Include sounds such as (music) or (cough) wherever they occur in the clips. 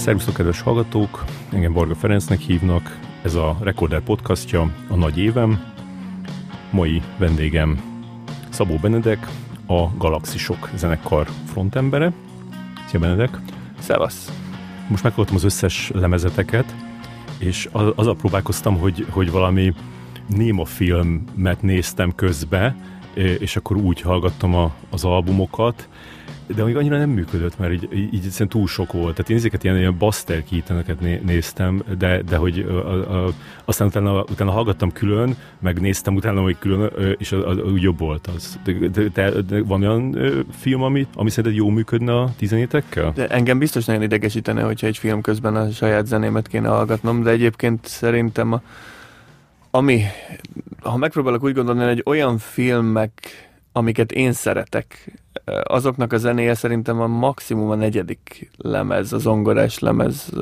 Szervusztok, kedves hallgatók! Engem Varga Ferencnek hívnak. Ez a Recorder podcastja a nagy évem. Mai vendégem Szabó Benedek, a Galaxisok zenekar frontembere. Szia Benedek! Szevasz! Most meghallottam az összes lemezeteket, és azzal próbálkoztam, hogy, hogy valami néma filmet néztem közbe, és akkor úgy hallgattam a, az albumokat, de még annyira nem működött, mert így, így egyszerűen túl sok volt. Tehát én ezeket ilyen, ilyen Buster Keatoneket né, néztem, de, de hogy a, a, aztán utána, utána hallgattam külön, meg néztem utána még külön, és az, az, úgy jobb volt az. De, de, de, de van olyan film, ami, ami szerinted jó működne a tizenétekkel? De engem biztos nagyon idegesítene, hogyha egy film közben a saját zenémet kéne hallgatnom, de egyébként szerintem a, ami, ha megpróbálok úgy gondolni, hogy olyan filmek, amiket én szeretek, azoknak a zenéje szerintem a maximum a negyedik lemez, az zongorás lemez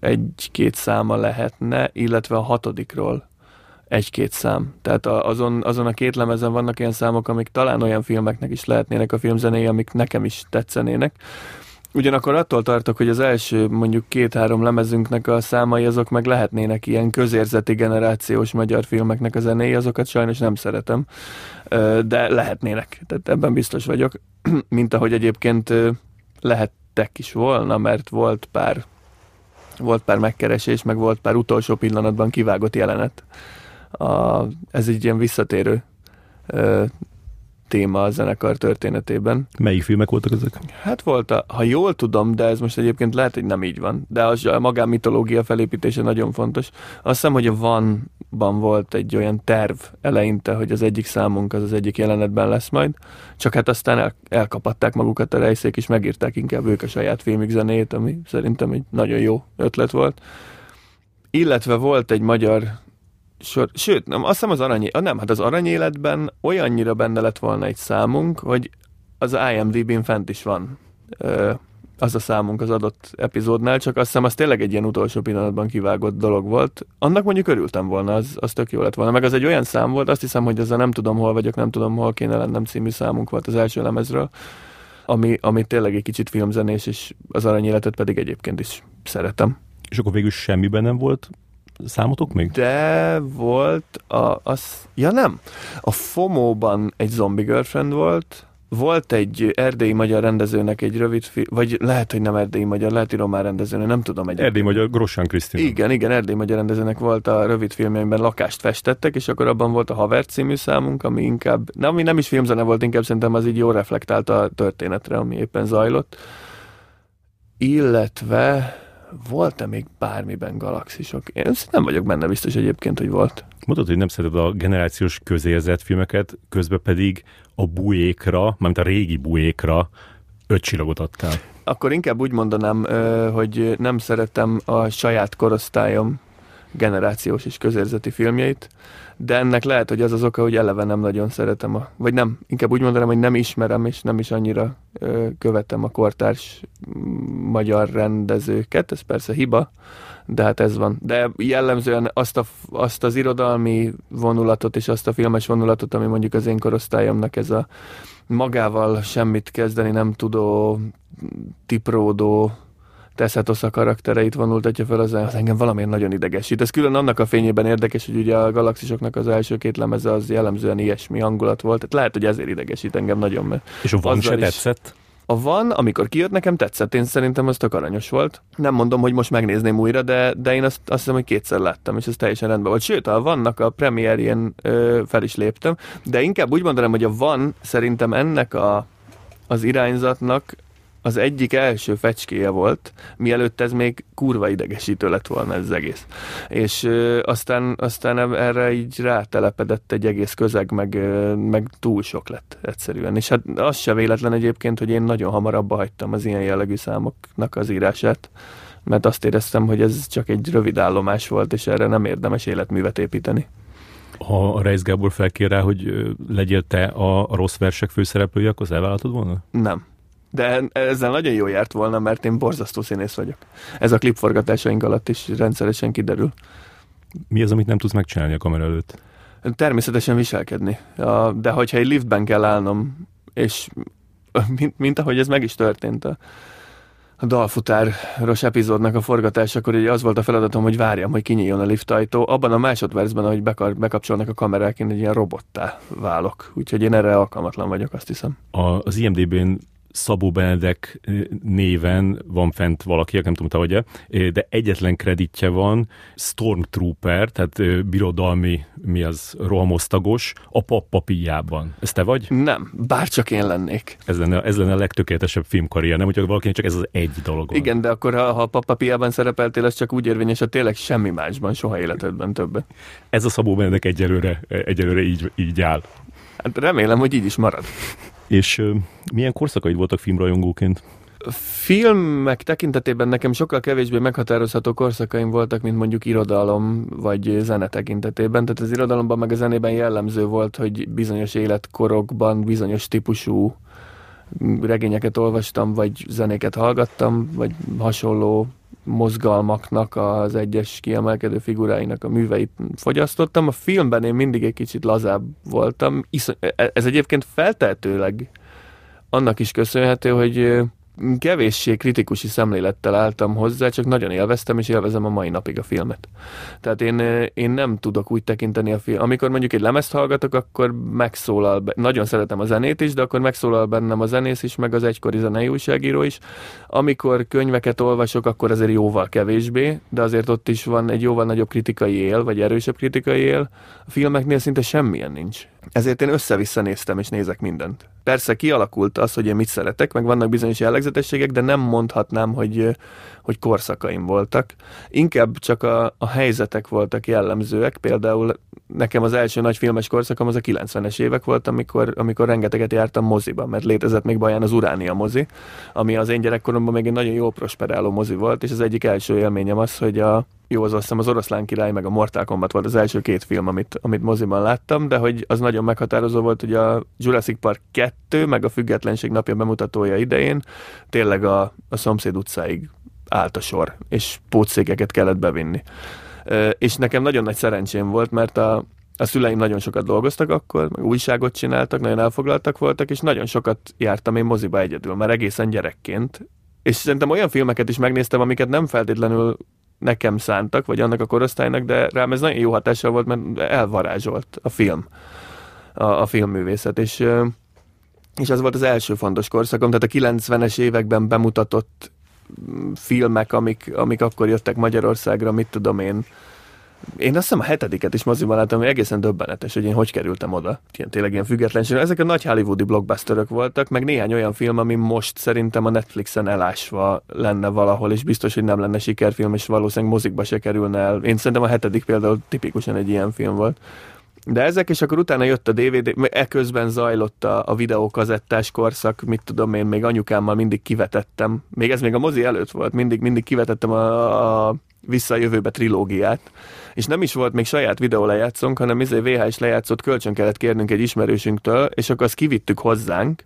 egy-két száma lehetne, illetve a hatodikról egy-két szám. Tehát azon, azon a két lemezen vannak ilyen számok, amik talán olyan filmeknek is lehetnének a filmzenéje, amik nekem is tetszenének. Ugyanakkor attól tartok, hogy az első mondjuk két-három lemezünknek a számai azok meg lehetnének ilyen közérzeti generációs magyar filmeknek a zenéi, azokat sajnos nem szeretem, de lehetnének, tehát ebben biztos vagyok, (clears throat) mint ahogy egyébként lehettek is volna, mert volt pár volt pár megkeresés, meg volt pár utolsó pillanatban kivágott jelenet. A, ez egy ilyen visszatérő téma a zenekar történetében. Melyik filmek voltak ezek? Hát volt, a, ha jól tudom, de ez most egyébként lehet, hogy nem így van, de az, a magánmitológia felépítése nagyon fontos. Azt hiszem, hogy a Van-ban volt egy olyan terv eleinte, hogy az egyik számunk az az egyik jelenetben lesz majd, csak hát aztán el, elkapatták magukat a rejszék, és megírták inkább ők a saját filmik zenét, ami szerintem egy nagyon jó ötlet volt. Illetve volt egy magyar sor, sőt, nem, azt hiszem az arany, nem, hát az aranyéletben olyannyira benne lett volna egy számunk, hogy az IMDb-n fent is van ö, az a számunk az adott epizódnál, csak azt hiszem az tényleg egy ilyen utolsó pillanatban kivágott dolog volt. Annak mondjuk örültem volna, az, az tök jó lett volna. Meg az egy olyan szám volt, azt hiszem, hogy ezzel nem tudom hol vagyok, nem tudom hol kéne lennem című számunk volt az első lemezről, ami, ami tényleg egy kicsit filmzenés, és az aranyéletet pedig egyébként is szeretem. És akkor végül semmiben nem volt számotok még? De volt a, az, ja nem, a FOMO-ban egy Zombie Girlfriend volt, volt egy erdélyi magyar rendezőnek egy rövid film, vagy lehet, hogy nem erdélyi magyar, lehet, hogy román rendezőnek, nem tudom. Egy erdélyi magyar, Grossán Krisztina. Igen, igen, erdélyi magyar rendezőnek volt a rövid filmjeiben lakást festettek, és akkor abban volt a Haver című számunk, ami inkább, nem, ami nem is filmzene volt, inkább szerintem az így jó reflektált a történetre, ami éppen zajlott. Illetve volt-e még bármiben galaxisok? Én nem vagyok benne biztos egyébként, hogy volt. Mondod, hogy nem szereted a generációs közérzet filmeket, közben pedig a buékra, mármint a régi buékra öt csillagot adtál. Akkor inkább úgy mondanám, hogy nem szeretem a saját korosztályom generációs és közérzeti filmjeit, de ennek lehet, hogy az az oka, hogy eleve nem nagyon szeretem, a, vagy nem, inkább úgy mondanám, hogy nem ismerem, és nem is annyira ö, követem a kortárs magyar rendezőket, ez persze hiba, de hát ez van. De jellemzően azt, a, azt az irodalmi vonulatot és azt a filmes vonulatot, ami mondjuk az én korosztályomnak ez a magával semmit kezdeni nem tudó, tipródó, Teszetosz a karaktereit vonultatja fel, az, az engem valamiért nagyon idegesít. Ez külön annak a fényében érdekes, hogy ugye a galaxisoknak az első két lemeze az jellemzően ilyesmi hangulat volt. Tehát lehet, hogy ezért idegesít engem nagyon. Mert És a van se tetszett? A van, amikor kijött, nekem tetszett. Én szerintem az tök aranyos volt. Nem mondom, hogy most megnézném újra, de, de én azt, azt hiszem, hogy kétszer láttam, és ez teljesen rendben volt. Sőt, a vannak a premierjén ö, fel is léptem, de inkább úgy mondanám, hogy a van szerintem ennek a, az irányzatnak az egyik első fecskéje volt, mielőtt ez még kurva idegesítő lett volna ez az egész. És ö, aztán, aztán erre így rátelepedett egy egész közeg, meg, ö, meg túl sok lett egyszerűen. És hát az se véletlen egyébként, hogy én nagyon hamar abba hagytam az ilyen jellegű számoknak az írását, mert azt éreztem, hogy ez csak egy rövid állomás volt, és erre nem érdemes életművet építeni. Ha a Reis Gábor felkér rá, hogy legyél te a rossz versek főszereplője, akkor az elvállalhatod volna? Nem de ezzel nagyon jó járt volna, mert én borzasztó színész vagyok. Ez a klipforgatásaink alatt is rendszeresen kiderül. Mi az, amit nem tudsz megcsinálni a kamera előtt? Természetesen viselkedni. De hogyha egy liftben kell állnom, és mint, mint ahogy ez meg is történt a, a dalfutáros epizódnak a forgatásakor ugye az volt a feladatom, hogy várjam, hogy kinyíljon a liftajtó. Abban a másodpercben, ahogy bekar, bekapcsolnak a kamerák, én egy ilyen robottá válok. Úgyhogy én erre alkalmatlan vagyok, azt hiszem. A, az IMDB-n Szabó Benedek néven van fent valaki, nem tudom, te vagy -e, de egyetlen kreditje van, Stormtrooper, tehát birodalmi, mi az, rohamosztagos, a pappapijában. Ez te vagy? Nem, bárcsak én lennék. Ez lenne, ez lenne a legtökéletesebb filmkarrier, nem? Úgyhogy valakinek csak ez az egy dolog van. Igen, de akkor ha, ha a pappapijában szerepeltél, ez csak úgy érvényes, hogy tényleg semmi másban, soha életedben többet. Ez a Szabó Benedek egyelőre, egyelőre így, így áll. Hát remélem, hogy így is marad. És milyen korszakaid voltak filmrajongóként? Filmek tekintetében nekem sokkal kevésbé meghatározható korszakaim voltak, mint mondjuk irodalom vagy zene tekintetében. Tehát az irodalomban meg a zenében jellemző volt, hogy bizonyos életkorokban bizonyos típusú regényeket olvastam, vagy zenéket hallgattam, vagy hasonló mozgalmaknak, az egyes kiemelkedő figuráinak a műveit fogyasztottam. A filmben én mindig egy kicsit lazább voltam. E- ez egyébként feltehetőleg annak is köszönhető, hogy kevéssé kritikusi szemlélettel álltam hozzá, csak nagyon élveztem, és élvezem a mai napig a filmet. Tehát én, én nem tudok úgy tekinteni a film. Amikor mondjuk egy lemezt hallgatok, akkor megszólal, be, nagyon szeretem a zenét is, de akkor megszólal bennem a zenész is, meg az egykori zenei újságíró is. Amikor könyveket olvasok, akkor azért jóval kevésbé, de azért ott is van egy jóval nagyobb kritikai él, vagy erősebb kritikai él. A filmeknél szinte semmilyen nincs. Ezért én össze-vissza néztem, és nézek mindent. Persze kialakult az, hogy én mit szeretek, meg vannak bizonyos jellegzetességek, de nem mondhatnám, hogy, hogy korszakaim voltak. Inkább csak a, a helyzetek voltak jellemzőek. Például nekem az első nagy filmes korszakom az a 90-es évek volt, amikor, amikor rengeteget jártam moziba, mert létezett még Baján az Uránia mozi, ami az én gyerekkoromban még egy nagyon jó prosperáló mozi volt, és az egyik első élményem az, hogy a, jó, az azt hiszem az Oroszlán király, meg a Mortal Kombat volt az első két film, amit, amit moziban láttam, de hogy az nagyon meghatározó volt, hogy a Jurassic Park 2, meg a Függetlenség napja bemutatója idején tényleg a, a szomszéd utcáig állt a sor, és pótszékeket kellett bevinni. És nekem nagyon nagy szerencsém volt, mert a, a szüleim nagyon sokat dolgoztak akkor, meg újságot csináltak, nagyon elfoglaltak voltak, és nagyon sokat jártam én moziba egyedül, már egészen gyerekként. És szerintem olyan filmeket is megnéztem, amiket nem feltétlenül nekem szántak, vagy annak a korosztálynak, de rám ez nagyon jó hatással volt, mert elvarázsolt a film, a, a filmművészet, és, és az volt az első fontos korszakom, tehát a 90-es években bemutatott filmek, amik, amik akkor jöttek Magyarországra, mit tudom én, én azt hiszem a hetediket is moziban láttam, hogy egészen döbbenetes, hogy én hogy kerültem oda. Ilyen, tényleg ilyen függetlenség. Ezek a nagy hollywoodi blockbusterök voltak, meg néhány olyan film, ami most szerintem a Netflixen elásva lenne valahol, és biztos, hogy nem lenne sikerfilm, és valószínűleg mozikba se kerülne el. Én szerintem a hetedik például tipikusan egy ilyen film volt. De ezek, és akkor utána jött a DVD, eközben zajlott a, a videókazettás korszak, mit tudom én, még anyukámmal mindig kivetettem. Még ez még a mozi előtt volt, mindig, mindig kivetettem a, a visszajövőbe trilógiát. És nem is volt még saját videó lejátszónk, hanem izé VHS lejátszott kölcsön kellett kérnünk egy ismerősünktől, és akkor azt kivittük hozzánk,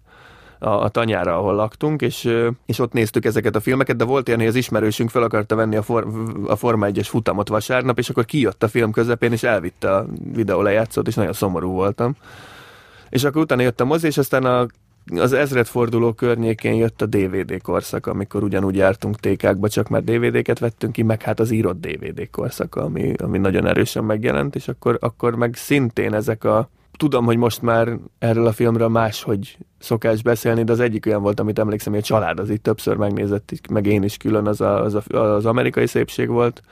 a, a tanyára, ahol laktunk, és, és ott néztük ezeket a filmeket, de volt ilyen, hogy az ismerősünk fel akarta venni a, for, a Forma 1-es futamot vasárnap, és akkor kijött a film közepén, és elvitte a videó lejátszót, és nagyon szomorú voltam. És akkor utána jött a mozi, és aztán a az ezredforduló környékén jött a DVD korszak, amikor ugyanúgy jártunk tékákba, csak már DVD-ket vettünk ki, meg hát az írott DVD korszak, ami, ami nagyon erősen megjelent, és akkor, akkor meg szintén ezek a tudom, hogy most már erről a filmről máshogy szokás beszélni, de az egyik olyan volt, amit emlékszem, hogy a család az itt többször megnézett, meg én is külön, az a, az, a, az amerikai szépség volt,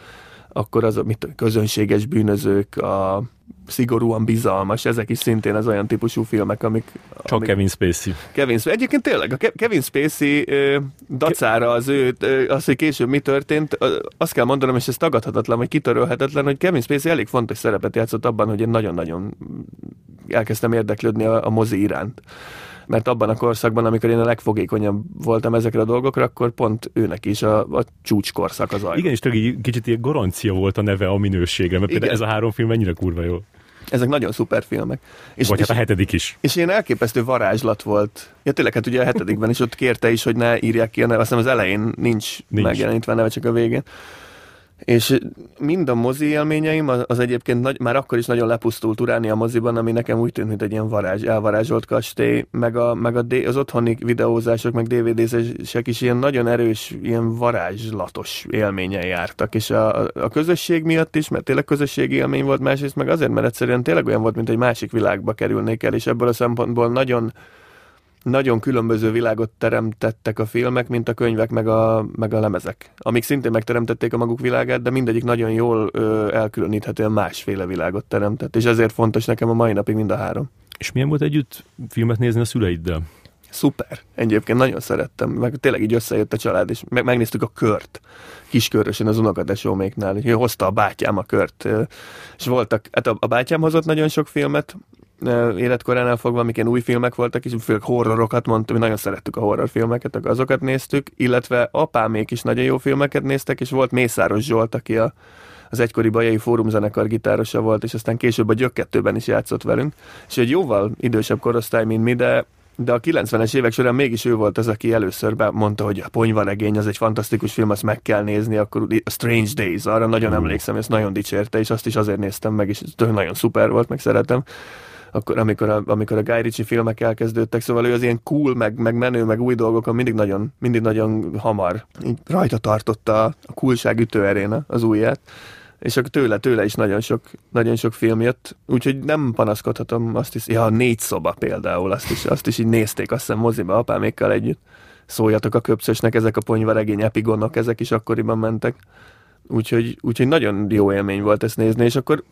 akkor az a mit, közönséges bűnözők, a szigorúan bizalmas, ezek is szintén az olyan típusú filmek, amik... Csak amik, Kevin Spacey. Kevin Spacey. Egyébként tényleg, a Kevin Spacey ö, dacára az ő, ö, az, hogy később mi történt, ö, azt kell mondanom, és ez tagadhatatlan, vagy kitörölhetetlen, hogy Kevin Spacey elég fontos szerepet játszott abban, hogy én nagyon-nagyon elkezdtem érdeklődni a, a mozi iránt mert abban a korszakban, amikor én a legfogékonyabb voltam ezekre a dolgokra, akkor pont őnek is a, a csúcskorszak az ajtó. Igen, és tényleg kicsit ilyen garancia volt a neve a minőségre, mert például ez a három film mennyire kurva jó. Ezek nagyon szuper filmek. És, Vagy hát a hetedik is. És ilyen elképesztő varázslat volt. Ja tényleg, hát ugye a hetedikben is ott kérte is, hogy ne írják ki a neve, azt hiszem az elején nincs, nincs. megjelenítve a neve, csak a végén. És mind a mozi élményeim, az, egyébként nagy, már akkor is nagyon lepusztult uráni a moziban, ami nekem úgy tűnt, mint egy ilyen varázs, elvarázsolt kastély, meg, a, meg a, az otthoni videózások, meg DVD-zések is ilyen nagyon erős, ilyen varázslatos élményen jártak, és a, a közösség miatt is, mert tényleg közösségi élmény volt, másrészt meg azért, mert egyszerűen tényleg olyan volt, mint egy másik világba kerülnék el, és ebből a szempontból nagyon nagyon különböző világot teremtettek a filmek, mint a könyvek meg a, meg a lemezek, amik szintén megteremtették a maguk világát, de mindegyik nagyon jól ö, elkülöníthetően másféle világot teremtett, és ezért fontos nekem a mai napig mind a három. És milyen volt együtt filmet nézni a szüleiddel? Szuper. Egyébként nagyon szerettem, meg tényleg így összejött a család, és meg, megnéztük a kört kiskörösen az unokatesóméknál, hogy hozta a bátyám a kört, és voltak, hát a, a bátyám hozott nagyon sok filmet, életkoránál fogva, amik ilyen új filmek voltak, és főleg horrorokat mondtam, mi nagyon szerettük a horrorfilmeket, azokat néztük, illetve apámék is nagyon jó filmeket néztek, és volt Mészáros Zsolt, aki a, az egykori Bajai Fórum zenekar gitárosa volt, és aztán később a Gyök 2 is játszott velünk, és egy jóval idősebb korosztály, mint mi, de de a 90-es évek során mégis ő volt az, aki először mondta, hogy a ponyvaregény az egy fantasztikus film, azt meg kell nézni, akkor a Strange Days, arra nagyon emlékszem, ezt nagyon dicsérte, és azt is azért néztem meg, és nagyon szuper volt, meg szeretem akkor, amikor a, amikor a Guy Ritchie filmek elkezdődtek, szóval ő az ilyen cool, meg, meg menő, meg új dolgokon mindig nagyon, mindig nagyon hamar így rajta tartotta a coolság ütőerén az újját és akkor tőle, tőle is nagyon sok, nagyon sok film jött, úgyhogy nem panaszkodhatom, azt is, ja, négy szoba például, azt is, azt is így nézték, azt hiszem moziba apámékkal együtt. Szóljatok a köpszösnek, ezek a ponyvaregény epigonok, ezek is akkoriban mentek. Úgyhogy, úgyhogy nagyon jó élmény volt ezt nézni, és akkor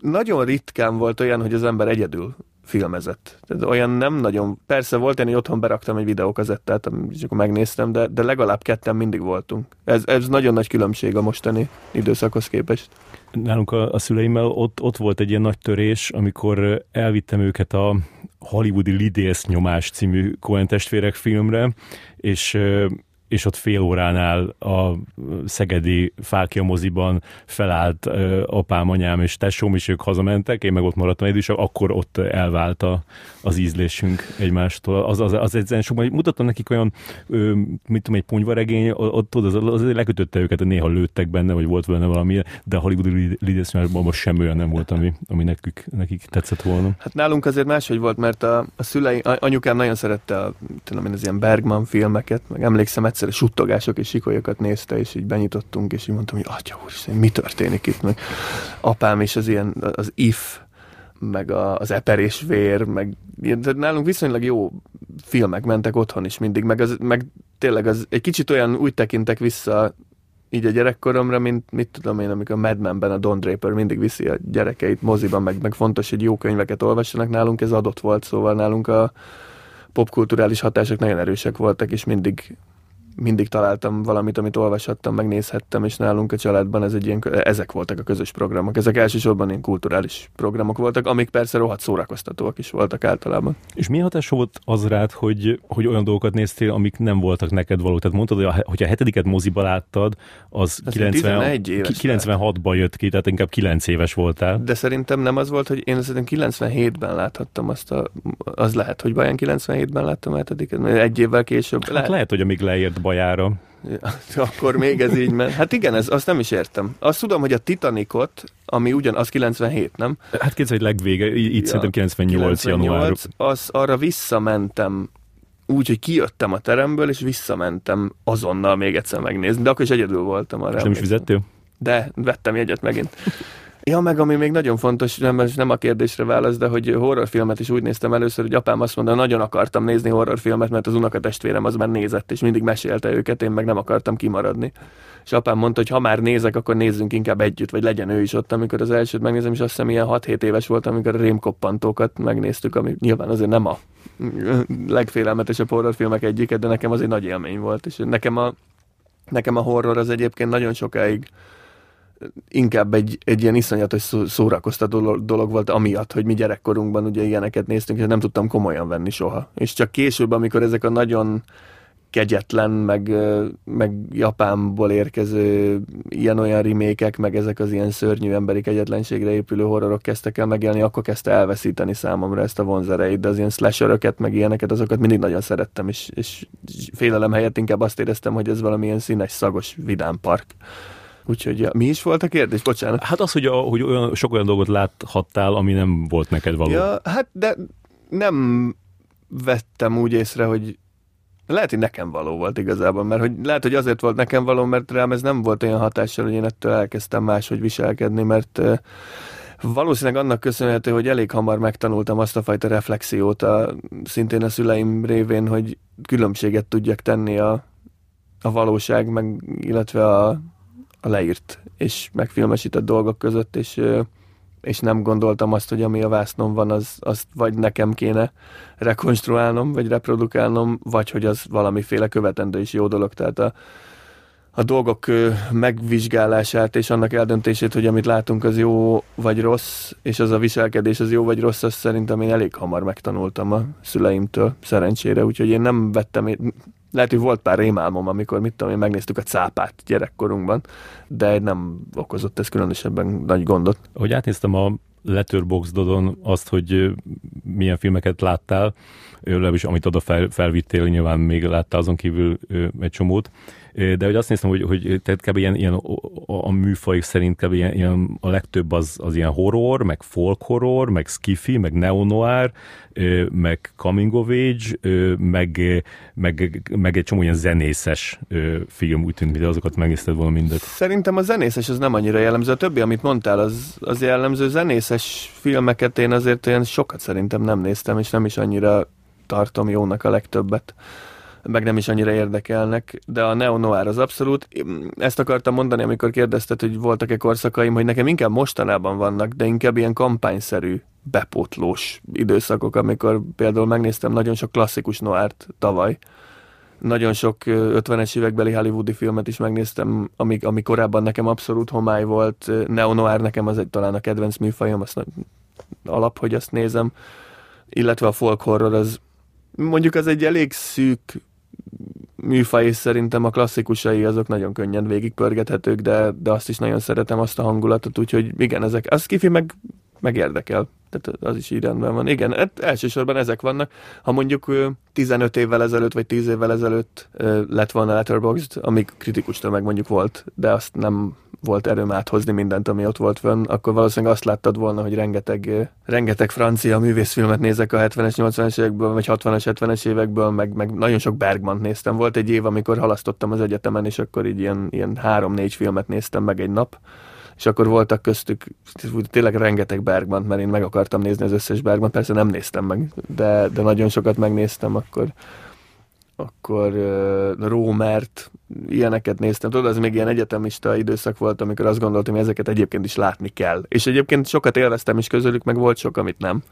nagyon ritkán volt olyan, hogy az ember egyedül filmezett. Tehát olyan nem nagyon, persze volt, én otthon beraktam egy videókazettát, és akkor megnéztem, de, de legalább ketten mindig voltunk. Ez, ez nagyon nagy különbség a mostani időszakhoz képest. Nálunk a, a szüleimmel ott, ott volt egy ilyen nagy törés, amikor elvittem őket a Hollywoodi Lidész nyomás című Coen testvérek filmre, és és ott fél óránál a szegedi Fákia moziban felállt ö, apám, anyám és tesóm is, ők hazamentek, én meg ott maradtam együtt, és akkor ott elvált a, az ízlésünk egymástól. Az, az, az egyszerűen sok, mutattam nekik olyan, ö, mit tudom, egy ponyvaregény, ott az, az, az lekötötte őket, néha lőttek benne, vagy volt benne valami, de a Hollywood Lidésznyásban most semmi olyan nem volt, ami, ami nekük, nekik tetszett volna. Hát nálunk azért máshogy volt, mert a, a szülei, anyukám nagyon szerette a, tudom én, az ilyen Bergman filmeket, meg emlékszem, egyszer suttogások és sikolyokat nézte, és így benyitottunk, és így mondtam, hogy atya úr, mi történik itt, meg? Apám is az ilyen, az if, meg a, az eper és vér, meg de nálunk viszonylag jó filmek mentek otthon is mindig, meg, az, meg tényleg az egy kicsit olyan úgy tekintek vissza így a gyerekkoromra, mint mit tudom én, amikor a Mad Men-ben a Don Draper mindig viszi a gyerekeit moziban, meg, meg fontos, hogy jó könyveket olvassanak. Nálunk, ez adott volt, szóval nálunk a popkulturális hatások nagyon erősek voltak, és mindig mindig találtam valamit, amit olvashattam, megnézhettem, és nálunk a családban ez egy ilyen, ezek voltak a közös programok. Ezek elsősorban ilyen kulturális programok voltak, amik persze rohadt szórakoztatóak is voltak általában. És milyen hatás volt az rád, hogy, hogy olyan dolgokat néztél, amik nem voltak neked való? Tehát mondtad, hogy a, hogy a hetediket moziba láttad, az 90, 96-ban jött ki, tehát inkább 9 éves voltál. De szerintem nem az volt, hogy én szerintem 97-ben láthattam azt a, az lehet, hogy vajon 97-ben láttam a hetediket, egy évvel később. Hát lehet, lehet hogy amíg leért bajára. Ja, akkor még ez így ment. Hát igen, ez, azt nem is értem. Azt tudom, hogy a Titanicot, ami ugyanaz 97, nem? Hát 97 legvége, így ja, szerintem 98, 98 január. Az, arra visszamentem úgy, hogy kijöttem a teremből, és visszamentem azonnal még egyszer megnézni, de akkor is egyedül voltam arra. És nem is fizettél? De, vettem jegyet megint. Ja, meg ami még nagyon fontos, nem, nem a kérdésre válasz, de hogy horrorfilmet is úgy néztem először, hogy apám azt mondta, nagyon akartam nézni horrorfilmet, mert az unokatestvérem az már nézett, és mindig mesélte őket, én meg nem akartam kimaradni. És apám mondta, hogy ha már nézek, akkor nézzünk inkább együtt, vagy legyen ő is ott, amikor az elsőt megnézem, és azt hiszem ilyen 6-7 éves volt, amikor a rémkoppantókat megnéztük, ami nyilván azért nem a legfélelmetesebb horrorfilmek egyiket, de nekem az egy nagy élmény volt, és nekem a, nekem a horror az egyébként nagyon sokáig inkább egy, egy ilyen iszonyatos szórakoztató dolog volt amiatt, hogy mi gyerekkorunkban ugye ilyeneket néztünk, és nem tudtam komolyan venni soha. És csak később, amikor ezek a nagyon kegyetlen, meg, meg Japánból érkező ilyen-olyan rimékek, meg ezek az ilyen szörnyű emberi kegyetlenségre épülő horrorok kezdtek el megjelenni, akkor kezdte elveszíteni számomra ezt a vonzereit, de az ilyen slasheröket, meg ilyeneket, azokat mindig nagyon szerettem, és, és félelem helyett inkább azt éreztem, hogy ez valamilyen színes, szagos, vidám park Úgyhogy ja, mi is volt a kérdés? Bocsánat. Hát az, hogy, a, hogy olyan, sok olyan dolgot láthattál, ami nem volt neked való. Ja, hát de nem vettem úgy észre, hogy lehet, hogy nekem való volt igazából, mert hogy lehet, hogy azért volt nekem való, mert rám ez nem volt olyan hatással, hogy én ettől elkezdtem máshogy viselkedni, mert valószínűleg annak köszönhető, hogy elég hamar megtanultam azt a fajta reflexiót a, szintén a szüleim révén, hogy különbséget tudjak tenni a, a valóság, meg, illetve a, a leírt és megfilmesített dolgok között, és és nem gondoltam azt, hogy ami a vásznon van, az, azt vagy nekem kéne rekonstruálnom, vagy reprodukálnom, vagy hogy az valamiféle követendő is jó dolog. Tehát a, a dolgok megvizsgálását és annak eldöntését, hogy amit látunk, az jó vagy rossz, és az a viselkedés az jó vagy rossz, azt szerintem én elég hamar megtanultam a szüleimtől, szerencsére, úgyhogy én nem vettem, lehet, hogy volt pár rémálmom, amikor mit tudom én, megnéztük a cápát gyerekkorunkban, de nem okozott ez különösebben nagy gondot. Ahogy átnéztem a Letterboxdodon azt, hogy milyen filmeket láttál, legalábbis amit oda fel, felvittél, nyilván még láttál azon kívül egy csomót, de hogy azt néztem, hogy, hogy tehát kb. ilyen, ilyen a, a műfaj szerint kb. Ilyen, ilyen, a legtöbb az, az ilyen horror, meg folk horror, meg skifi, meg neo-noir, meg coming of age, meg, meg, meg egy csomó ilyen zenészes film, úgy tűnt, mint azokat megnézted volna mindet. Szerintem a zenészes az nem annyira jellemző. A többi, amit mondtál, az, az jellemző. Zenészes filmeket én azért olyan sokat szerintem nem néztem, és nem is annyira tartom jónak a legtöbbet meg nem is annyira érdekelnek, de a Neo Noir az abszolút. Ezt akartam mondani, amikor kérdezted, hogy voltak-e korszakaim, hogy nekem inkább mostanában vannak, de inkább ilyen kampányszerű bepótlós időszakok, amikor például megnéztem nagyon sok klasszikus noárt tavaly, nagyon sok 50-es évekbeli hollywoodi filmet is megnéztem, ami, ami korábban nekem abszolút homály volt. Neo Noir nekem az egy talán a kedvenc műfajom, azt alap, hogy azt nézem. Illetve a folk horror az mondjuk az egy elég szűk műfaj, és szerintem a klasszikusai azok nagyon könnyen végigpörgethetők, de, de azt is nagyon szeretem, azt a hangulatot, úgyhogy igen, ezek, az kifi meg, meg érdekel. Tehát az is így rendben van. Igen, hát elsősorban ezek vannak. Ha mondjuk 15 évvel ezelőtt, vagy 10 évvel ezelőtt lett volna Letterboxd, amíg kritikus tömeg mondjuk volt, de azt nem volt erőm áthozni mindent, ami ott volt fönn, akkor valószínűleg azt láttad volna, hogy rengeteg, rengeteg francia művészfilmet nézek a 70-es, 80-es évekből, vagy 60-as, 70-es évekből, meg, meg nagyon sok Bergman néztem. Volt egy év, amikor halasztottam az egyetemen, és akkor így ilyen, ilyen három-négy filmet néztem meg egy nap és akkor voltak köztük tényleg rengeteg Bergman, mert én meg akartam nézni az összes Bergman, persze nem néztem meg, de, de nagyon sokat megnéztem, akkor akkor uh, Rómert, ilyeneket néztem. Tudod, az még ilyen egyetemista időszak volt, amikor azt gondoltam, hogy ezeket egyébként is látni kell. És egyébként sokat élveztem is közülük, meg volt sok, amit nem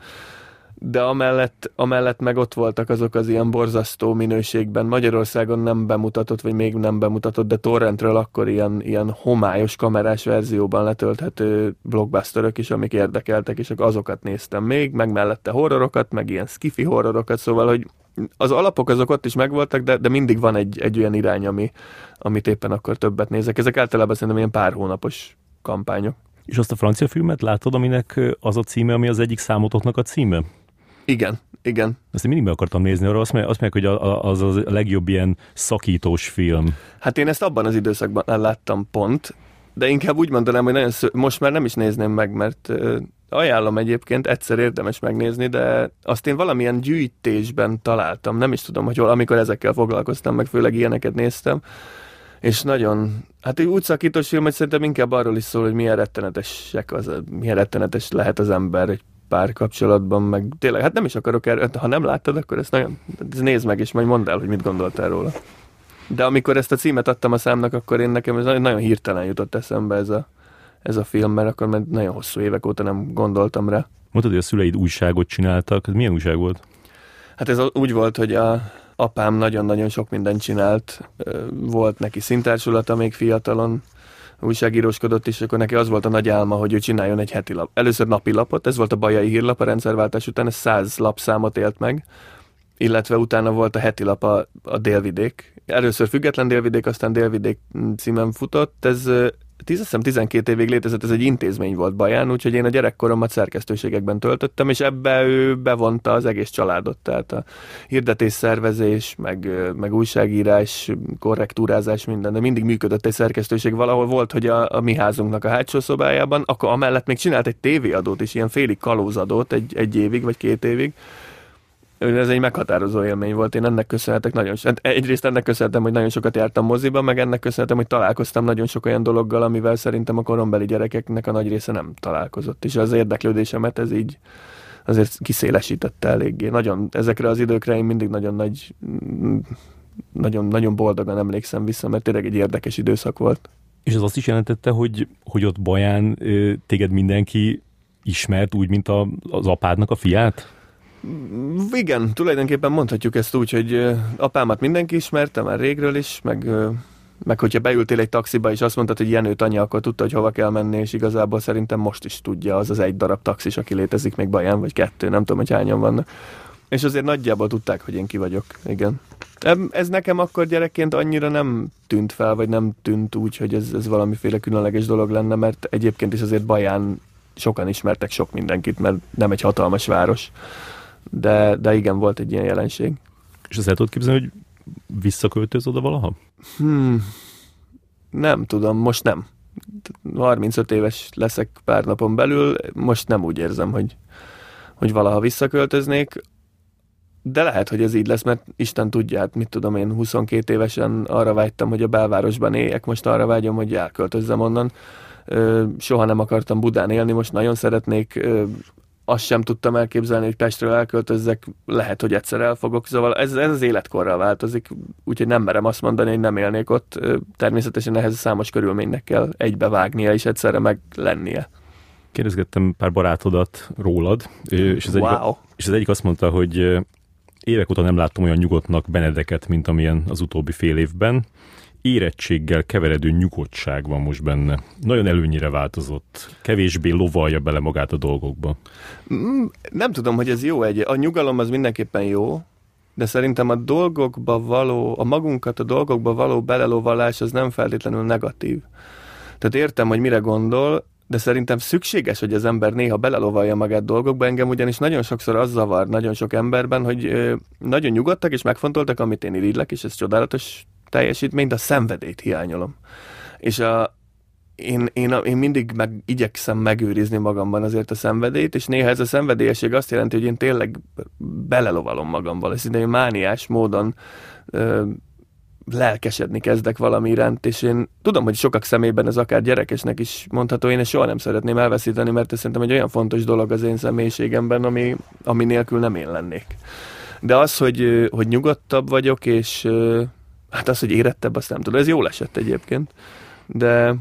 de amellett, amellett meg ott voltak azok az ilyen borzasztó minőségben. Magyarországon nem bemutatott, vagy még nem bemutatott, de torrentről akkor ilyen, ilyen homályos kamerás verzióban letölthető blockbusterök is, amik érdekeltek, és azokat néztem még, meg mellette horrorokat, meg ilyen skifi horrorokat, szóval, hogy az alapok azok ott is megvoltak, de, de mindig van egy, egy olyan irány, ami, amit éppen akkor többet nézek. Ezek általában szerintem ilyen pár hónapos kampányok. És azt a francia filmet látod, aminek az a címe, ami az egyik számotoknak a címe? Igen, igen. Ezt én mindig meg akartam nézni, arra azt mondják, hogy az az a legjobb ilyen szakítós film. Hát én ezt abban az időszakban láttam pont, de inkább úgy mondanám, hogy nagyon sző... most már nem is nézném meg, mert ajánlom egyébként, egyszer érdemes megnézni, de azt én valamilyen gyűjtésben találtam, nem is tudom, hogy hol, amikor ezekkel foglalkoztam, meg főleg ilyeneket néztem, és nagyon, hát úgy szakítós film, hogy szerintem inkább arról is szól, hogy milyen rettenetesek az, milyen rettenetes lehet az ember egy párkapcsolatban, meg tényleg, hát nem is akarok erről, ha nem láttad, akkor ezt nagyon, ez nézd meg, és majd mondd el, hogy mit gondoltál róla. De amikor ezt a címet adtam a számnak, akkor én nekem ez nagyon hirtelen jutott eszembe ez a, ez a film, mert akkor mert nagyon hosszú évek óta nem gondoltam rá. Mondtad, hogy a szüleid újságot csináltak. Ez milyen újság volt? Hát ez úgy volt, hogy a apám nagyon-nagyon sok mindent csinált. Volt neki szintársulata még fiatalon, újságíróskodott, és akkor neki az volt a nagy álma, hogy ő csináljon egy heti lap. Először napi lapot, ez volt a Bajai hírlap a rendszerváltás után, ez száz lapszámot élt meg, illetve utána volt a heti lap a, a Délvidék. Először független Délvidék, aztán Délvidék címen futott, ez hiszem 12 évig létezett, ez egy intézmény volt Baján, úgyhogy én a gyerekkoromat szerkesztőségekben töltöttem, és ebbe ő bevonta az egész családot, tehát a hirdetésszervezés, meg, meg újságírás, korrektúrázás, minden, de mindig működött egy szerkesztőség. Valahol volt, hogy a, a mi házunknak a hátsó szobájában, akkor amellett még csinált egy tévéadót is, ilyen félig kalózadót egy, egy évig, vagy két évig, ez egy meghatározó élmény volt. Én ennek köszönhetek nagyon hát Egyrészt ennek köszönhetem, hogy nagyon sokat jártam moziba, meg ennek köszönhetem, hogy találkoztam nagyon sok olyan dologgal, amivel szerintem a korombeli gyerekeknek a nagy része nem találkozott. És az érdeklődésemet ez így azért kiszélesítette eléggé. Nagyon, ezekre az időkre én mindig nagyon nagy, nagyon, nagyon boldogan emlékszem vissza, mert tényleg egy érdekes időszak volt. És ez azt is jelentette, hogy, hogy ott Baján téged mindenki ismert úgy, mint a, az apádnak a fiát? Igen, tulajdonképpen mondhatjuk ezt úgy, hogy apámat mindenki ismerte már régről is, meg, meg hogyha beültél egy taxiba és azt mondtad, hogy Jenőt anya, akkor tudta, hogy hova kell menni, és igazából szerintem most is tudja az az egy darab taxis, aki létezik még Baján, vagy kettő, nem tudom, hogy hányan vannak. És azért nagyjából tudták, hogy én ki vagyok, igen. Ez nekem akkor gyerekként annyira nem tűnt fel, vagy nem tűnt úgy, hogy ez, ez valamiféle különleges dolog lenne, mert egyébként is azért Baján sokan ismertek sok mindenkit, mert nem egy hatalmas város de, de igen, volt egy ilyen jelenség. És azt el tudod képzelni, hogy visszaköltöz oda valaha? Hmm, nem tudom, most nem. 35 éves leszek pár napon belül, most nem úgy érzem, hogy, hogy valaha visszaköltöznék, de lehet, hogy ez így lesz, mert Isten tudja, hát mit tudom én, 22 évesen arra vágytam, hogy a belvárosban éljek, most arra vágyom, hogy elköltözzem onnan. Soha nem akartam Budán élni, most nagyon szeretnék azt sem tudtam elképzelni, hogy Pestről elköltözzek, lehet, hogy egyszer elfogok, szóval ez, ez az életkorral változik, úgyhogy nem merem azt mondani, hogy nem élnék ott. Természetesen ehhez számos körülménynek kell egybevágnia és egyszerre meg lennie. Kérdezgettem pár barátodat rólad, és az, wow. egyik, és az egyik azt mondta, hogy évek óta nem láttam olyan nyugodtnak Benedeket, mint amilyen az utóbbi fél évben érettséggel keveredő nyugodtság van most benne. Nagyon előnyire változott. Kevésbé lovalja bele magát a dolgokba. Mm, nem tudom, hogy ez jó egy. A nyugalom az mindenképpen jó, de szerintem a dolgokba való, a magunkat a dolgokba való belelovalás az nem feltétlenül negatív. Tehát értem, hogy mire gondol, de szerintem szükséges, hogy az ember néha belelovalja magát dolgokba. Engem ugyanis nagyon sokszor az zavar nagyon sok emberben, hogy nagyon nyugodtak és megfontoltak, amit én irigylek, és ez csodálatos teljesítményt, a szenvedélyt hiányolom. És a, én, én, én mindig meg, igyekszem megőrizni magamban azért a szenvedélyt, és néha ez a szenvedélyesség azt jelenti, hogy én tényleg belelovalom magamban, és én mániás módon ö, lelkesedni kezdek valami iránt, és én tudom, hogy sokak szemében ez akár gyerekesnek is mondható, én ezt soha nem szeretném elveszíteni, mert ez szerintem egy olyan fontos dolog az én személyiségemben, ami, ami nélkül nem én lennék. De az, hogy, hogy nyugodtabb vagyok, és Hát az, hogy érettebb, azt nem tudom. Ez jól esett egyébként, de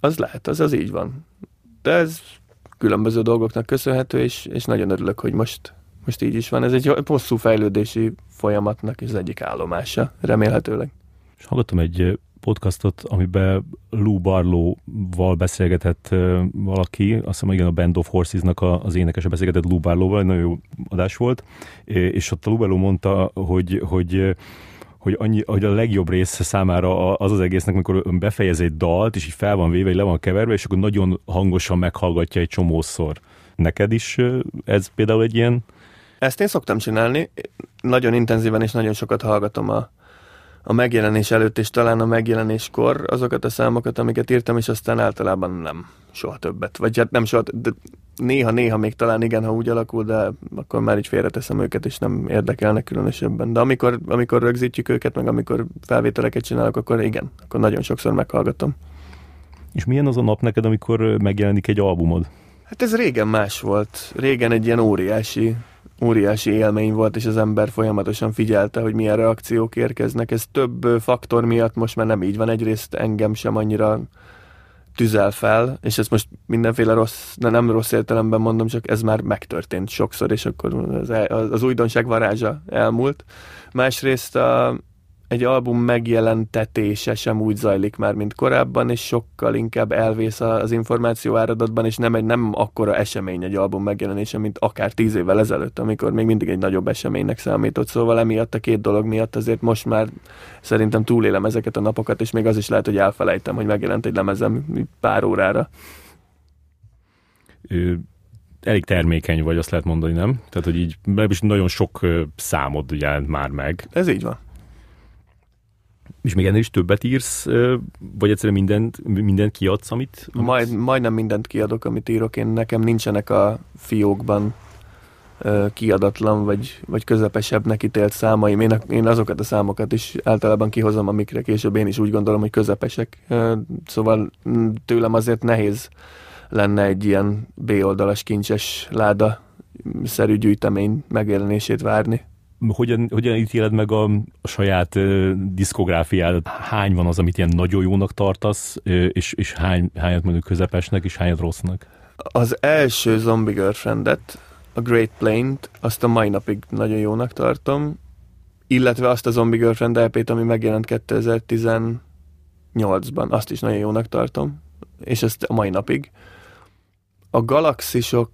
az lehet, az az így van. De ez különböző dolgoknak köszönhető, és, és nagyon örülök, hogy most, most így is van. Ez egy hosszú fejlődési folyamatnak az egyik állomása, remélhetőleg. És hallottam egy podcastot, amiben Lou Barlow-val beszélgetett valaki, azt hiszem, igen, a Band of Horses-nak az énekese beszélgetett Lou Barlow-val, nagyon jó adás volt, és ott a Lou Barlow mondta, hogy, hogy hogy, annyi, hogy a legjobb része számára az az egésznek, amikor befejez egy dalt, és így fel van véve, le van keverve, és akkor nagyon hangosan meghallgatja egy csomószor. Neked is ez például egy ilyen? Ezt én szoktam csinálni. Nagyon intenzíven és nagyon sokat hallgatom a, a megjelenés előtt, és talán a megjelenéskor azokat a számokat, amiket írtam, és aztán általában nem soha többet. Vagy hát nem soha, de néha-néha még talán igen, ha úgy alakul, de akkor már így félreteszem őket, és nem érdekelnek különösebben. De amikor, amikor rögzítjük őket, meg amikor felvételeket csinálok, akkor igen, akkor nagyon sokszor meghallgatom. És milyen az a nap neked, amikor megjelenik egy albumod? Hát ez régen más volt. Régen egy ilyen óriási óriási élmény volt, és az ember folyamatosan figyelte, hogy milyen reakciók érkeznek. Ez több faktor miatt most már nem így van. Egyrészt engem sem annyira tüzel fel, és ezt most mindenféle rossz, de nem rossz értelemben mondom, csak ez már megtörtént sokszor, és akkor az, az újdonság varázsa elmúlt. Másrészt a, egy album megjelentetése sem úgy zajlik már, mint korábban, és sokkal inkább elvész az információ áradatban, és nem egy nem akkora esemény egy album megjelenése, mint akár tíz évvel ezelőtt, amikor még mindig egy nagyobb eseménynek számított. Szóval emiatt a két dolog miatt azért most már szerintem túlélem ezeket a napokat, és még az is lehet, hogy elfelejtem, hogy megjelent egy lemezem pár órára. Ő elég termékeny vagy, azt lehet mondani, nem? Tehát, hogy így is nagyon sok számod jelent már meg. Ez így van. És még ennél is többet írsz, vagy egyszerűen mindent, mindent kiadsz, amit... amit... Majd, majdnem mindent kiadok, amit írok. Én nekem nincsenek a fiókban kiadatlan, vagy, vagy közepesebbnek ítélt számaim. Én, én azokat a számokat is általában kihozom, amikre később én is úgy gondolom, hogy közepesek. Szóval tőlem azért nehéz lenne egy ilyen B-oldalas kincses láda szerű gyűjtemény megjelenését várni hogyan, hogyan ítéled meg a, a saját uh, diszkográfiádat? Hány van az, amit ilyen nagyon jónak tartasz, uh, és, és hány, hányat mondjuk közepesnek, és hányat rossznak? Az első Zombie Girlfriendet, a Great Plain-t, azt a mai napig nagyon jónak tartom, illetve azt a Zombie Girlfriend lp ami megjelent 2018-ban, azt is nagyon jónak tartom, és ezt a mai napig. A Galaxisok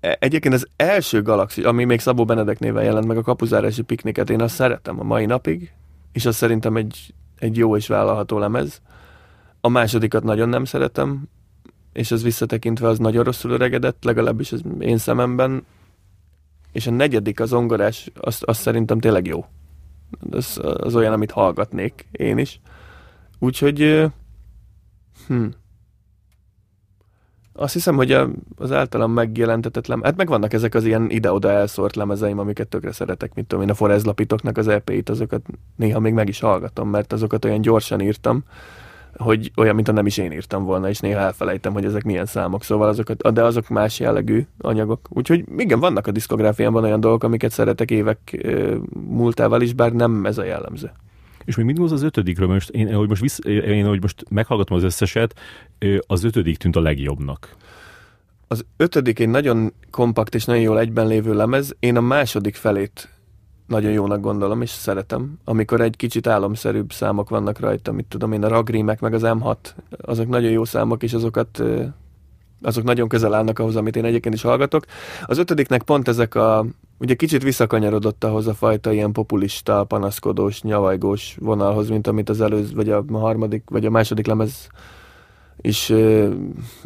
egyébként az első Galaxis, ami még Szabó Benedek néven jelent meg, a kapuzárási pikniket, én azt szeretem a mai napig, és az szerintem egy, egy jó és vállalható lemez. A másodikat nagyon nem szeretem, és ez visszatekintve az nagyon rosszul öregedett, legalábbis az én szememben. És a negyedik, az ongorás, az, az szerintem tényleg jó. Az, az olyan, amit hallgatnék én is. Úgyhogy hm, azt hiszem, hogy a, az általam megjelentetett lem... Hát megvannak ezek az ilyen ide-oda elszórt lemezeim, amiket tökre szeretek, mint tudom én, a Forez Lapitoknak az EP-it, azokat néha még meg is hallgatom, mert azokat olyan gyorsan írtam, hogy olyan, mint nem is én írtam volna, és néha elfelejtem, hogy ezek milyen számok, szóval azokat, de azok más jellegű anyagok. Úgyhogy igen, vannak a diszkográfiámban olyan dolgok, amiket szeretek évek múltával is, bár nem ez a jellemző. És még mindig az az ötödikről, most én, hogy most, vissz, én, hogy most meghallgatom az összeset, az ötödik tűnt a legjobbnak. Az ötödik egy nagyon kompakt és nagyon jól egyben lévő lemez. Én a második felét nagyon jónak gondolom, és szeretem. Amikor egy kicsit álomszerűbb számok vannak rajta, mit tudom én, a Ragrimek meg az M6, azok nagyon jó számok, és azokat azok nagyon közel állnak ahhoz, amit én egyébként is hallgatok. Az ötödiknek pont ezek a, ugye kicsit visszakanyarodott ahhoz a fajta ilyen populista, panaszkodós, nyavajgós vonalhoz, mint amit az előző, vagy a harmadik, vagy a második lemez is uh,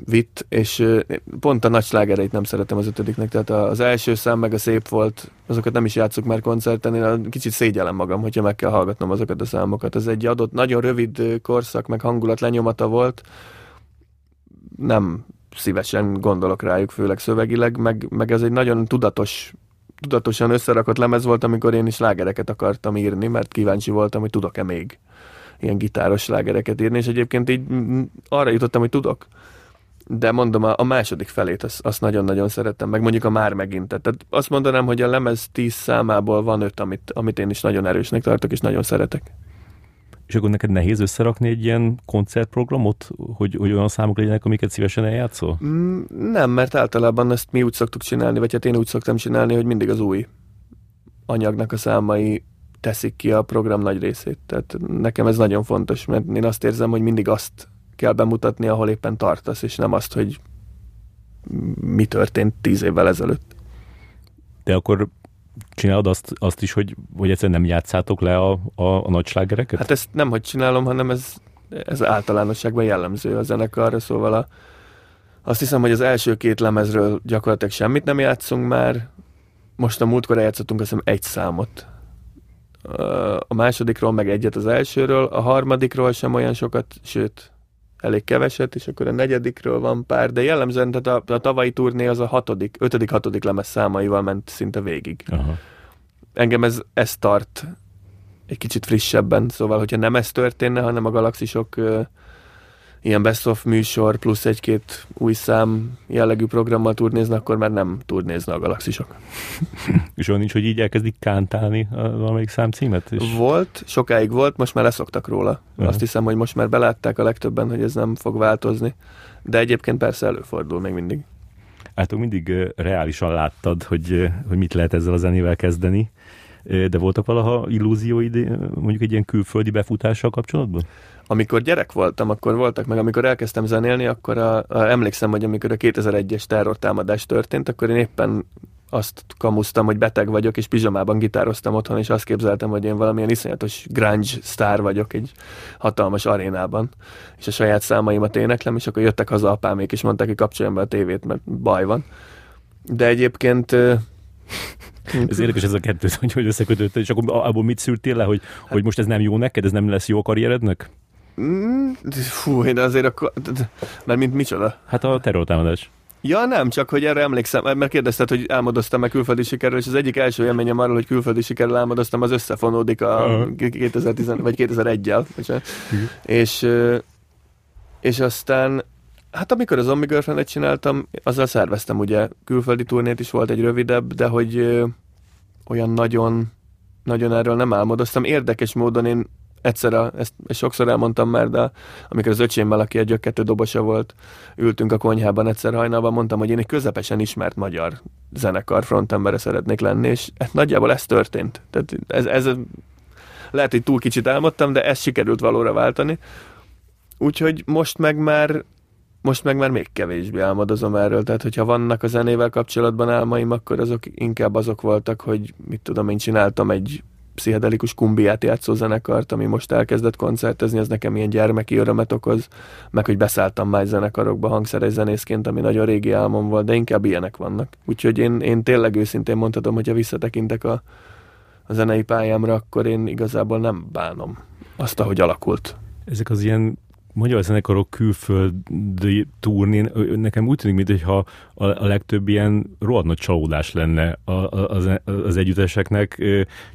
vitt, és uh, pont a nagy slágereit nem szeretem az ötödiknek, tehát az első szám meg a szép volt, azokat nem is játszok már koncerten, én kicsit szégyellem magam, hogyha meg kell hallgatnom azokat a számokat. Ez egy adott, nagyon rövid korszak, meg hangulat lenyomata volt, nem szívesen gondolok rájuk, főleg szövegileg, meg, meg ez egy nagyon tudatos tudatosan összerakott lemez volt, amikor én is lágereket akartam írni, mert kíváncsi voltam, hogy tudok-e még ilyen gitáros lágereket írni, és egyébként így arra jutottam, hogy tudok. De mondom, a, második felét azt, azt nagyon-nagyon szerettem, meg mondjuk a már megint. Tehát azt mondanám, hogy a lemez tíz számából van öt, amit, amit én is nagyon erősnek tartok, és nagyon szeretek. És akkor neked nehéz összerakni egy ilyen koncertprogramot, hogy, hogy olyan számok legyenek, amiket szívesen eljátszol? Mm, nem, mert általában ezt mi úgy szoktuk csinálni, vagy hát én úgy szoktam csinálni, hogy mindig az új anyagnak a számai teszik ki a program nagy részét. Tehát nekem ez nagyon fontos, mert én azt érzem, hogy mindig azt kell bemutatni, ahol éppen tartasz, és nem azt, hogy mi történt tíz évvel ezelőtt. De akkor csinálod azt, azt is, hogy, hogy egyszerűen nem játszátok le a, a, a nagy? Hát ezt nem, hogy csinálom, hanem ez, ez általánosságban jellemző a zenekarra, szóval a, azt hiszem, hogy az első két lemezről gyakorlatilag semmit nem játszunk már. Most a múltkor eljátszottunk azt hiszem egy számot. A másodikról meg egyet az elsőről, a harmadikról sem olyan sokat, sőt, elég keveset, és akkor a negyedikről van pár, de jellemzően tehát a, a tavalyi turné az a hatodik, ötödik, hatodik lemez számaival ment szinte végig. Aha. Engem ez, ez tart egy kicsit frissebben, szóval hogyha nem ez történne, hanem a galaxisok ilyen best of műsor plusz egy-két új szám jellegű programmal turnézna, akkor már nem turnézna a galaxisok. (laughs) és olyan nincs, hogy így elkezdik kántálni valamelyik számcímet? És... Volt, sokáig volt, most már leszoktak róla. Uh-huh. Azt hiszem, hogy most már belátták a legtöbben, hogy ez nem fog változni. De egyébként persze előfordul még mindig. Hát mindig reálisan láttad, hogy, hogy mit lehet ezzel a zenével kezdeni de voltak valaha illúzióid mondjuk egy ilyen külföldi befutással kapcsolatban? Amikor gyerek voltam, akkor voltak meg, amikor elkezdtem zenélni, akkor a, a, emlékszem, hogy amikor a 2001-es terrortámadás történt, akkor én éppen azt kamusztam, hogy beteg vagyok, és pizsamában gitároztam otthon, és azt képzeltem, hogy én valamilyen iszonyatos grunge sztár vagyok egy hatalmas arénában, és a saját számaimat éneklem, és akkor jöttek haza apámék, és mondták, hogy kapcsoljam be a tévét, mert baj van. De egyébként ez érdekes ez a kettő, hogy hogy összekötött, és akkor abból mit szűrtél le, hogy, hát, hogy most ez nem jó neked, ez nem lesz jó a karrierednek? Mm, fú, de azért akkor... Mert mint micsoda? Hát a terrortámadás. Ja, nem, csak hogy erre emlékszem, mert kérdezted, hogy álmodoztam-e külföldi sikerrel, és az egyik első élményem arról, hogy külföldi sikerrel álmodoztam, az összefonódik a uh-huh. 2010 vagy 2001-jel. Uh-huh. És, és aztán, hát amikor az Zombie girlfriend csináltam, azzal szerveztem ugye külföldi turnét is volt egy rövidebb, de hogy olyan nagyon, nagyon erről nem álmodoztam. Érdekes módon én egyszer, a, ezt, sokszor elmondtam már, de amikor az öcsémmel, aki egy kettő dobosa volt, ültünk a konyhában egyszer hajnalban, mondtam, hogy én egy közepesen ismert magyar zenekar frontembere szeretnék lenni, és hát nagyjából ez történt. Tehát ez, ez lehet, hogy túl kicsit álmodtam, de ezt sikerült valóra váltani. Úgyhogy most meg már most meg már még kevésbé álmodozom erről, tehát hogyha vannak a zenével kapcsolatban álmaim, akkor azok inkább azok voltak, hogy mit tudom, én csináltam egy pszichedelikus kumbiát játszó zenekart, ami most elkezdett koncertezni, ez nekem ilyen gyermeki örömet okoz, meg hogy beszálltam más zenekarokba hangszeres zenészként, ami nagyon régi álmom volt, de inkább ilyenek vannak. Úgyhogy én, én tényleg őszintén mondhatom, hogyha visszatekintek a, a zenei pályámra, akkor én igazából nem bánom azt, ahogy alakult. Ezek az ilyen magyar zenekarok külföldi turnén, nekem úgy tűnik, mintha a, a legtöbb ilyen rohadt nagy csalódás lenne az, az együtteseknek,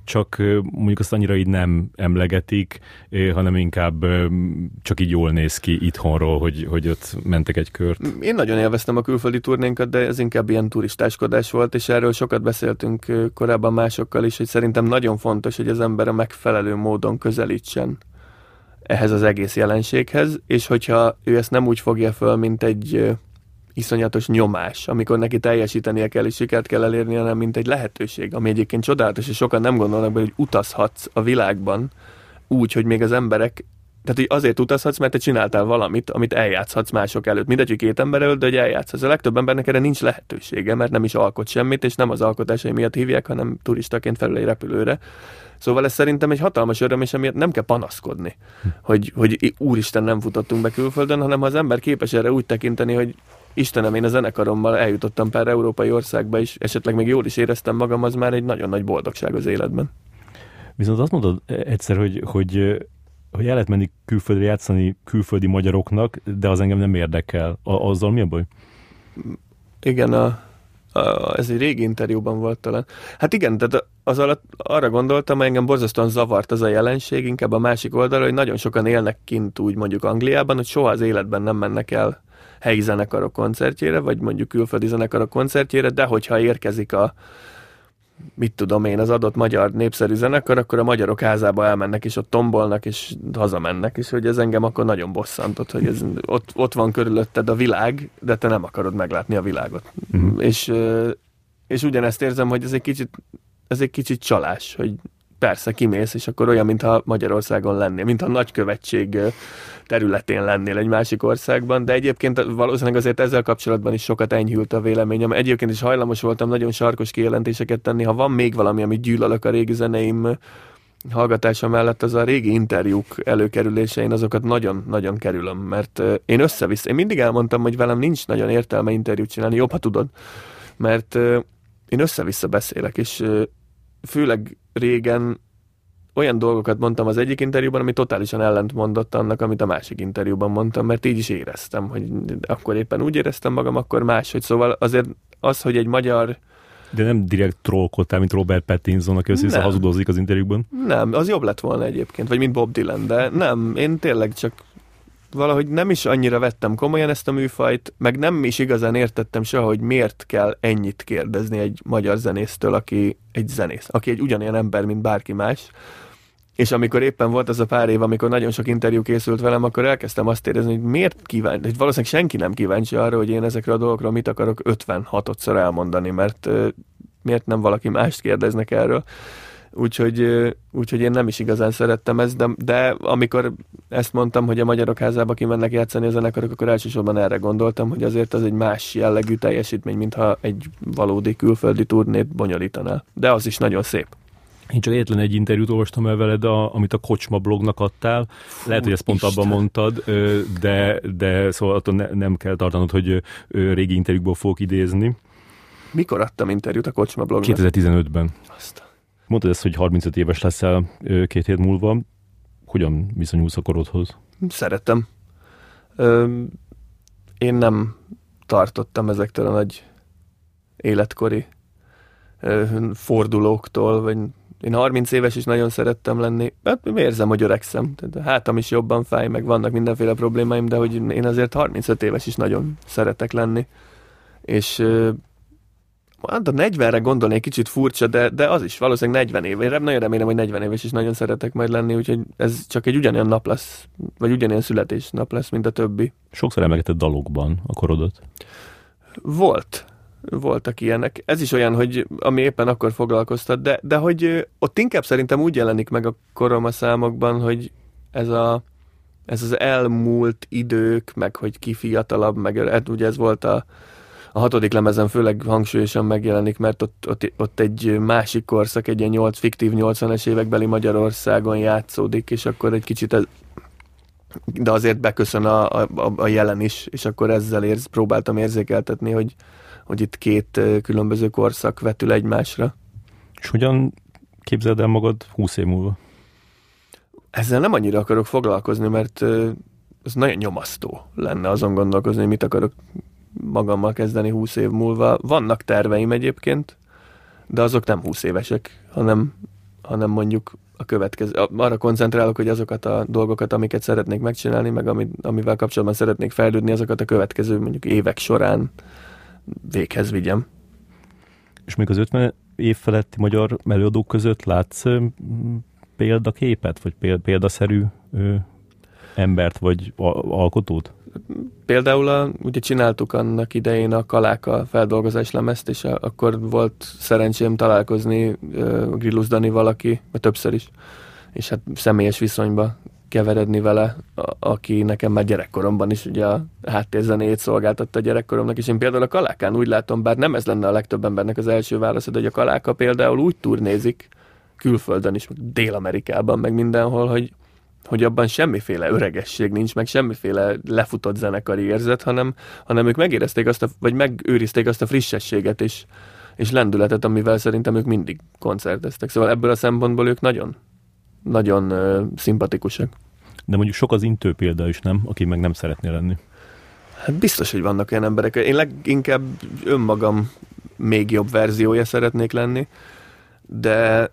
csak mondjuk azt annyira így nem emlegetik, hanem inkább csak így jól néz ki itthonról, hogy, hogy ott mentek egy kört. Én nagyon élveztem a külföldi turnénkat, de ez inkább ilyen turistáskodás volt, és erről sokat beszéltünk korábban másokkal is, hogy szerintem nagyon fontos, hogy az ember a megfelelő módon közelítsen ehhez az egész jelenséghez, és hogyha ő ezt nem úgy fogja föl, mint egy iszonyatos nyomás, amikor neki teljesítenie kell és sikert kell elérni, hanem mint egy lehetőség, ami egyébként csodálatos, és sokan nem gondolnak be, hogy utazhatsz a világban úgy, hogy még az emberek tehát, hogy azért utazhatsz, mert te csináltál valamit, amit eljátszhatsz mások előtt. Mindegy, hogy két ember előtt, de hogy eljátszhatsz. A legtöbb embernek erre nincs lehetősége, mert nem is alkot semmit, és nem az alkotásai miatt hívják, hanem turistaként felül egy repülőre. Szóval ez szerintem egy hatalmas öröm, és emiatt nem kell panaszkodni, hogy, hogy úristen nem futottunk be külföldön, hanem ha az ember képes erre úgy tekinteni, hogy Istenem, én a zenekarommal eljutottam pár európai országba, és esetleg még jól is éreztem magam, az már egy nagyon nagy boldogság az életben. Viszont azt mondod egyszer, hogy, hogy hogy el lehet menni külföldre játszani külföldi magyaroknak, de az engem nem érdekel. A, azzal mi a baj? Igen, a, a, ez egy régi interjúban volt talán. Hát igen, tehát az alatt arra gondoltam, engem borzasztóan zavart az a jelenség, inkább a másik oldalra, hogy nagyon sokan élnek kint úgy mondjuk Angliában, hogy soha az életben nem mennek el helyi zenekarok koncertjére, vagy mondjuk külföldi zenekarok koncertjére, de hogyha érkezik a, mit tudom én, az adott magyar népszerű zenekar, akkor a magyarok házába elmennek, és ott tombolnak, és hazamennek, és hogy ez engem akkor nagyon bosszantott, hogy ez, ott, ott van körülötted a világ, de te nem akarod meglátni a világot. Uh-huh. És, és ugyanezt érzem, hogy ez egy kicsit, ez egy kicsit csalás, hogy persze kimész, és akkor olyan, mintha Magyarországon lennél, mintha nagykövetség területén lennél egy másik országban, de egyébként valószínűleg azért ezzel kapcsolatban is sokat enyhült a véleményem. Egyébként is hajlamos voltam nagyon sarkos kijelentéseket tenni, ha van még valami, amit gyűlölök a régi zeneim hallgatása mellett, az a régi interjúk előkerülése, én azokat nagyon-nagyon kerülöm, mert én össze-vissza, én mindig elmondtam, hogy velem nincs nagyon értelme interjút csinálni, jobb, ha tudod, mert én össze-vissza beszélek, és főleg régen olyan dolgokat mondtam az egyik interjúban, ami totálisan ellent mondott annak, amit a másik interjúban mondtam, mert így is éreztem, hogy akkor éppen úgy éreztem magam, akkor máshogy. Szóval azért az, hogy egy magyar de nem direkt trollkodtál, mint Robert Pattinson, aki össze hazudozik az interjúkban? Nem, az jobb lett volna egyébként, vagy mint Bob Dylan, de nem, én tényleg csak valahogy nem is annyira vettem komolyan ezt a műfajt, meg nem is igazán értettem soha, hogy miért kell ennyit kérdezni egy magyar zenésztől, aki egy zenész, aki egy ugyanilyen ember, mint bárki más. És amikor éppen volt az a pár év, amikor nagyon sok interjú készült velem, akkor elkezdtem azt érezni, hogy miért kíváncsi, hogy valószínűleg senki nem kíváncsi arra, hogy én ezekre a dolgokról mit akarok 56-szor elmondani, mert miért nem valaki mást kérdeznek erről. Úgyhogy, úgyhogy én nem is igazán szerettem ezt, de, de amikor ezt mondtam, hogy a Magyarok Házába kimennek játszani a zenekarok, akkor elsősorban erre gondoltam, hogy azért az egy más jellegű teljesítmény, mintha egy valódi külföldi turnét bonyolítanál. De az is nagyon szép. Én csak egyetlen egy interjút olvastam el veled, a, amit a Kocsma blognak adtál. Fú, Lehet, hogy ezt pont Isten. abban mondtad, de, de szóval attól ne, nem kell tartanod, hogy régi interjúkból fogok idézni. Mikor adtam interjút a Kocsma blognak? 2015-ben. Azt. Mondtad ezt, hogy 35 éves leszel két hét múlva. Hogyan viszonyulsz a korodhoz? Szeretem. Ö, én nem tartottam ezektől a nagy életkori ö, fordulóktól, vagy én 30 éves is nagyon szerettem lenni. Hát érzem, hogy öregszem. Tehát a hátam is jobban fáj, meg vannak mindenféle problémáim, de hogy én azért 35 éves is nagyon szeretek lenni. És hát a 40-re gondolni egy kicsit furcsa, de, de az is valószínűleg 40 év. Én nagyon remélem, hogy 40 éves is nagyon szeretek majd lenni, úgyhogy ez csak egy ugyanolyan nap lesz, vagy ugyanilyen születésnap lesz, mint a többi. Sokszor emlegetett dalokban a korodat? Volt voltak ilyenek. Ez is olyan, hogy ami éppen akkor foglalkoztat, de, de hogy ott inkább szerintem úgy jelenik meg a korom a számokban, hogy ez a ez az elmúlt idők, meg hogy ki fiatalabb, meg hát ugye ez volt a, a hatodik lemezen főleg hangsúlyosan megjelenik, mert ott, ott, ott egy másik korszak, egy ilyen 8, fiktív 80-es évekbeli Magyarországon játszódik, és akkor egy kicsit ez, de azért beköszön a, a, a jelen is, és akkor ezzel érz, próbáltam érzékeltetni, hogy, hogy itt két különböző korszak vetül egymásra. És hogyan képzeld el magad 20 év múlva? Ezzel nem annyira akarok foglalkozni, mert ez nagyon nyomasztó lenne azon gondolkozni, hogy mit akarok magammal kezdeni 20 év múlva. Vannak terveim egyébként, de azok nem 20 évesek, hanem, hanem mondjuk a következő. Arra koncentrálok, hogy azokat a dolgokat, amiket szeretnék megcsinálni, meg amivel kapcsolatban szeretnék fejlődni, azokat a következő mondjuk évek során véghez vigyem. És még az 50 év feletti magyar előadók között látsz példaképet, vagy példaszerű embert, vagy alkotót? Például a, ugye csináltuk annak idején a Kaláka feldolgozás lemezt, és a, akkor volt szerencsém találkozni uh, Grillus Dani valaki, mert többször is, és hát személyes viszonyba keveredni vele, a, aki nekem már gyerekkoromban is ugye a háttérzenét szolgáltatta a gyerekkoromnak, és én például a Kalákán úgy látom, bár nem ez lenne a legtöbb embernek az első válaszod, hogy a Kaláka például úgy turnézik, külföldön is, meg Dél-Amerikában, meg mindenhol, hogy, hogy abban semmiféle öregesség nincs, meg semmiféle lefutott zenekari érzet, hanem, hanem ők megérezték azt, a, vagy megőrizték azt a frissességet és, és lendületet, amivel szerintem ők mindig koncerteztek. Szóval ebből a szempontból ők nagyon nagyon uh, szimpatikusak. De mondjuk sok az intő példa is, nem? Aki meg nem szeretné lenni. Hát biztos, hogy vannak olyan emberek. Én leginkább önmagam még jobb verziója szeretnék lenni, de,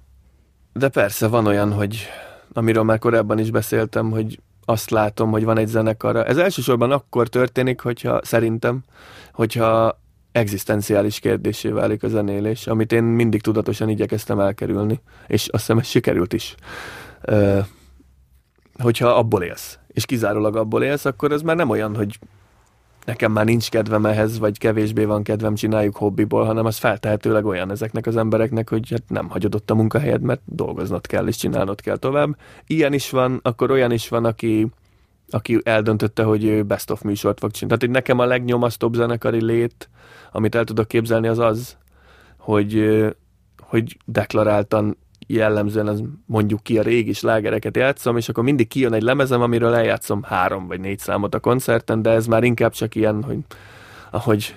de persze van olyan, hogy amiről már korábban is beszéltem, hogy azt látom, hogy van egy zenekara. Ez elsősorban akkor történik, hogyha szerintem, hogyha egzisztenciális kérdésé válik a zenélés, amit én mindig tudatosan igyekeztem elkerülni, és azt hiszem, ez sikerült is. Ö, hogyha abból élsz, és kizárólag abból élsz, akkor ez már nem olyan, hogy nekem már nincs kedvem ehhez, vagy kevésbé van kedvem, csináljuk hobbiból, hanem az feltehetőleg olyan ezeknek az embereknek, hogy hát nem hagyod ott a munkahelyed, mert dolgoznod kell, és csinálnod kell tovább. Ilyen is van, akkor olyan is van, aki, aki eldöntötte, hogy ő best of műsort fog csinálni. Tehát, nekem a legnyomasztóbb zenekari lét, amit el tudok képzelni, az az, hogy, hogy deklaráltan jellemzően az mondjuk ki a régi slágereket játszom, és akkor mindig kijön egy lemezem, amiről eljátszom három vagy négy számot a koncerten, de ez már inkább csak ilyen, hogy ahogy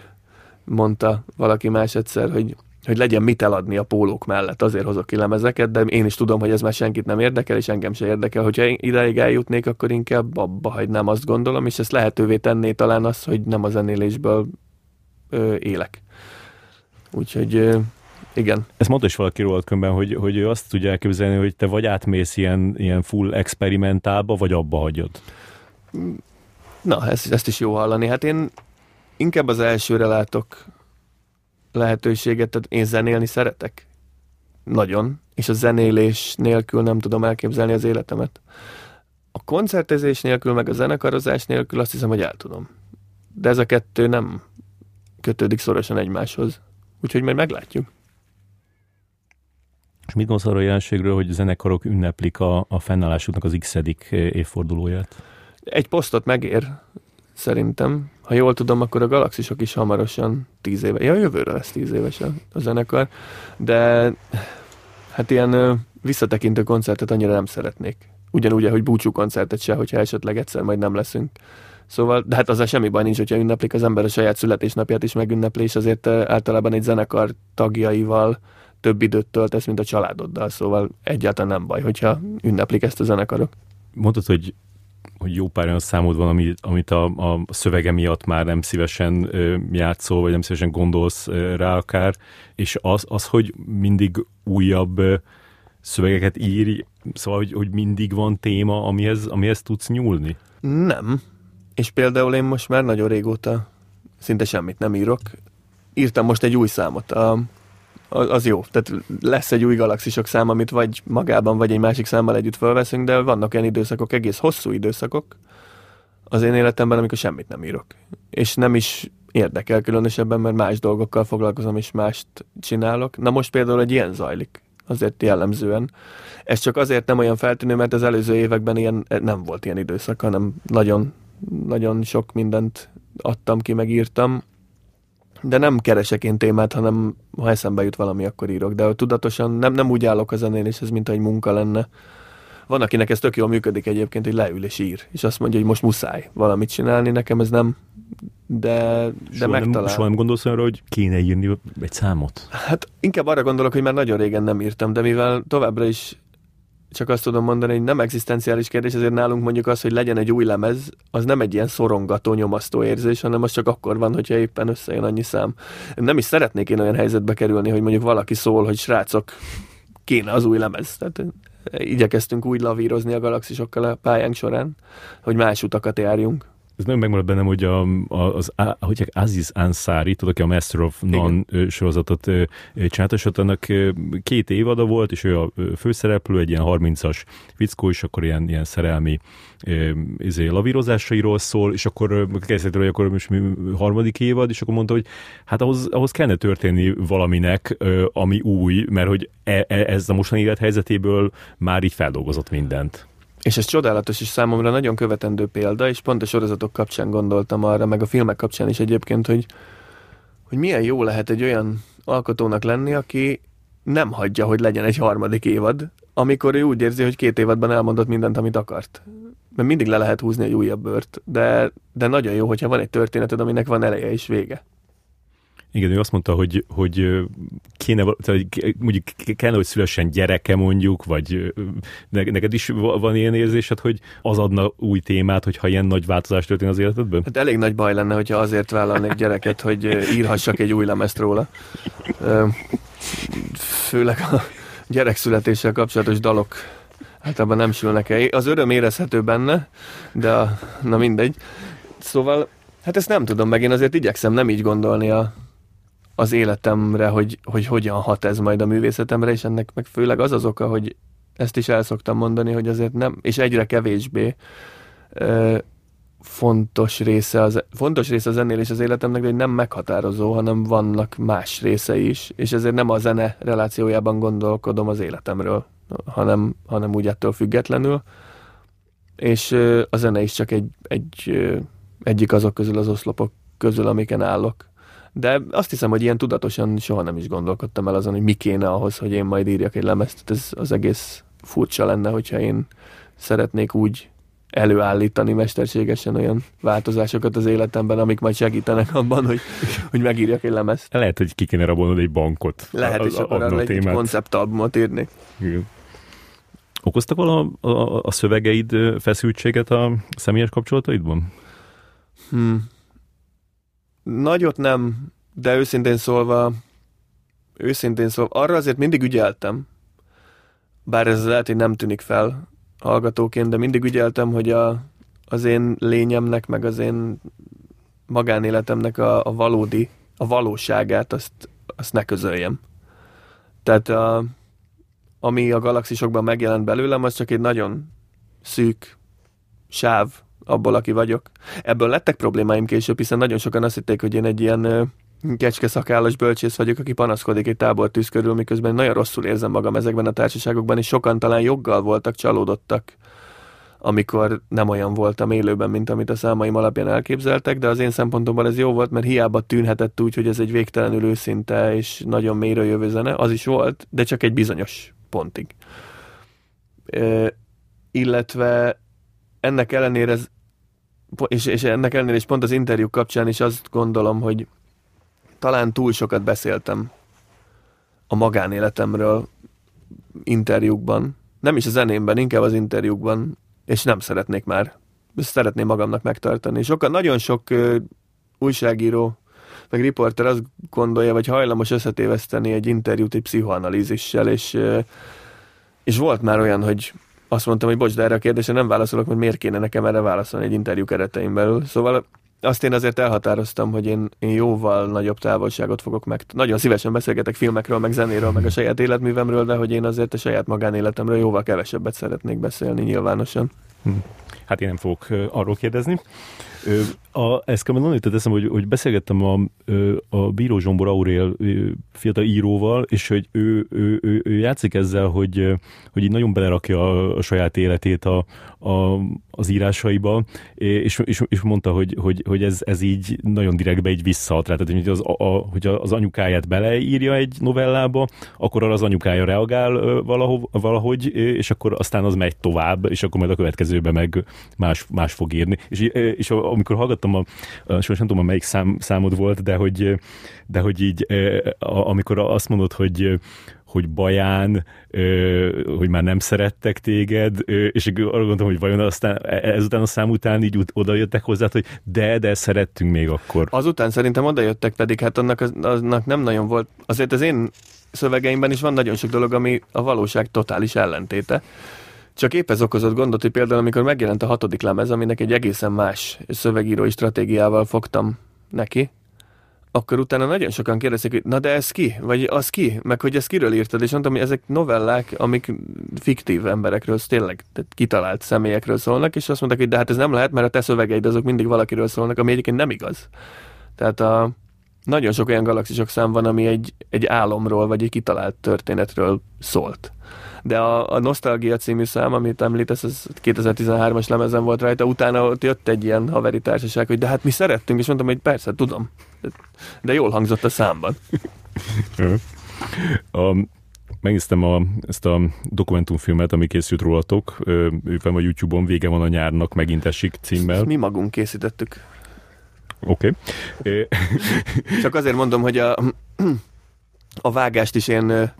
mondta valaki más egyszer, hogy, hogy legyen mit eladni a pólók mellett, azért hozok ki lemezeket, de én is tudom, hogy ez már senkit nem érdekel, és engem se érdekel. Hogyha ideig eljutnék, akkor inkább abba hagynám, azt gondolom, és ezt lehetővé tenné talán az, hogy nem a zenélésből ö, élek. Úgyhogy ö, igen. Ezt mondta is valaki róla könyvben, hogy, hogy ő azt tudja elképzelni, hogy te vagy átmész ilyen, ilyen full experimentálba, vagy abba hagyod. Na, ezt, ezt is jó hallani. Hát én inkább az elsőre látok lehetőséget, tehát én zenélni szeretek. Nagyon. És a zenélés nélkül nem tudom elképzelni az életemet. A koncertezés nélkül, meg a zenekarozás nélkül azt hiszem, hogy el tudom. De ez a kettő nem kötődik szorosan egymáshoz. Úgyhogy majd meglátjuk. És mit gondolsz arra a jelenségről, hogy zenekarok ünneplik a, a fennállásuknak az x évfordulóját? Egy posztot megér, szerintem. Ha jól tudom, akkor a Galaxisok is hamarosan tíz éve. Ja, jövőre lesz tíz éves a zenekar. De hát ilyen visszatekintő koncertet annyira nem szeretnék. Ugyanúgy, hogy búcsú koncertet se, hogyha esetleg egyszer majd nem leszünk. Szóval, de hát azzal semmi baj nincs, hogyha ünneplik az ember a saját születésnapját is megünnepli, és azért általában egy zenekar tagjaival több időt töltesz, mint a családoddal, szóval egyáltalán nem baj, hogyha ünneplik ezt a zenekarok. Mondtad, hogy hogy jó pár olyan számod van, amit, amit a, a szövege miatt már nem szívesen ö, játszol, vagy nem szívesen gondolsz ö, rá akár, és az, az hogy mindig újabb ö, szövegeket ír, szóval, hogy, hogy mindig van téma, amihez, amihez tudsz nyúlni? Nem. És például én most már nagyon régóta szinte semmit nem írok. Írtam most egy új számot. A, az jó. Tehát lesz egy új galaxisok szám, amit vagy magában, vagy egy másik számmal együtt felveszünk, de vannak olyan időszakok, egész hosszú időszakok az én életemben, amikor semmit nem írok. És nem is érdekel különösebben, mert más dolgokkal foglalkozom, és mást csinálok. Na most például egy ilyen zajlik, azért jellemzően. Ez csak azért nem olyan feltűnő, mert az előző években ilyen, nem volt ilyen időszak, hanem nagyon, nagyon sok mindent adtam ki, megírtam, de nem keresek én témát, hanem ha eszembe jut valami, akkor írok. De tudatosan nem, nem úgy állok a zenéléshez, mint egy munka lenne. Van, akinek ez tök jól működik egyébként, hogy leül és ír, és azt mondja, hogy most muszáj valamit csinálni, nekem ez nem, de, de soha megtalál. Nem, soha nem gondolsz arra, hogy kéne írni egy számot? Hát inkább arra gondolok, hogy már nagyon régen nem írtam, de mivel továbbra is csak azt tudom mondani, hogy nem egzisztenciális kérdés, ezért nálunk mondjuk az, hogy legyen egy új lemez, az nem egy ilyen szorongató, nyomasztó érzés, hanem az csak akkor van, hogyha éppen összejön annyi szám. Nem is szeretnék én olyan helyzetbe kerülni, hogy mondjuk valaki szól, hogy srácok, kéne az új lemez. Tehát igyekeztünk úgy lavírozni a galaxisokkal a pályánk során, hogy más utakat járjunk ez nagyon megmaradt bennem, hogy a, a, az, hogy Aziz Ansari, tudod, aki a Master of Non Igen. sorozatot csinálta, és ott annak két évada volt, és ő a főszereplő, egy ilyen 30-as fickó, és akkor ilyen, ilyen szerelmi izé, lavírozásairól szól, és akkor kezdett hogy akkor most mi harmadik évad, és akkor mondta, hogy hát ahhoz, ahhoz kellene történni valaminek, ami új, mert hogy e, e, ez a mostani élethelyzetéből már így feldolgozott mindent. És ez csodálatos, és számomra nagyon követendő példa, és pont a sorozatok kapcsán gondoltam arra, meg a filmek kapcsán is egyébként, hogy, hogy milyen jó lehet egy olyan alkotónak lenni, aki nem hagyja, hogy legyen egy harmadik évad, amikor ő úgy érzi, hogy két évadban elmondott mindent, amit akart. Mert mindig le lehet húzni egy újabb bört, de, de nagyon jó, hogyha van egy történeted, aminek van eleje és vége. Igen, ő azt mondta, hogy, hogy kéne, tehát, mondjuk kellene, hogy szülessen gyereke mondjuk, vagy neked is van ilyen érzésed, hogy az adna új témát, hogyha ilyen nagy változás történik az életedben? Hát elég nagy baj lenne, hogyha azért vállalnék gyereket, hogy írhassak egy új lemezt róla. Főleg a gyerekszületéssel kapcsolatos dalok általában nem sülnek el. Az öröm érezhető benne, de a, na mindegy. Szóval, hát ezt nem tudom meg, én azért igyekszem nem így gondolni a, az életemre, hogy, hogy hogyan hat ez majd a művészetemre, és ennek meg főleg az az oka, hogy ezt is el szoktam mondani, hogy azért nem, és egyre kevésbé ö, fontos része az, fontos része a zenélés az életemnek, de nem meghatározó, hanem vannak más részei is, és ezért nem a zene relációjában gondolkodom az életemről, hanem, hanem úgy ettől függetlenül, és ö, a zene is csak egy, egy ö, egyik azok közül az oszlopok közül, amiken állok. De azt hiszem, hogy ilyen tudatosan soha nem is gondolkodtam el azon, hogy mi kéne ahhoz, hogy én majd írjak egy lemezt. Ez az egész furcsa lenne, hogyha én szeretnék úgy előállítani mesterségesen olyan változásokat az életemben, amik majd segítenek abban, hogy, hogy megírjak egy lemezt. Lehet, hogy ki kéne rabolnod egy bankot. Lehet, és akkor arra egy konceptalbumot írni. Igen. Okoztak vala a, a, a szövegeid feszültséget a személyes kapcsolataidban? Hmm. Nagyot nem, de őszintén szólva, őszintén szólva, arra azért mindig ügyeltem, bár ez lehet, hogy nem tűnik fel hallgatóként, de mindig ügyeltem, hogy a, az én lényemnek, meg az én magánéletemnek a, a valódi, a valóságát, azt, azt ne közöljem. Tehát a, ami a galaxisokban megjelent belőlem, az csak egy nagyon szűk sáv abból, aki vagyok. Ebből lettek problémáim később, hiszen nagyon sokan azt hitték, hogy én egy ilyen kecske szakállas bölcsész vagyok, aki panaszkodik egy tábortűz körül, miközben nagyon rosszul érzem magam ezekben a társaságokban, és sokan talán joggal voltak, csalódottak, amikor nem olyan voltam élőben, mint amit a számaim alapján elképzeltek, de az én szempontomban ez jó volt, mert hiába tűnhetett úgy, hogy ez egy végtelenül őszinte és nagyon mélyre jövő zene, az is volt, de csak egy bizonyos pontig. E, illetve ennek ellenére ez, és, és ennek ellenére is pont az interjú kapcsán is azt gondolom, hogy talán túl sokat beszéltem a magánéletemről interjúkban. Nem is a zenémben, inkább az interjúkban, és nem szeretnék már. Ezt szeretném magamnak megtartani. Sokan, nagyon sok uh, újságíró, meg riporter azt gondolja, vagy hajlamos összetéveszteni egy interjút egy pszichoanalízissel, és, uh, és volt már olyan, hogy azt mondtam, hogy bocs, de erre a kérdésre nem válaszolok, mert miért kéne nekem erre válaszolni egy interjú keretein belül. Szóval azt én azért elhatároztam, hogy én, én jóval nagyobb távolságot fogok meg. Nagyon szívesen beszélgetek filmekről, meg zenéről, meg a saját életművemről, de hogy én azért a saját magánéletemről jóval kevesebbet szeretnék beszélni nyilvánosan. Hm. Hát én nem fogok arról kérdezni. A, ezt kell mondani, teszem, hogy, hogy beszélgettem a, a Bíró Zsombor Aurél fiatal íróval, és hogy ő, ő, ő, ő játszik ezzel, hogy, hogy így nagyon belerakja a, a saját életét a, a, az írásaiba, és, és, és mondta, hogy, hogy, hogy ez, ez így nagyon direktbe így visszaad rá. Tehát, hogy az, a, hogy az anyukáját beleírja egy novellába, akkor arra az anyukája reagál valahogy, valahogy, és akkor aztán az megy tovább, és akkor majd a következőben meg más, más fog írni. És, és amikor hallgattam, a, nem tudom, melyik szám, számod volt, de hogy, de hogy így, amikor azt mondod, hogy hogy baján, hogy már nem szerettek téged, és arra gondoltam, hogy vajon aztán e, ezután a szám után így oda jöttek hozzá, hogy de, de szerettünk még akkor. Azután szerintem oda jöttek, pedig hát annak, annak nem nagyon volt. Azért az én szövegeimben is van nagyon sok dolog, ami a valóság totális ellentéte. Csak épp ez okozott gondot, hogy például amikor megjelent a hatodik lemez, aminek egy egészen más szövegírói stratégiával fogtam neki, akkor utána nagyon sokan kérdezik, hogy na de ez ki? Vagy az ki? Meg hogy ezt kiről írtad? És mondtam, hogy ezek novellák, amik fiktív emberekről, tényleg tehát kitalált személyekről szólnak, és azt mondták, hogy de hát ez nem lehet, mert a te szövegeid azok mindig valakiről szólnak, ami egyébként nem igaz. Tehát a, nagyon sok olyan galaxisok szám van, ami egy, egy álomról, vagy egy kitalált történetről szólt de a, a Nostalgia című szám, amit említesz, ez 2013-as lemezen volt rajta, utána ott jött egy ilyen haveri társaság, hogy de hát mi szerettünk, és mondtam, hogy persze, tudom, de jól hangzott a számban. a, megnéztem a, ezt a dokumentumfilmet, ami készült rólatok, ő a YouTube-on, vége van a nyárnak, megint esik címmel. Mi magunk készítettük. Oké. Okay. Csak azért mondom, hogy a, a vágást is én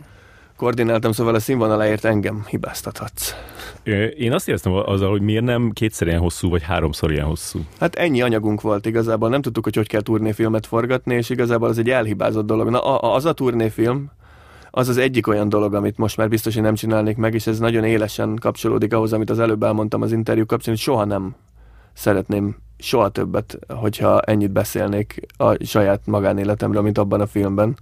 koordináltam, szóval a színvonaláért engem hibáztathatsz. Én azt éreztem azzal, hogy miért nem kétszer ilyen hosszú, vagy háromszor ilyen hosszú. Hát ennyi anyagunk volt igazából, nem tudtuk, hogy hogy kell turnéfilmet forgatni, és igazából az egy elhibázott dolog. Na, az a turnéfilm, az az egyik olyan dolog, amit most már biztos, hogy nem csinálnék meg, és ez nagyon élesen kapcsolódik ahhoz, amit az előbb elmondtam az interjú kapcsán, hogy soha nem szeretném soha többet, hogyha ennyit beszélnék a saját magánéletemről, mint abban a filmben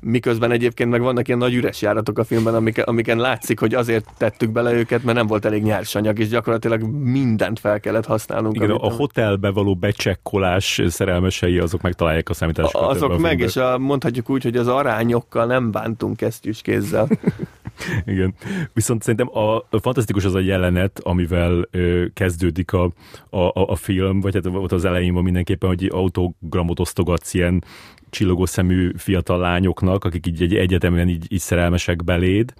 miközben egyébként meg vannak ilyen nagy üres járatok a filmben, amik, amiken látszik, hogy azért tettük bele őket, mert nem volt elég nyersanyag, és gyakorlatilag mindent fel kellett használnunk. Igen, a hotelbe való becsekkolás szerelmesei, azok megtalálják a számításokat. Azok meg, és a, mondhatjuk úgy, hogy az arányokkal nem bántunk kesztyűs kézzel. (laughs) Igen. Viszont szerintem a, fantasztikus az a jelenet, amivel ö, kezdődik a, a, a film, vagy hát ott az elején van mindenképpen, hogy autogramot osztogatsz ilyen csillogó szemű fiatal lányoknak, akik így egy egyetemen így, így szerelmesek beléd.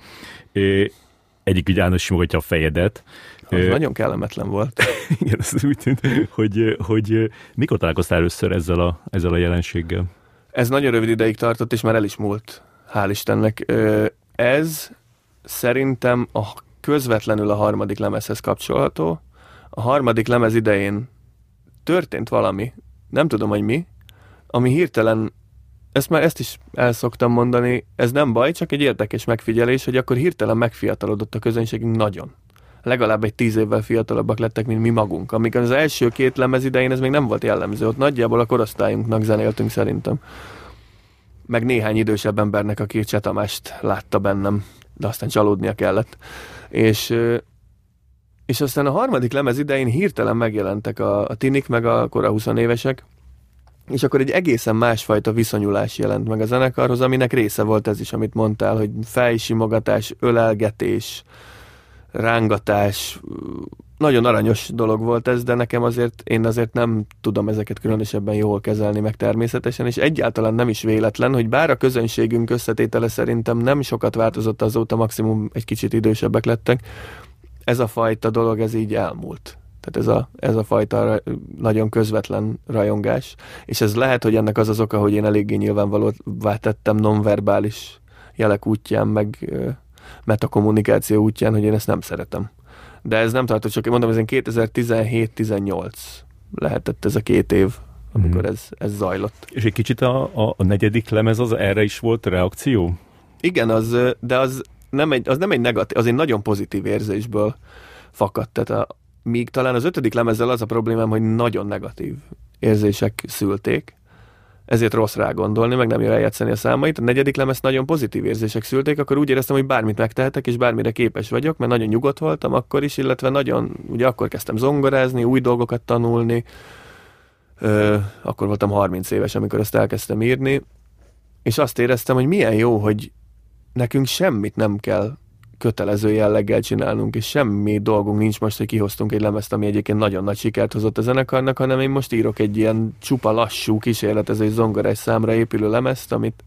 Egyik így állna simogatja a fejedet. Az nagyon kellemetlen volt. (laughs) Igen, ez úgy tűnt, hogy, hogy mikor találkoztál először ezzel a, ezzel a jelenséggel? Ez nagyon rövid ideig tartott, és már el is múlt. Hál' Istennek. Ez szerintem a közvetlenül a harmadik lemezhez kapcsolható. A harmadik lemez idején történt valami, nem tudom, hogy mi, ami hirtelen ezt már ezt is el szoktam mondani, ez nem baj, csak egy érdekes megfigyelés, hogy akkor hirtelen megfiatalodott a közönségünk nagyon. Legalább egy tíz évvel fiatalabbak lettek, mint mi magunk. Amíg az első két lemez idején ez még nem volt jellemző. Ott nagyjából a korosztályunknak zenéltünk szerintem. Meg néhány idősebb embernek, aki Csetamást látta bennem, de aztán csalódnia kellett. És, és aztán a harmadik lemez idején hirtelen megjelentek a, a tinik, meg a kora 20 évesek, és akkor egy egészen másfajta viszonyulás jelent meg a zenekarhoz, aminek része volt ez is, amit mondtál, hogy fejsimogatás, ölelgetés, rángatás, nagyon aranyos dolog volt ez, de nekem azért, én azért nem tudom ezeket különösebben jól kezelni meg természetesen, és egyáltalán nem is véletlen, hogy bár a közönségünk összetétele szerintem nem sokat változott azóta, maximum egy kicsit idősebbek lettek, ez a fajta dolog, ez így elmúlt. Tehát ez a, ez a fajta nagyon közvetlen rajongás. És ez lehet, hogy ennek az az oka, hogy én eléggé nyilvánvalóvá tettem nonverbális jelek útján, meg metakommunikáció útján, hogy én ezt nem szeretem. De ez nem tartott, én mondom, ez 2017-18 lehetett ez a két év, amikor mm. ez, ez zajlott. És egy kicsit a, a, a negyedik lemez az erre is volt reakció? Igen, az, de az nem egy, az nem egy negatív, az egy nagyon pozitív érzésből fakadt. Tehát a, míg talán az ötödik lemezzel az a problémám, hogy nagyon negatív érzések szülték, ezért rossz rá gondolni, meg nem jól eljátszani a számait. A negyedik lemez nagyon pozitív érzések szülték, akkor úgy éreztem, hogy bármit megtehetek, és bármire képes vagyok, mert nagyon nyugodt voltam akkor is, illetve nagyon, ugye akkor kezdtem zongorázni, új dolgokat tanulni, Ö, akkor voltam 30 éves, amikor ezt elkezdtem írni, és azt éreztem, hogy milyen jó, hogy nekünk semmit nem kell kötelező jelleggel csinálnunk, és semmi dolgunk nincs most, hogy kihoztunk egy lemezt, ami egyébként nagyon nagy sikert hozott a zenekarnak, hanem én most írok egy ilyen csupa lassú kísérletező zongorás számra épülő lemezt, amit,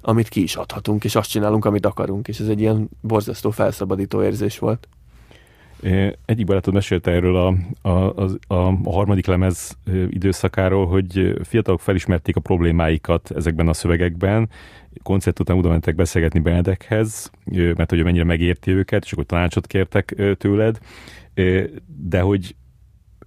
amit ki is adhatunk, és azt csinálunk, amit akarunk, és ez egy ilyen borzasztó felszabadító érzés volt. Egyik barátod mesélte erről a, a, a, a harmadik lemez időszakáról, hogy fiatalok felismerték a problémáikat ezekben a szövegekben, koncert után oda mentek beszélgetni Benedekhez, mert hogy mennyire megérti őket, és akkor tanácsot kértek tőled, de hogy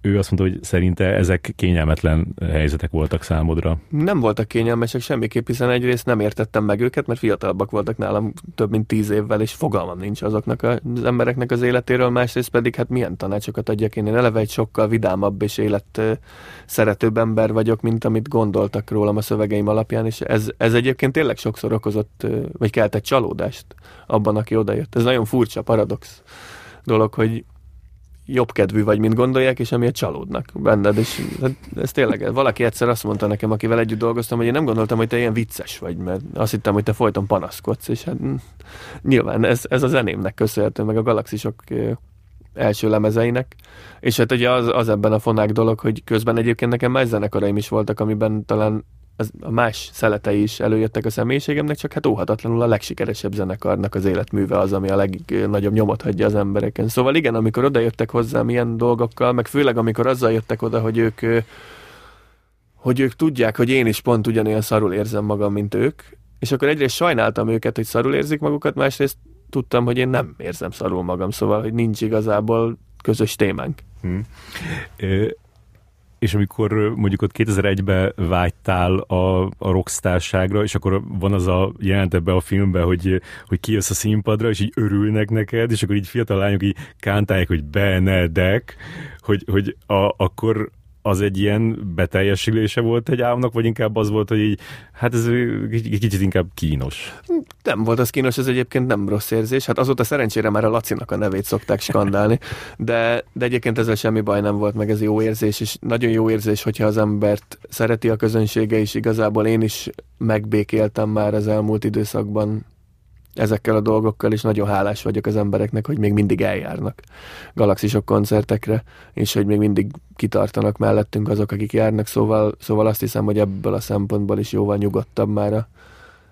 ő azt mondta, hogy szerinte ezek kényelmetlen helyzetek voltak számodra. Nem voltak kényelmesek semmiképp, hiszen egyrészt nem értettem meg őket, mert fiatalabbak voltak nálam több mint tíz évvel, és fogalmam nincs azoknak az embereknek az életéről, másrészt pedig hát milyen tanácsokat adjak én. Én eleve egy sokkal vidámabb és élet szeretőbb ember vagyok, mint amit gondoltak rólam a szövegeim alapján, és ez, ez egyébként tényleg sokszor okozott, vagy keltett csalódást abban, aki odajött. Ez nagyon furcsa, paradox dolog, hogy jobb kedvű vagy, mint gondolják, és amiért csalódnak benned, és hát ez tényleg, valaki egyszer azt mondta nekem, akivel együtt dolgoztam, hogy én nem gondoltam, hogy te ilyen vicces vagy, mert azt hittem, hogy te folyton panaszkodsz, és hát nyilván ez, ez a zenémnek köszönhető, meg a galaxisok első lemezeinek, és hát ugye az, az ebben a fonák dolog, hogy közben egyébként nekem más zenekaraim is voltak, amiben talán az, a más szeletei is előjöttek a személyiségemnek, csak hát óhatatlanul a legsikeresebb zenekarnak az életműve az, ami a legnagyobb nyomot hagyja az embereken. Szóval igen, amikor oda jöttek hozzám ilyen dolgokkal, meg főleg amikor azzal jöttek oda, hogy ők hogy ők tudják, hogy én is pont ugyanilyen szarul érzem magam, mint ők, és akkor egyrészt sajnáltam őket, hogy szarul érzik magukat, másrészt tudtam, hogy én nem érzem szarul magam, szóval, hogy nincs igazából közös témánk. Hmm és amikor mondjuk ott 2001-ben vágytál a, a rockstárságra, és akkor van az a jelent ebbe a filmben, hogy, hogy kijössz a színpadra, és így örülnek neked, és akkor így fiatal lányok így kántálják, hogy Benedek, hogy, hogy a, akkor az egy ilyen beteljesülése volt egy álomnak, vagy inkább az volt, hogy így, hát ez kicsit inkább kínos? Nem volt az kínos, ez egyébként nem rossz érzés. Hát azóta szerencsére már a Lacinak a nevét szokták skandálni, de, de egyébként ezzel semmi baj nem volt, meg ez jó érzés, és nagyon jó érzés, hogyha az embert szereti a közönsége, és igazából én is megbékéltem már az elmúlt időszakban ezekkel a dolgokkal, és nagyon hálás vagyok az embereknek, hogy még mindig eljárnak galaxisok koncertekre, és hogy még mindig kitartanak mellettünk azok, akik járnak, szóval, szóval azt hiszem, hogy ebből a szempontból is jóval nyugodtabb már a,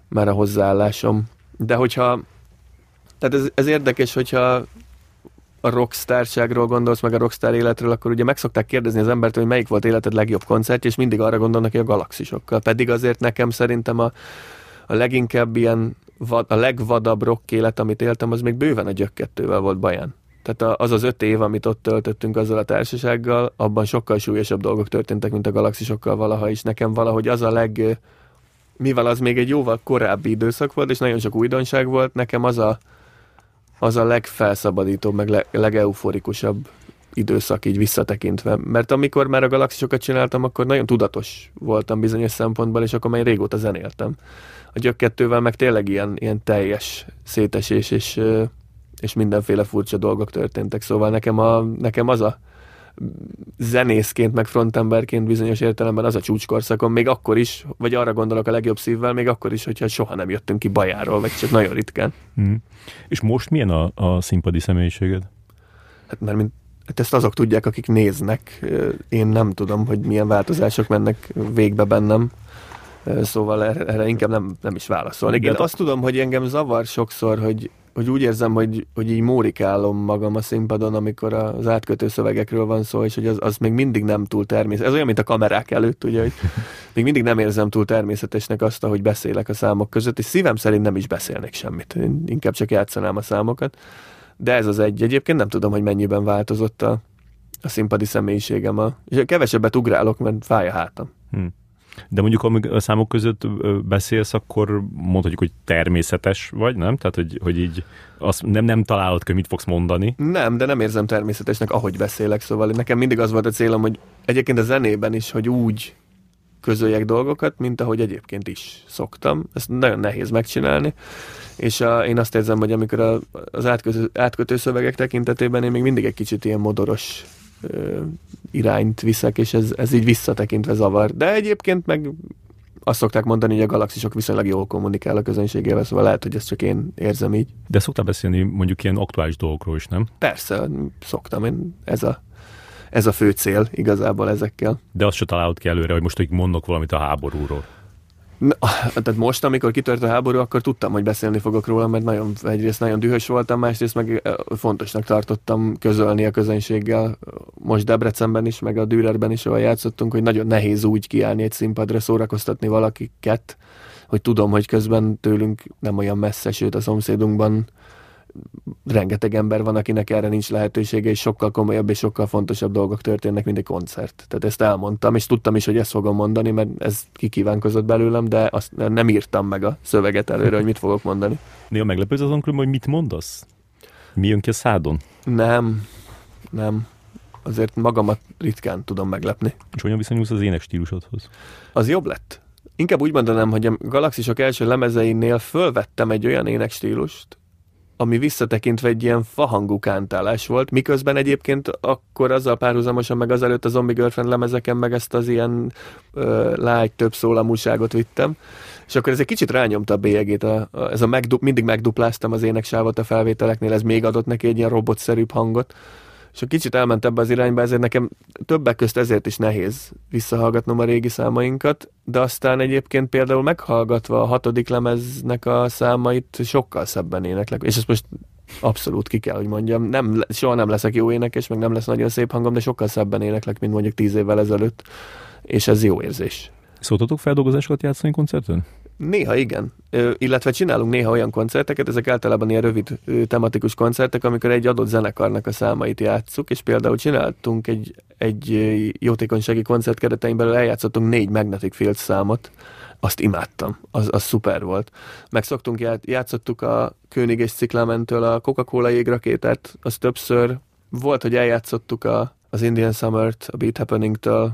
már a hozzáállásom. De hogyha, tehát ez, ez érdekes, hogyha a rockstárságról gondolsz, meg a rockstar életről, akkor ugye meg szokták kérdezni az embert, hogy melyik volt életed legjobb koncertje, és mindig arra gondolnak, hogy a galaxisokkal. Pedig azért nekem szerintem a, a leginkább ilyen vad, a legvadabb rock élet, amit éltem, az még bőven a gyökkettővel volt baján. Tehát az az öt év, amit ott töltöttünk azzal a társasággal, abban sokkal súlyosabb dolgok történtek, mint a galaxisokkal valaha is. Nekem valahogy az a leg... Mivel az még egy jóval korábbi időszak volt, és nagyon sok újdonság volt, nekem az a, az a legfelszabadítóbb, meg le, legeufórikusabb időszak így visszatekintve. Mert amikor már a galaxisokat csináltam, akkor nagyon tudatos voltam bizonyos szempontból, és akkor már régóta zenéltem a gyökkettővel meg tényleg ilyen, ilyen teljes szétesés, és, és mindenféle furcsa dolgok történtek. Szóval nekem, a, nekem az a zenészként, meg frontemberként bizonyos értelemben az a csúcskorszakon, még akkor is, vagy arra gondolok a legjobb szívvel, még akkor is, hogyha soha nem jöttünk ki bajáról, vagy csak nagyon ritkán. Mm. És most milyen a, a színpadi személyiséged? Hát mert mint Hát ezt azok tudják, akik néznek. Én nem tudom, hogy milyen változások mennek végbe bennem. Szóval erre, erre inkább nem, nem is válaszolnék. Én azt tudom, hogy engem zavar sokszor, hogy, hogy úgy érzem, hogy, hogy így mórikálom magam a színpadon, amikor az átkötő szövegekről van szó, és hogy az, az még mindig nem túl természetes. Ez olyan, mint a kamerák előtt, ugye, hogy még mindig nem érzem túl természetesnek azt, hogy beszélek a számok között, és szívem szerint nem is beszélnek semmit. Én inkább csak játszanám a számokat. De ez az egy. Egyébként nem tudom, hogy mennyiben változott a, a színpadi személyiségem. A, és kevesebbet ugrálok, mert fáj a hátam. Hmm. De mondjuk, amíg a számok között beszélsz, akkor mondhatjuk, hogy természetes vagy, nem? Tehát, hogy, hogy így azt nem, nem találod hogy mit fogsz mondani. Nem, de nem érzem természetesnek, ahogy beszélek, szóval nekem mindig az volt a célom, hogy egyébként a zenében is, hogy úgy közöljek dolgokat, mint ahogy egyébként is szoktam. Ezt nagyon nehéz megcsinálni. És a, én azt érzem, hogy amikor a, az átkötő, átkötő szövegek tekintetében én még mindig egy kicsit ilyen modoros ö, irányt viszek, és ez, ez így visszatekintve zavar. De egyébként meg azt szokták mondani, hogy a galaxisok viszonylag jól kommunikál a közönségével, szóval lehet, hogy ezt csak én érzem így. De szoktál beszélni mondjuk ilyen aktuális dolgokról is, nem? Persze, szoktam. Én ez a, ez a fő cél igazából ezekkel. De azt se találod ki előre, hogy most hogy mondok valamit a háborúról. Tehát most, amikor kitört a háború, akkor tudtam, hogy beszélni fogok róla, mert nagyon, egyrészt nagyon dühös voltam, másrészt meg fontosnak tartottam közölni a közönséggel. Most Debrecenben is, meg a Dürerben is, ahol játszottunk, hogy nagyon nehéz úgy kiállni egy színpadra, szórakoztatni valakiket, hogy tudom, hogy közben tőlünk nem olyan messze, sőt a szomszédunkban rengeteg ember van, akinek erre nincs lehetősége, és sokkal komolyabb és sokkal fontosabb dolgok történnek, mint egy koncert. Tehát ezt elmondtam, és tudtam is, hogy ezt fogom mondani, mert ez kikívánkozott belőlem, de azt nem írtam meg a szöveget előre, hogy mit fogok mondani. Néha meglepődsz azon, hogy mit mondasz? Mi jön ki a szádon? Nem, nem. Azért magamat ritkán tudom meglepni. És hogyan viszonyulsz az ének stílusodhoz? Az jobb lett. Inkább úgy mondanám, hogy a Galaxisok első lemezeinél fölvettem egy olyan énekstílust, ami visszatekintve egy ilyen fahangú kántálás volt, miközben egyébként akkor azzal párhuzamosan meg azelőtt a Zombie Girlfriend lemezeken meg ezt az ilyen uh, lágy több szólamúságot vittem, és akkor ez egy kicsit rányomta a bélyegét, a, a, ez a megdu, mindig megdupláztam az éneksávot a felvételeknél, ez még adott neki egy ilyen robotszerűbb hangot, és a kicsit elment ebbe az irányba, ezért nekem többek közt ezért is nehéz visszahallgatnom a régi számainkat, de aztán egyébként például meghallgatva a hatodik lemeznek a számait sokkal szebben éneklek, és ezt most abszolút ki kell, hogy mondjam. Nem, soha nem leszek jó énekes, meg nem lesz nagyon szép hangom, de sokkal szebben éneklek, mint mondjuk tíz évvel ezelőtt, és ez jó érzés. Szóltatok feldolgozásokat játszani koncerten? Néha igen, Ö, illetve csinálunk néha olyan koncerteket, ezek általában ilyen rövid ö, tematikus koncertek, amikor egy adott zenekarnak a számait játsszuk, és például csináltunk egy, egy jótékonysági koncert keretein belül eljátszottunk négy Magnetic Field számot, azt imádtam, az, az szuper volt. Meg szoktunk, ját, játszottuk a König és Ciklamentől a Coca-Cola jégrakétát, az többször. Volt, hogy eljátszottuk a, az Indian Summer-t a Beat Happening-től,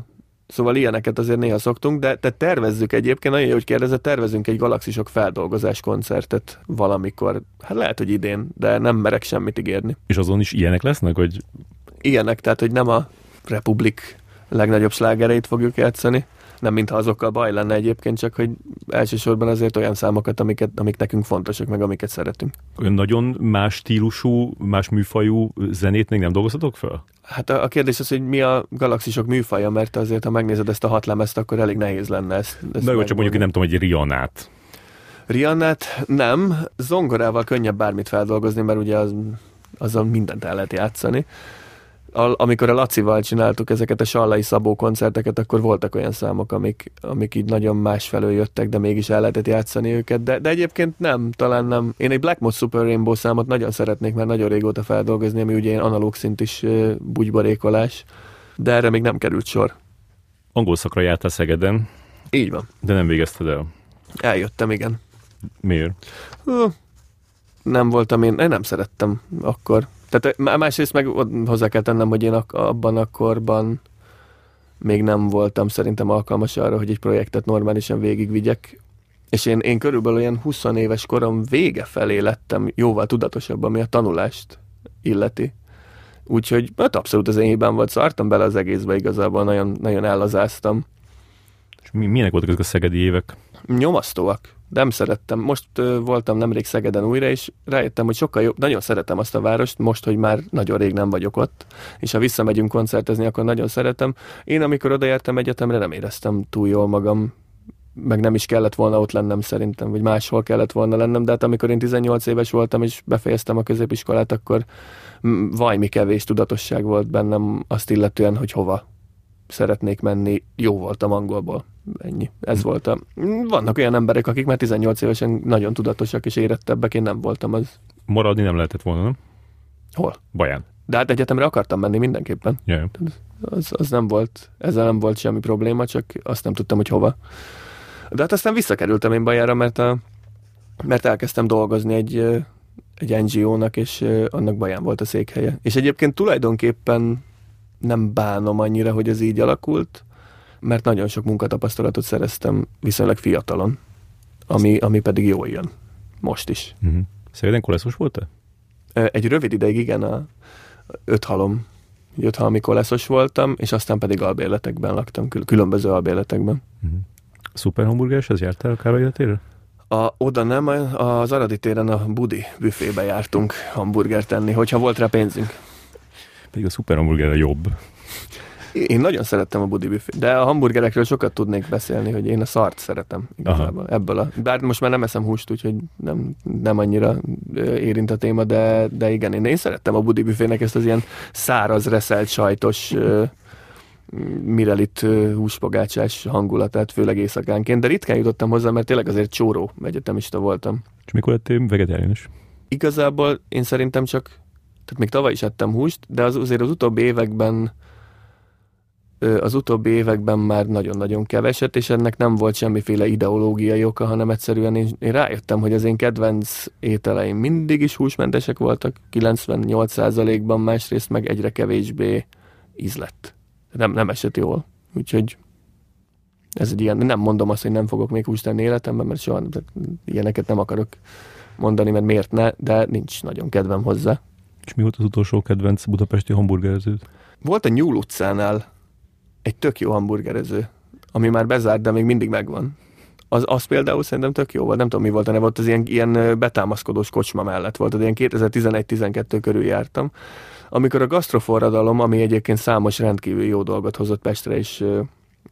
Szóval ilyeneket azért néha szoktunk, de te tervezzük egyébként, nagyon jó, hogy kérdezett, tervezünk egy galaxisok feldolgozás koncertet valamikor. Hát lehet, hogy idén, de nem merek semmit ígérni. És azon is ilyenek lesznek, hogy... Ilyenek, tehát hogy nem a Republik legnagyobb slágereit fogjuk játszani, nem mintha azokkal baj lenne egyébként, csak hogy elsősorban azért olyan számokat, amiket, amik nekünk fontosak, meg amiket szeretünk. Olyan nagyon más stílusú, más műfajú zenét még nem dolgoztatok fel? Hát a, a kérdés az, hogy mi a galaxisok műfaja, mert azért, ha megnézed ezt a hat lemezt, akkor elég nehéz lenne ezt. ezt Na jó, csak mondjuk nem tudom, hogy Rianát. Riannát nem, zongorával könnyebb bármit feldolgozni, mert ugye az, azzal mindent el lehet játszani amikor a Lacival csináltuk ezeket a Sallai Szabó koncerteket, akkor voltak olyan számok, amik, amik így nagyon másfelől jöttek, de mégis el lehetett játszani őket, de, de egyébként nem, talán nem. Én egy Black Moth Super Rainbow számot nagyon szeretnék, mert nagyon régóta feldolgozni, ami ugye ilyen analóg szint is bugybarékolás, de erre még nem került sor. Angol szakra jártál Szegeden. Így van. De nem végezted el. Eljöttem, igen. Miért? Nem voltam én, én nem szerettem akkor. Tehát másrészt meg hozzá kell tennem, hogy én abban a korban még nem voltam szerintem alkalmas arra, hogy egy projektet normálisan végigvigyek. És én, én körülbelül olyan 20 éves korom vége felé lettem jóval tudatosabb, ami a tanulást illeti. Úgyhogy hát abszolút az én hibám volt, szartam bele az egészbe igazából, nagyon, nagyon ellazáztam. És mi, milyenek voltak ezek a szegedi évek? Nyomasztóak. Nem szerettem. Most ö, voltam nemrég Szegeden újra, és rájöttem, hogy sokkal jobb. Nagyon szeretem azt a várost, most, hogy már nagyon rég nem vagyok ott, és ha visszamegyünk koncertezni, akkor nagyon szeretem. Én, amikor oda jártam egyetemre, nem éreztem túl jól magam, meg nem is kellett volna ott lennem szerintem, vagy máshol kellett volna lennem, de hát amikor én 18 éves voltam, és befejeztem a középiskolát, akkor vajmi kevés tudatosság volt bennem azt illetően, hogy hova szeretnék menni. Jó voltam angolból. Ennyi. Ez volt a... Vannak olyan emberek, akik már 18 évesen nagyon tudatosak és érettebbek, én nem voltam az. Maradni nem lehetett volna, nem? Hol? Baján. De hát egyetemre akartam menni mindenképpen. Yeah. Az, az nem volt, ezzel nem volt semmi probléma, csak azt nem tudtam, hogy hova. De hát aztán visszakerültem én Bajára, mert, a, mert elkezdtem dolgozni egy, egy NGO-nak, és annak Baján volt a székhelye. És egyébként tulajdonképpen nem bánom annyira, hogy ez így alakult, mert nagyon sok munkatapasztalatot szereztem viszonylag fiatalon, ami, ami pedig jól jön. Most is. Uh-huh. Szegeden koleszos volt-e? Egy rövid ideig igen, a öt halom, öt halmi koleszos voltam, és aztán pedig albérletekben laktam, kül- különböző albérletekben. Uh-huh. Szuper hamburgereshez jártál akár életére? A, oda nem, a- az Aradi téren a Budi büfébe jártunk hamburgert enni, hogyha volt rá pénzünk. Pedig a szuper hamburger a jobb. Én nagyon szerettem a Budi büfét, de a hamburgerekről sokat tudnék beszélni, hogy én a szart szeretem igazából. Aha. Ebből a, bár most már nem eszem húst, úgyhogy nem, nem annyira érint a téma, de, de igen, én, én szerettem a Budi büfének ezt az ilyen száraz, reszelt, sajtos mirelit húspogácsás hangulatát, főleg éjszakánként, de ritkán jutottam hozzá, mert tényleg azért csóró egyetemista voltam. És mikor lettél vegetáriánus? Igazából én szerintem csak, tehát még tavaly is ettem húst, de az, azért az utóbbi években az utóbbi években már nagyon-nagyon keveset, és ennek nem volt semmiféle ideológiai oka, hanem egyszerűen én, én rájöttem, hogy az én kedvenc ételeim mindig is húsmentesek voltak, 98%-ban, másrészt meg egyre kevésbé ízlett. Nem, nem esett jól. Úgyhogy ez egy ilyen, nem mondom azt, hogy nem fogok még húst tenni életemben, mert soha ilyeneket nem akarok mondani, mert miért ne, de nincs nagyon kedvem hozzá. És mi volt az utolsó kedvenc budapesti hamburgereződ? Volt a Nyúl utcánál egy tök jó hamburgerező, ami már bezárt, de még mindig megvan. Az, az például szerintem tök jó volt, nem tudom mi volt a neve, az ilyen, ilyen betámaszkodós kocsma mellett volt, az ilyen 2011-12 körül jártam, amikor a gasztroforradalom, ami egyébként számos rendkívül jó dolgot hozott Pestre, és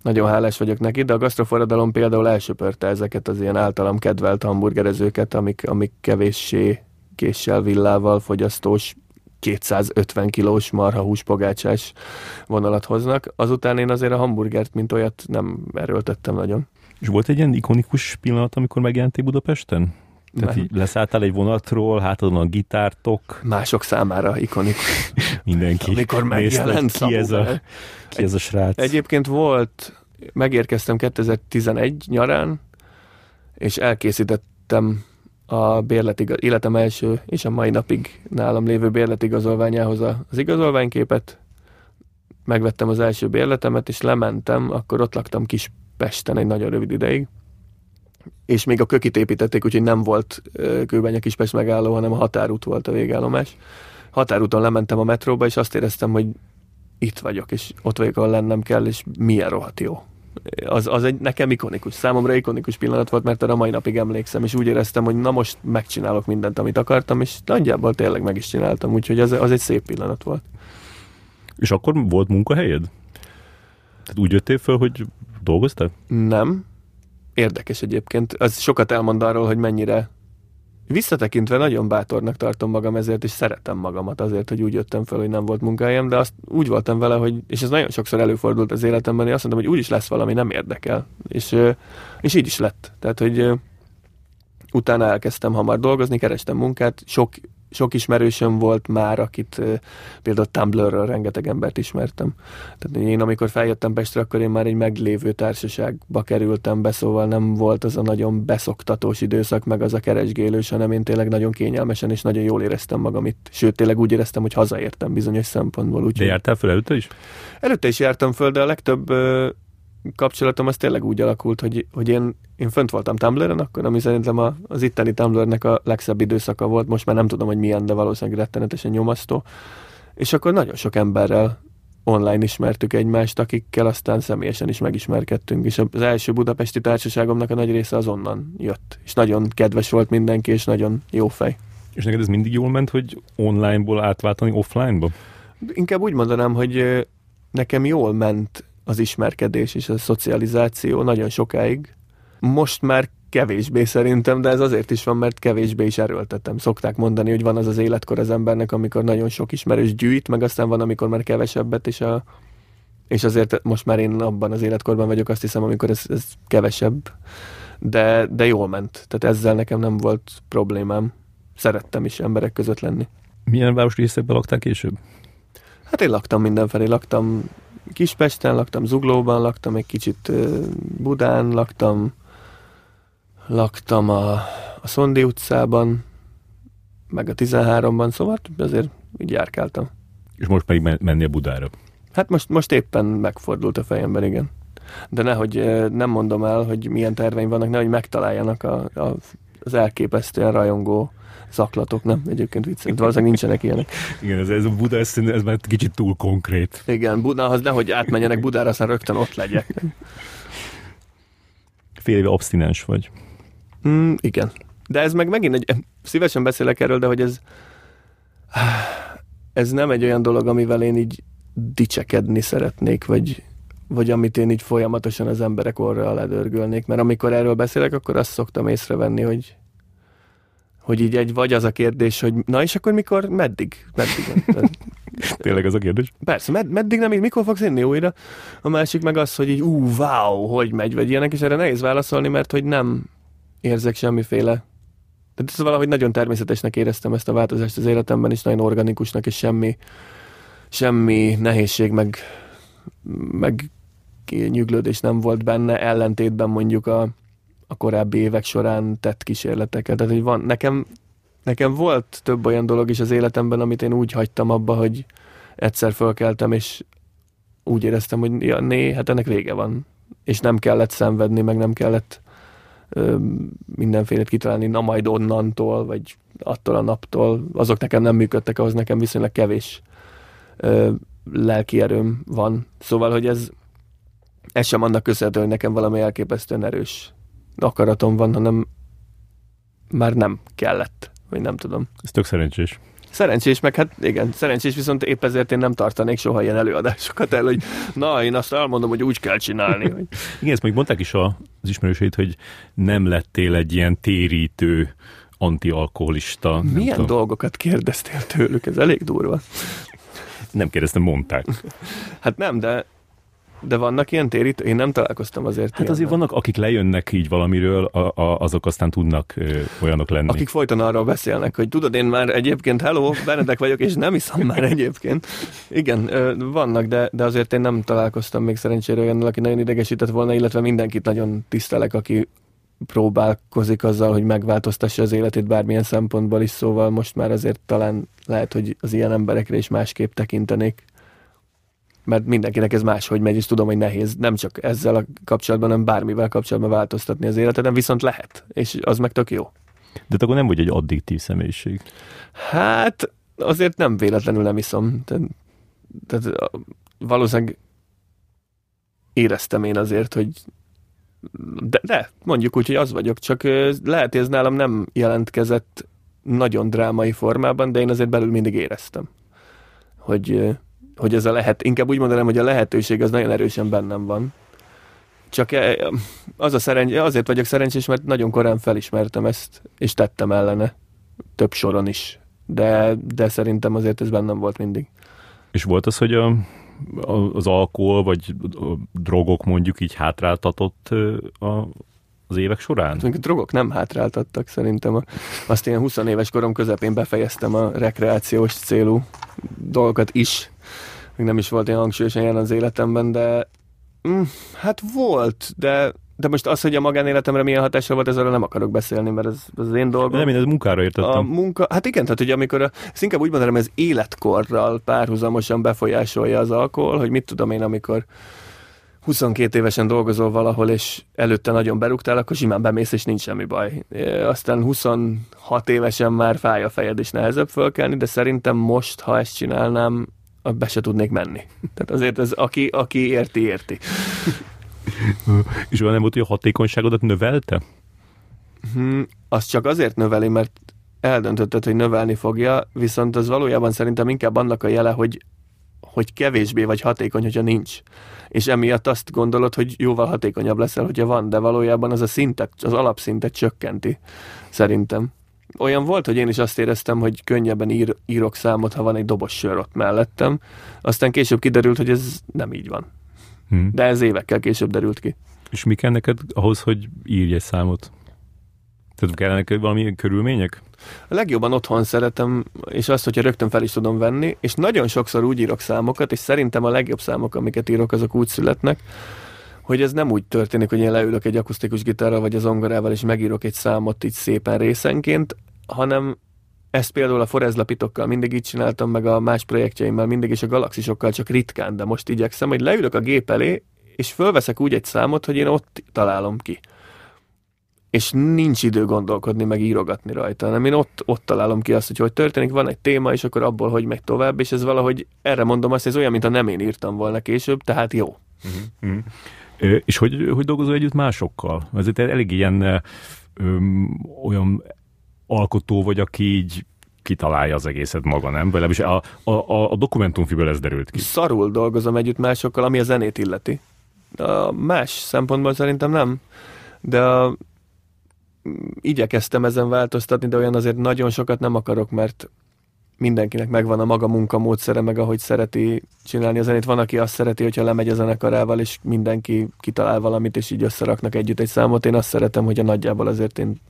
nagyon hálás vagyok neki, de a gasztroforradalom például elsöpörte ezeket az ilyen általam kedvelt hamburgerezőket, amik, amik kevéssé késsel, villával, fogyasztós 250 kilós marha húspogácsás vonalat hoznak. Azután én azért a hamburgert, mint olyat nem erőltettem nagyon. És volt egy ilyen ikonikus pillanat, amikor megjelentél Budapesten? Tehát így leszálltál egy vonatról, hátadon a gitártok, Mások számára ikonikus. (laughs) mindenki Amikor megjelent ki ez, a, ki ez a srác. Egyébként volt, megérkeztem 2011 nyarán, és elkészítettem a bérletig, életem első és a mai napig nálam lévő bérletigazolványához a- az igazolványképet. Megvettem az első bérletemet, és lementem, akkor ott laktam Kispesten egy nagyon rövid ideig. És még a kökit építették, úgyhogy nem volt ö, Kőbánya Kispest megálló, hanem a határút volt a végállomás. Határúton lementem a metróba, és azt éreztem, hogy itt vagyok, és ott vagyok, ahol lennem kell, és milyen rohadt jó. Az, az egy nekem ikonikus, számomra ikonikus pillanat volt, mert arra mai napig emlékszem, és úgy éreztem, hogy na most megcsinálok mindent, amit akartam, és nagyjából tényleg meg is csináltam, úgyhogy az, az egy szép pillanat volt. És akkor volt munkahelyed? Tehát úgy jöttél föl, hogy dolgoztál? Nem. Érdekes egyébként. Az sokat elmond arról, hogy mennyire visszatekintve nagyon bátornak tartom magam ezért, és szeretem magamat azért, hogy úgy jöttem fel, hogy nem volt munkahelyem, de azt úgy voltam vele, hogy, és ez nagyon sokszor előfordult az életemben, hogy azt mondtam, hogy úgyis lesz valami, nem érdekel. És, és így is lett. Tehát, hogy utána elkezdtem hamar dolgozni, kerestem munkát, sok, sok ismerősöm volt már, akit például Tumblr-ről rengeteg embert ismertem. Tehát én amikor feljöttem Pestre, akkor én már egy meglévő társaságba kerültem be, szóval nem volt az a nagyon beszoktatós időszak, meg az a keresgélős, hanem én tényleg nagyon kényelmesen és nagyon jól éreztem magam itt. Sőt, tényleg úgy éreztem, hogy hazaértem bizonyos szempontból. De Úgyhogy jártál föl előtte is? előtte is jártam föl, de a legtöbb kapcsolatom az tényleg úgy alakult, hogy, hogy én, én fönt voltam Tumblr-en akkor, ami szerintem a, az itteni Tumblr-nek a legszebb időszaka volt, most már nem tudom, hogy milyen, de valószínűleg rettenetesen nyomasztó. és akkor nagyon sok emberrel online ismertük egymást, akikkel aztán személyesen is megismerkedtünk, és az első budapesti társaságomnak a nagy része azonnan jött, és nagyon kedves volt mindenki, és nagyon jó fej. És neked ez mindig jól ment, hogy onlineból átváltani offline-ba? Inkább úgy mondanám, hogy nekem jól ment az ismerkedés és a szocializáció nagyon sokáig. Most már kevésbé szerintem, de ez azért is van, mert kevésbé is erőltetem. Szokták mondani, hogy van az az életkor az embernek, amikor nagyon sok ismerős gyűjt, meg aztán van, amikor már kevesebbet, és, a, és azért most már én abban az életkorban vagyok, azt hiszem, amikor ez, ez kevesebb, de, de jól ment. Tehát ezzel nekem nem volt problémám. Szerettem is emberek között lenni. Milyen város részekben laktál később? Hát én laktam mindenfelé, laktam Kispesten, laktam Zuglóban, laktam egy kicsit Budán, laktam laktam a, a Szondi utcában, meg a 13-ban, szóval azért így járkáltam. És most pedig menni a Budára? Hát most, most éppen megfordult a fejemben, igen. De nehogy nem mondom el, hogy milyen terveim vannak, nehogy megtaláljanak a, a, az elképesztően rajongó zaklatok, nem? Egyébként viccent, valószínűleg nincsenek ilyenek. Igen, ez, ez a Buda, ez, ez már kicsit túl konkrét. Igen, Budához nehogy átmenjenek Budára, aztán rögtön ott legyek. Fél éve abstinens vagy. Mm, igen. De ez meg megint egy, szívesen beszélek erről, de hogy ez ez nem egy olyan dolog, amivel én így dicsekedni szeretnék, vagy, vagy amit én így folyamatosan az emberek orra alá dörgölnék, mert amikor erről beszélek, akkor azt szoktam észrevenni, hogy hogy így egy vagy az a kérdés, hogy na és akkor mikor, meddig? Meddig? (laughs) Tényleg az a kérdés? Persze, med- meddig nem, mikor fogsz inni újra? A másik meg az, hogy így, ú, wow, hogy megy, vagy ilyenek, és erre nehéz válaszolni, mert hogy nem, érzek semmiféle tehát ez valahogy nagyon természetesnek éreztem ezt a változást az életemben, és nagyon organikusnak, és semmi, semmi nehézség, meg, meg nyüglődés nem volt benne, ellentétben mondjuk a, a korábbi évek során tett kísérleteket. Tehát, hogy van, nekem, nekem volt több olyan dolog is az életemben, amit én úgy hagytam abba, hogy egyszer fölkeltem, és úgy éreztem, hogy ja, né, hát ennek vége van. És nem kellett szenvedni, meg nem kellett mindenfélét kitalálni, na majd onnantól, vagy attól a naptól, azok nekem nem működtek, ahhoz nekem viszonylag kevés ö, lelki erőm van. Szóval, hogy ez, ez sem annak köszönhető, hogy nekem valami elképesztően erős akaratom van, hanem már nem kellett, vagy nem tudom. Ez tök szerencsés. Szerencsés, meg hát igen, szerencsés, viszont épp ezért én nem tartanék soha ilyen előadásokat el, hogy na, én azt elmondom, hogy úgy kell csinálni. Hogy... (laughs) igen, ezt még mondták is az ismerőseit, hogy nem lettél egy ilyen térítő antialkoholista. Milyen tudom. dolgokat kérdeztél tőlük? Ez elég durva. Nem kérdeztem, mondták. Hát nem, de de vannak ilyen térítő? Én nem találkoztam azért. Hát azért vannak, akik lejönnek így valamiről, a, a, azok aztán tudnak ö, olyanok lenni. Akik folyton arról beszélnek, hogy tudod, én már egyébként, hello, Benedek vagyok, és nem iszom már egyébként. Igen, ö, vannak, de, de azért én nem találkoztam még szerencsére olyan, aki nagyon idegesített volna, illetve mindenkit nagyon tisztelek, aki próbálkozik azzal, hogy megváltoztassa az életét bármilyen szempontból is, szóval most már azért talán lehet, hogy az ilyen emberekre is másképp tekintenék mert mindenkinek ez máshogy megy, és tudom, hogy nehéz nem csak ezzel a kapcsolatban, hanem bármivel kapcsolatban változtatni az életeden, viszont lehet, és az meg tök jó. De akkor nem vagy egy addiktív személyiség. Hát azért nem véletlenül nem iszom. Tehát, tehát valószínűleg éreztem én azért, hogy de, de, mondjuk úgy, hogy az vagyok, csak lehet, hogy ez nálam nem jelentkezett nagyon drámai formában, de én azért belül mindig éreztem, hogy hogy ez a lehet, inkább úgy mondanám, hogy a lehetőség az nagyon erősen bennem van. Csak e, az a szerencs, azért vagyok szerencsés, mert nagyon korán felismertem ezt, és tettem ellene. Több soron is. De, de szerintem azért ez bennem volt mindig. És volt az, hogy a, a, az alkohol, vagy a drogok mondjuk így hátráltatott a, az évek során? Hát, a drogok nem hátráltattak szerintem. Azt én 20 éves korom közepén befejeztem a rekreációs célú dolgokat is még nem is volt ilyen hangsúlyosan jelen az életemben, de mm, hát volt, de de most az, hogy a magánéletemre milyen hatással volt, ezzel nem akarok beszélni, mert ez, ez az én dolgom. Nem, én ez munkára értettem. A munka, hát igen, tehát hogy amikor, a, ezt inkább úgy mondanám, ez életkorral párhuzamosan befolyásolja az alkohol, hogy mit tudom én, amikor 22 évesen dolgozol valahol, és előtte nagyon berúgtál, akkor simán bemész, és nincs semmi baj. Aztán 26 évesen már fáj a fejed, és nehezebb fölkelni, de szerintem most, ha ezt csinálnám, be se tudnék menni. (laughs) Tehát azért ez, aki, aki érti, érti. (laughs) és olyan nem volt, hogy a hatékonyságodat növelte? Hmm, az csak azért növeli, mert eldöntötted, hogy növelni fogja, viszont az valójában szerintem inkább annak a jele, hogy, hogy kevésbé vagy hatékony, hogyha nincs. És emiatt azt gondolod, hogy jóval hatékonyabb leszel, hogyha van, de valójában az a szintet, az alapszintet csökkenti, szerintem. Olyan volt, hogy én is azt éreztem, hogy könnyebben ír, írok számot, ha van egy dobos sör ott mellettem. Aztán később kiderült, hogy ez nem így van. Hmm. De ez évekkel később derült ki. És mi kell neked ahhoz, hogy írj egy számot? Tehát kell neked valami körülmények? A legjobban otthon szeretem, és azt, hogyha rögtön fel is tudom venni, és nagyon sokszor úgy írok számokat, és szerintem a legjobb számok, amiket írok, azok úgy születnek, hogy ez nem úgy történik, hogy én leülök egy akusztikus gitárral vagy az zongorával, és megírok egy számot így szépen részenként, hanem ezt például a Forez lapitokkal mindig így csináltam, meg a más projektjeimmel mindig, és a galaxisokkal csak ritkán, de most igyekszem, hogy leülök a gép elé, és fölveszek úgy egy számot, hogy én ott találom ki és nincs idő gondolkodni, meg írogatni rajta, hanem én ott, ott találom ki azt, hogy hogy történik, van egy téma, és akkor abból hogy megy tovább, és ez valahogy, erre mondom azt, hogy ez olyan, mint nem én írtam volna később, tehát jó. Uh-huh. És hogy, hogy dolgozol együtt másokkal? Egy elég ilyen ö, olyan alkotó vagy, aki így kitalálja az egészet maga, nem? Legalábbis a, a, a, a dokumentumfiből ez derült ki. Szarul dolgozom együtt másokkal, ami a zenét illeti. A más szempontból szerintem nem. De a igyekeztem ezen változtatni, de olyan azért nagyon sokat nem akarok, mert mindenkinek megvan a maga munkamódszere, meg ahogy szereti csinálni a zenét. Van, aki azt szereti, hogyha lemegy a zenekarával, és mindenki kitalál valamit, és így összeraknak együtt egy számot. Én azt szeretem, hogy a nagyjából azért én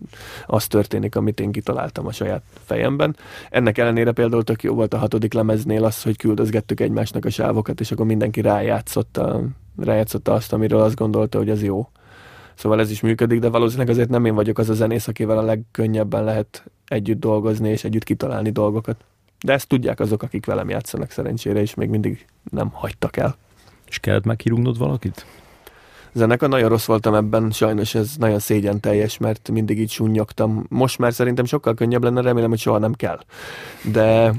az történik, amit én kitaláltam a saját fejemben. Ennek ellenére például tök jó volt a hatodik lemeznél az, hogy küldözgettük egymásnak a sávokat, és akkor mindenki rájátszotta, rájátszotta azt, amiről azt gondolta, hogy ez jó. Szóval ez is működik, de valószínűleg azért nem én vagyok az a zenész, akivel a legkönnyebben lehet együtt dolgozni és együtt kitalálni dolgokat. De ezt tudják azok, akik velem játszanak szerencsére, és még mindig nem hagytak el. És kellett megkirúgnod valakit? Zenekar nagyon rossz voltam ebben, sajnos ez nagyon szégyen teljes, mert mindig így sunnyogtam. Most már szerintem sokkal könnyebb lenne, remélem, hogy soha nem kell. De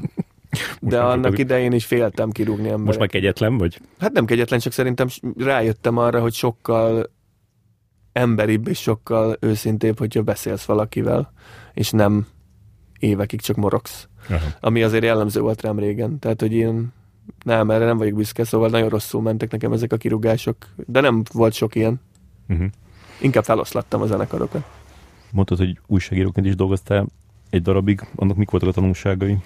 (laughs) de annak idején is féltem kirúgni emberek. Most már kegyetlen vagy? Hát nem kegyetlen, csak szerintem rájöttem arra, hogy sokkal emberibb és sokkal őszintébb, hogyha beszélsz valakivel, és nem évekig csak morogsz. Aha. Ami azért jellemző volt rám régen. Tehát, hogy én nem, erre nem vagyok büszke, szóval nagyon rosszul mentek nekem ezek a kirúgások, de nem volt sok ilyen. Uh-huh. Inkább feloszlattam a zenekarokat. Mondtad, hogy újságíróként is dolgoztál egy darabig, annak mik voltak a tanulságai?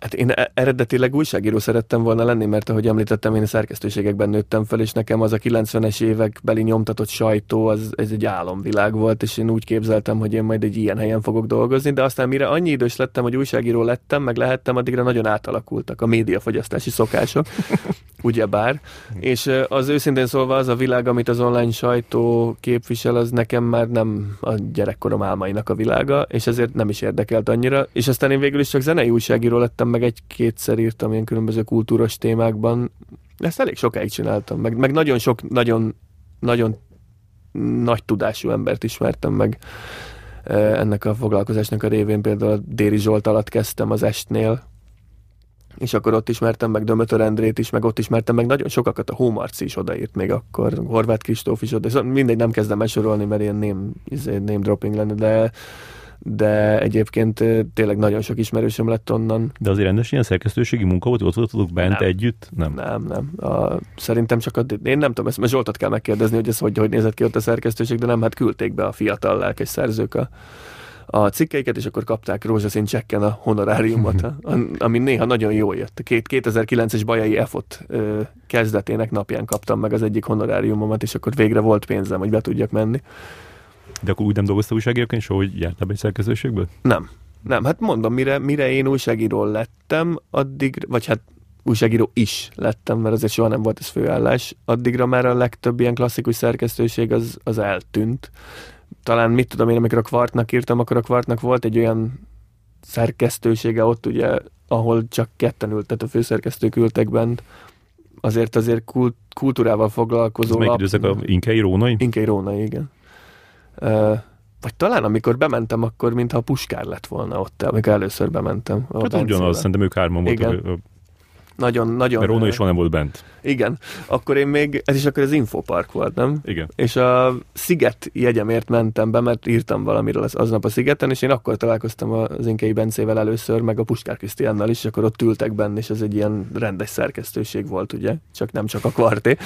Hát én e- eredetileg újságíró szerettem volna lenni, mert ahogy említettem, én a szerkesztőségekben nőttem fel, és nekem az a 90-es évek beli nyomtatott sajtó, az, ez egy álomvilág volt, és én úgy képzeltem, hogy én majd egy ilyen helyen fogok dolgozni, de aztán mire annyi idős lettem, hogy újságíró lettem, meg lehettem, addigra nagyon átalakultak a médiafogyasztási szokások, (laughs) ugyebár. És az őszintén szólva az a világ, amit az online sajtó képvisel, az nekem már nem a gyerekkorom álmainak a világa, és ezért nem is érdekelt annyira. És aztán én végül is csak zenei újságíró lettem, meg egy-kétszer írtam ilyen különböző kultúros témákban. Ezt elég sokáig csináltam, meg, meg nagyon sok, nagyon, nagyon nagy tudású embert ismertem meg e, ennek a foglalkozásnak a révén. Például a Déri Zsolt alatt kezdtem az Estnél, és akkor ott ismertem meg Dömötör Endrét is, meg ott ismertem meg nagyon sokakat, a Hómarci is odaírt még akkor, Horváth Kristóf is oda, szóval mindegy, nem kezdem elsorolni, mert ilyen name, izé, name dropping lenne, de de egyébként tényleg nagyon sok ismerősöm lett onnan. De azért rendes ilyen szerkesztőségi munka volt, ott voltatok bent nem. együtt? Nem. Nem, nem. A, szerintem csak a, én nem tudom, ezt mert Zsoltot kell megkérdezni, hogy ez hogy, hogy nézett ki ott a szerkesztőség, de nem, hát küldték be a fiatal lelkes szerzők a, a cikkeiket, és akkor kapták rózsaszín csekken a honoráriumot, (laughs) ami néha nagyon jó jött. Két 2009-es Bajai EFOT kezdetének napján kaptam meg az egyik honoráriumomat, és akkor végre volt pénzem, hogy be tudjak menni. De akkor úgy nem dolgoztál újságíróként soha, hogy jártál egy szerkesztőségből? Nem. Nem, hát mondom, mire, mire én újságíró lettem, addig, vagy hát újságíró is lettem, mert azért soha nem volt ez főállás, addigra már a legtöbb ilyen klasszikus szerkesztőség az, az eltűnt. Talán mit tudom én, amikor a Kvartnak írtam, akkor a Kvartnak volt egy olyan szerkesztősége ott ugye, ahol csak ketten ült, tehát a főszerkesztők ültek bent, azért azért kult, kultúrával foglalkozó Ez melyik időszak a Inkei Rónai? Inkei Rónai, igen. Vagy talán amikor bementem, akkor mintha a Puskár lett volna ott, amikor először bementem. A hát ugyanaz, szerintem ők hárman voltak. Nagyon, nagyon... Róna is nem volt bent. Igen. Akkor én még, ez is akkor az Infopark volt, nem? Igen. És a Sziget jegyemért mentem be, mert írtam valamiről az, aznap a Szigeten, és én akkor találkoztam az Inkei Bencével először, meg a Puskár Krisztiánnal is, és akkor ott ültek benne, és ez egy ilyen rendes szerkesztőség volt, ugye? Csak nem csak a kvarté.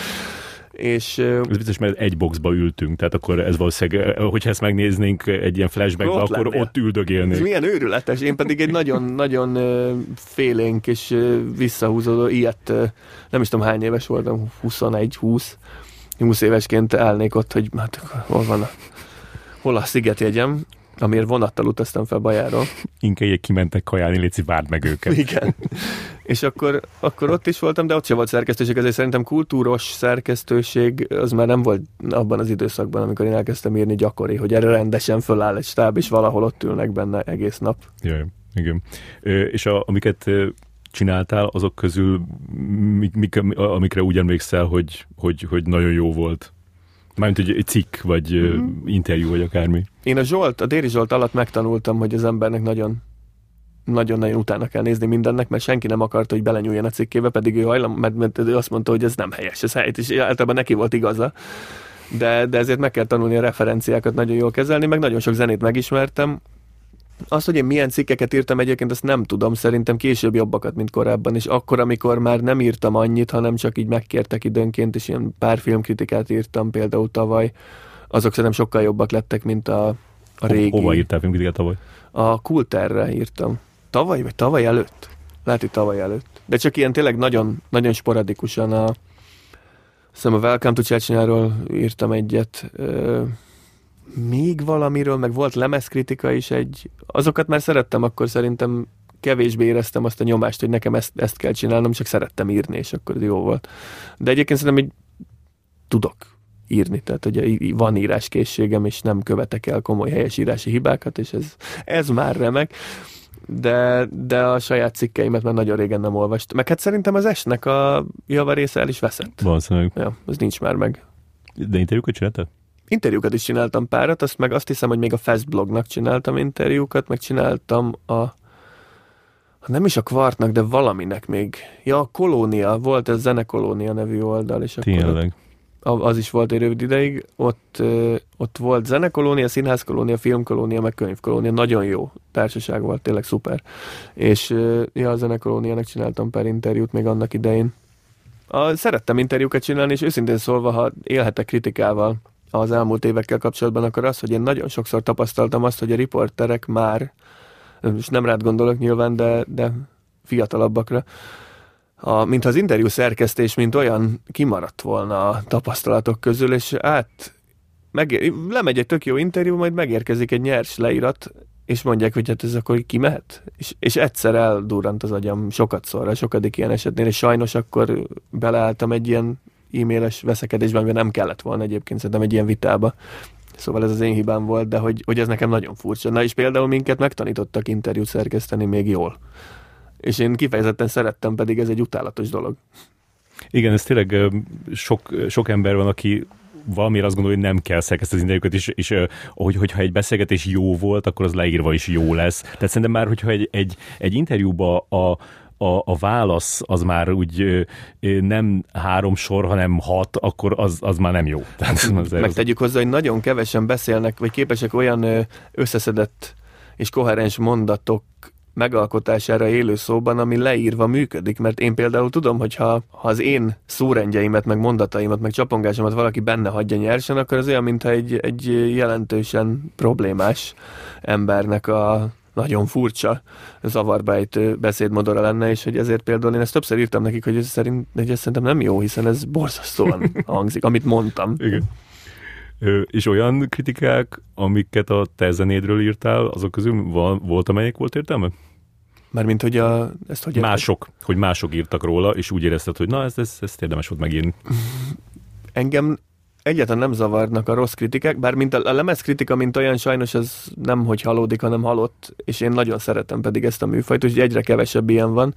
És, ez biztos, mert egy boxba ültünk, tehát akkor ez valószínűleg, hogyha ezt megnéznénk egy ilyen flashbackbe, ott akkor lennél. ott üldögélnénk. Ez milyen őrületes, én pedig egy nagyon-nagyon félénk és visszahúzódó, ilyet nem is tudom hány éves voltam, 21-20, 20 évesként állnék ott, hogy hát hol van a, hol a szigetjegyem, amiért vonattal utaztam fel Bajáról. Inkei kimentek kajálni, Léci, várd meg őket. Igen. És akkor, akkor ott is voltam, de ott sem volt szerkesztőség, ezért szerintem kultúros szerkesztőség az már nem volt abban az időszakban, amikor én elkezdtem írni gyakori, hogy erre rendesen föláll egy stáb, és valahol ott ülnek benne egész nap. Jaj, igen. És a, amiket csináltál, azok közül mik, mik, amikre úgy emlékszel, hogy, hogy, hogy nagyon jó volt? Mármint egy, egy cikk, vagy mm-hmm. interjú, vagy akármi. Én a Zsolt, a Déri Zsolt alatt megtanultam, hogy az embernek nagyon nagyon-nagyon utána kell nézni mindennek, mert senki nem akarta, hogy belenyúljon a cikkébe, pedig ő hajlam, mert, mert ő azt mondta, hogy ez nem helyes, ez helyes, és általában neki volt igaza. De, de ezért meg kell tanulni a referenciákat nagyon jól kezelni, meg nagyon sok zenét megismertem, azt, hogy én milyen cikkeket írtam egyébként, azt nem tudom, szerintem később jobbakat, mint korábban, és akkor, amikor már nem írtam annyit, hanem csak így megkértek időnként, és ilyen pár filmkritikát írtam például tavaly, azok szerintem sokkal jobbak lettek, mint a, a régi. Hova írtál filmkritikát tavaly? A Kulterre írtam. Tavaly, vagy tavaly előtt? Lehet, hogy tavaly előtt. De csak ilyen tényleg nagyon, nagyon sporadikusan a Szóval a Welcome to Chechnya-ról írtam egyet, még valamiről, meg volt lemezkritika is egy, azokat már szerettem, akkor szerintem kevésbé éreztem azt a nyomást, hogy nekem ezt, ezt kell csinálnom, csak szerettem írni, és akkor jó volt. De egyébként szerintem, hogy tudok írni, tehát hogy van íráskészségem, és nem követek el komoly helyesírási hibákat, és ez, ez már remek de, de a saját cikkeimet már nagyon régen nem olvastam. Meg hát szerintem az esnek a javarésze el is veszett. Valószínűleg. Ja, az nincs már meg. De interjúkat csináltad? Interjúkat is csináltam párat, azt meg azt hiszem, hogy még a Fast blognak csináltam interjúkat, meg csináltam a nem is a Kvartnak, de valaminek még. Ja, a Kolónia, volt ez Zenekolónia nevű oldal, és akkor Tényleg. az is volt egy rövid ideig. Ott, ott volt Zenekolónia, Színházkolónia, Filmkolónia, meg Könyvkolónia. Nagyon jó társaság volt, tényleg szuper. És ja, a Zenekolóniának csináltam pár interjút még annak idején. A, szerettem interjúkat csinálni, és őszintén szólva, ha élhetek kritikával, az elmúlt évekkel kapcsolatban, akkor az, hogy én nagyon sokszor tapasztaltam azt, hogy a riporterek már, és nem rád gondolok nyilván, de, de fiatalabbakra, a, mintha az interjú szerkesztés, mint olyan kimaradt volna a tapasztalatok közül, és át meg, lemegy egy tök jó interjú, majd megérkezik egy nyers leírat, és mondják, hogy hát ez akkor kimehet. És, és egyszer eldurrant az agyam sokat szorra, sokadik ilyen esetnél, és sajnos akkor beleálltam egy ilyen e-mailes veszekedésben, amiben nem kellett volna egyébként szerintem egy ilyen vitába. Szóval ez az én hibám volt, de hogy, hogy ez nekem nagyon furcsa. Na és például minket megtanítottak interjút szerkeszteni még jól. És én kifejezetten szerettem, pedig ez egy utálatos dolog. Igen, ez tényleg sok, sok ember van, aki valamiért azt gondolja, hogy nem kell szerkeszteni az interjúkat, és, és hogy, hogyha egy beszélgetés jó volt, akkor az leírva is jó lesz. Tehát szerintem már, hogyha egy, egy, egy interjúba a, a, a válasz az már úgy nem három sor, hanem hat, akkor az, az már nem jó. (laughs) Tehát az Meg tegyük hozzá, hogy nagyon kevesen beszélnek, vagy képesek olyan összeszedett és koherens mondatok megalkotására élő szóban, ami leírva működik, mert én például tudom, hogy ha, ha az én szórendjeimet, meg mondataimat, meg csapongásomat valaki benne hagyja nyersen, akkor az olyan, mintha egy, egy jelentősen problémás embernek a nagyon furcsa zavarbejtő beszédmodora lenne, és hogy ezért például én ezt többször írtam nekik, hogy ez, szerint, hogy ez szerintem nem jó, hiszen ez borzasztóan (laughs) hangzik, amit mondtam. Igen. És olyan kritikák, amiket a te zenédről írtál, azok közül volt, amelyik volt értelme? Mármint, hogy a, ezt hogy Mások, hogy mások írtak róla, és úgy érezted, hogy na, ezt, ezt, ezt érdemes volt megírni. Engem egyáltalán nem zavarnak a rossz kritikák, bár mint a, a lemez kritika, mint olyan sajnos ez nem hogy halódik, hanem halott, és én nagyon szeretem pedig ezt a műfajt, úgyhogy egyre kevesebb ilyen van.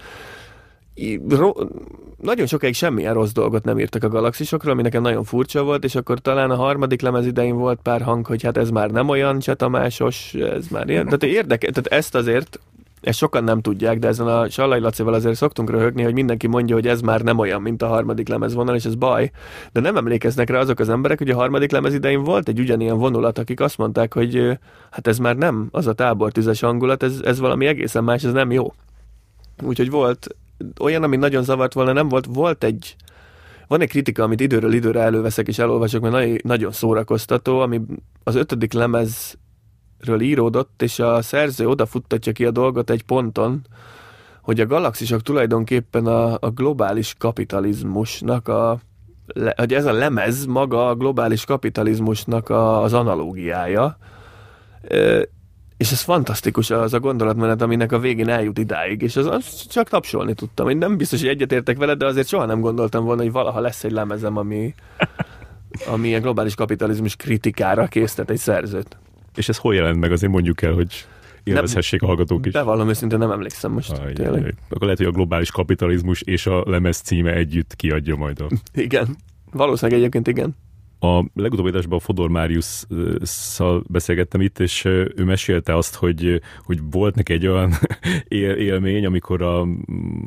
ro- nagyon sokáig semmilyen rossz dolgot nem írtak a galaxisokról, ami nekem nagyon furcsa volt, és akkor talán a harmadik lemez idején volt pár hang, hogy hát ez már nem olyan csatamásos, ez már ilyen. Tehát érdeke, tehát ezt azért ezt sokan nem tudják, de ezen a Sallai Lacival azért szoktunk röhögni, hogy mindenki mondja, hogy ez már nem olyan, mint a harmadik lemez vonal, és ez baj. De nem emlékeznek rá azok az emberek, hogy a harmadik lemez idején volt egy ugyanilyen vonulat, akik azt mondták, hogy hát ez már nem az a tábortüzes hangulat, ez, ez valami egészen más, ez nem jó. Úgyhogy volt olyan, ami nagyon zavart volna, nem volt, volt egy van egy kritika, amit időről időre előveszek és elolvasok, mert nagyon, nagyon szórakoztató, ami az ötödik lemezről íródott, és a szerző odafuttatja ki a dolgot egy ponton, hogy a galaxisok tulajdonképpen a, a globális kapitalizmusnak a hogy ez a lemez maga a globális kapitalizmusnak a, az analógiája, és ez fantasztikus az a gondolatmenet, aminek a végén eljut idáig, és az, az csak tapsolni tudtam. Én nem biztos, hogy egyetértek veled, de azért soha nem gondoltam volna, hogy valaha lesz egy lemezem, ami, ami a globális kapitalizmus kritikára késztet egy szerzőt. És ez hol jelent meg? Azért mondjuk el, hogy élvezhessék a hallgatók is. Bevallom őszintén, nem emlékszem most. Aj, tényleg. Aj, Akkor lehet, hogy a globális kapitalizmus és a lemez címe együtt kiadja majd a... igen. Valószínűleg egyébként igen. A legutóbbi adásban Fodor Máriusszal beszélgettem itt, és ő mesélte azt, hogy, hogy volt neki egy olyan (laughs) él, élmény, amikor a,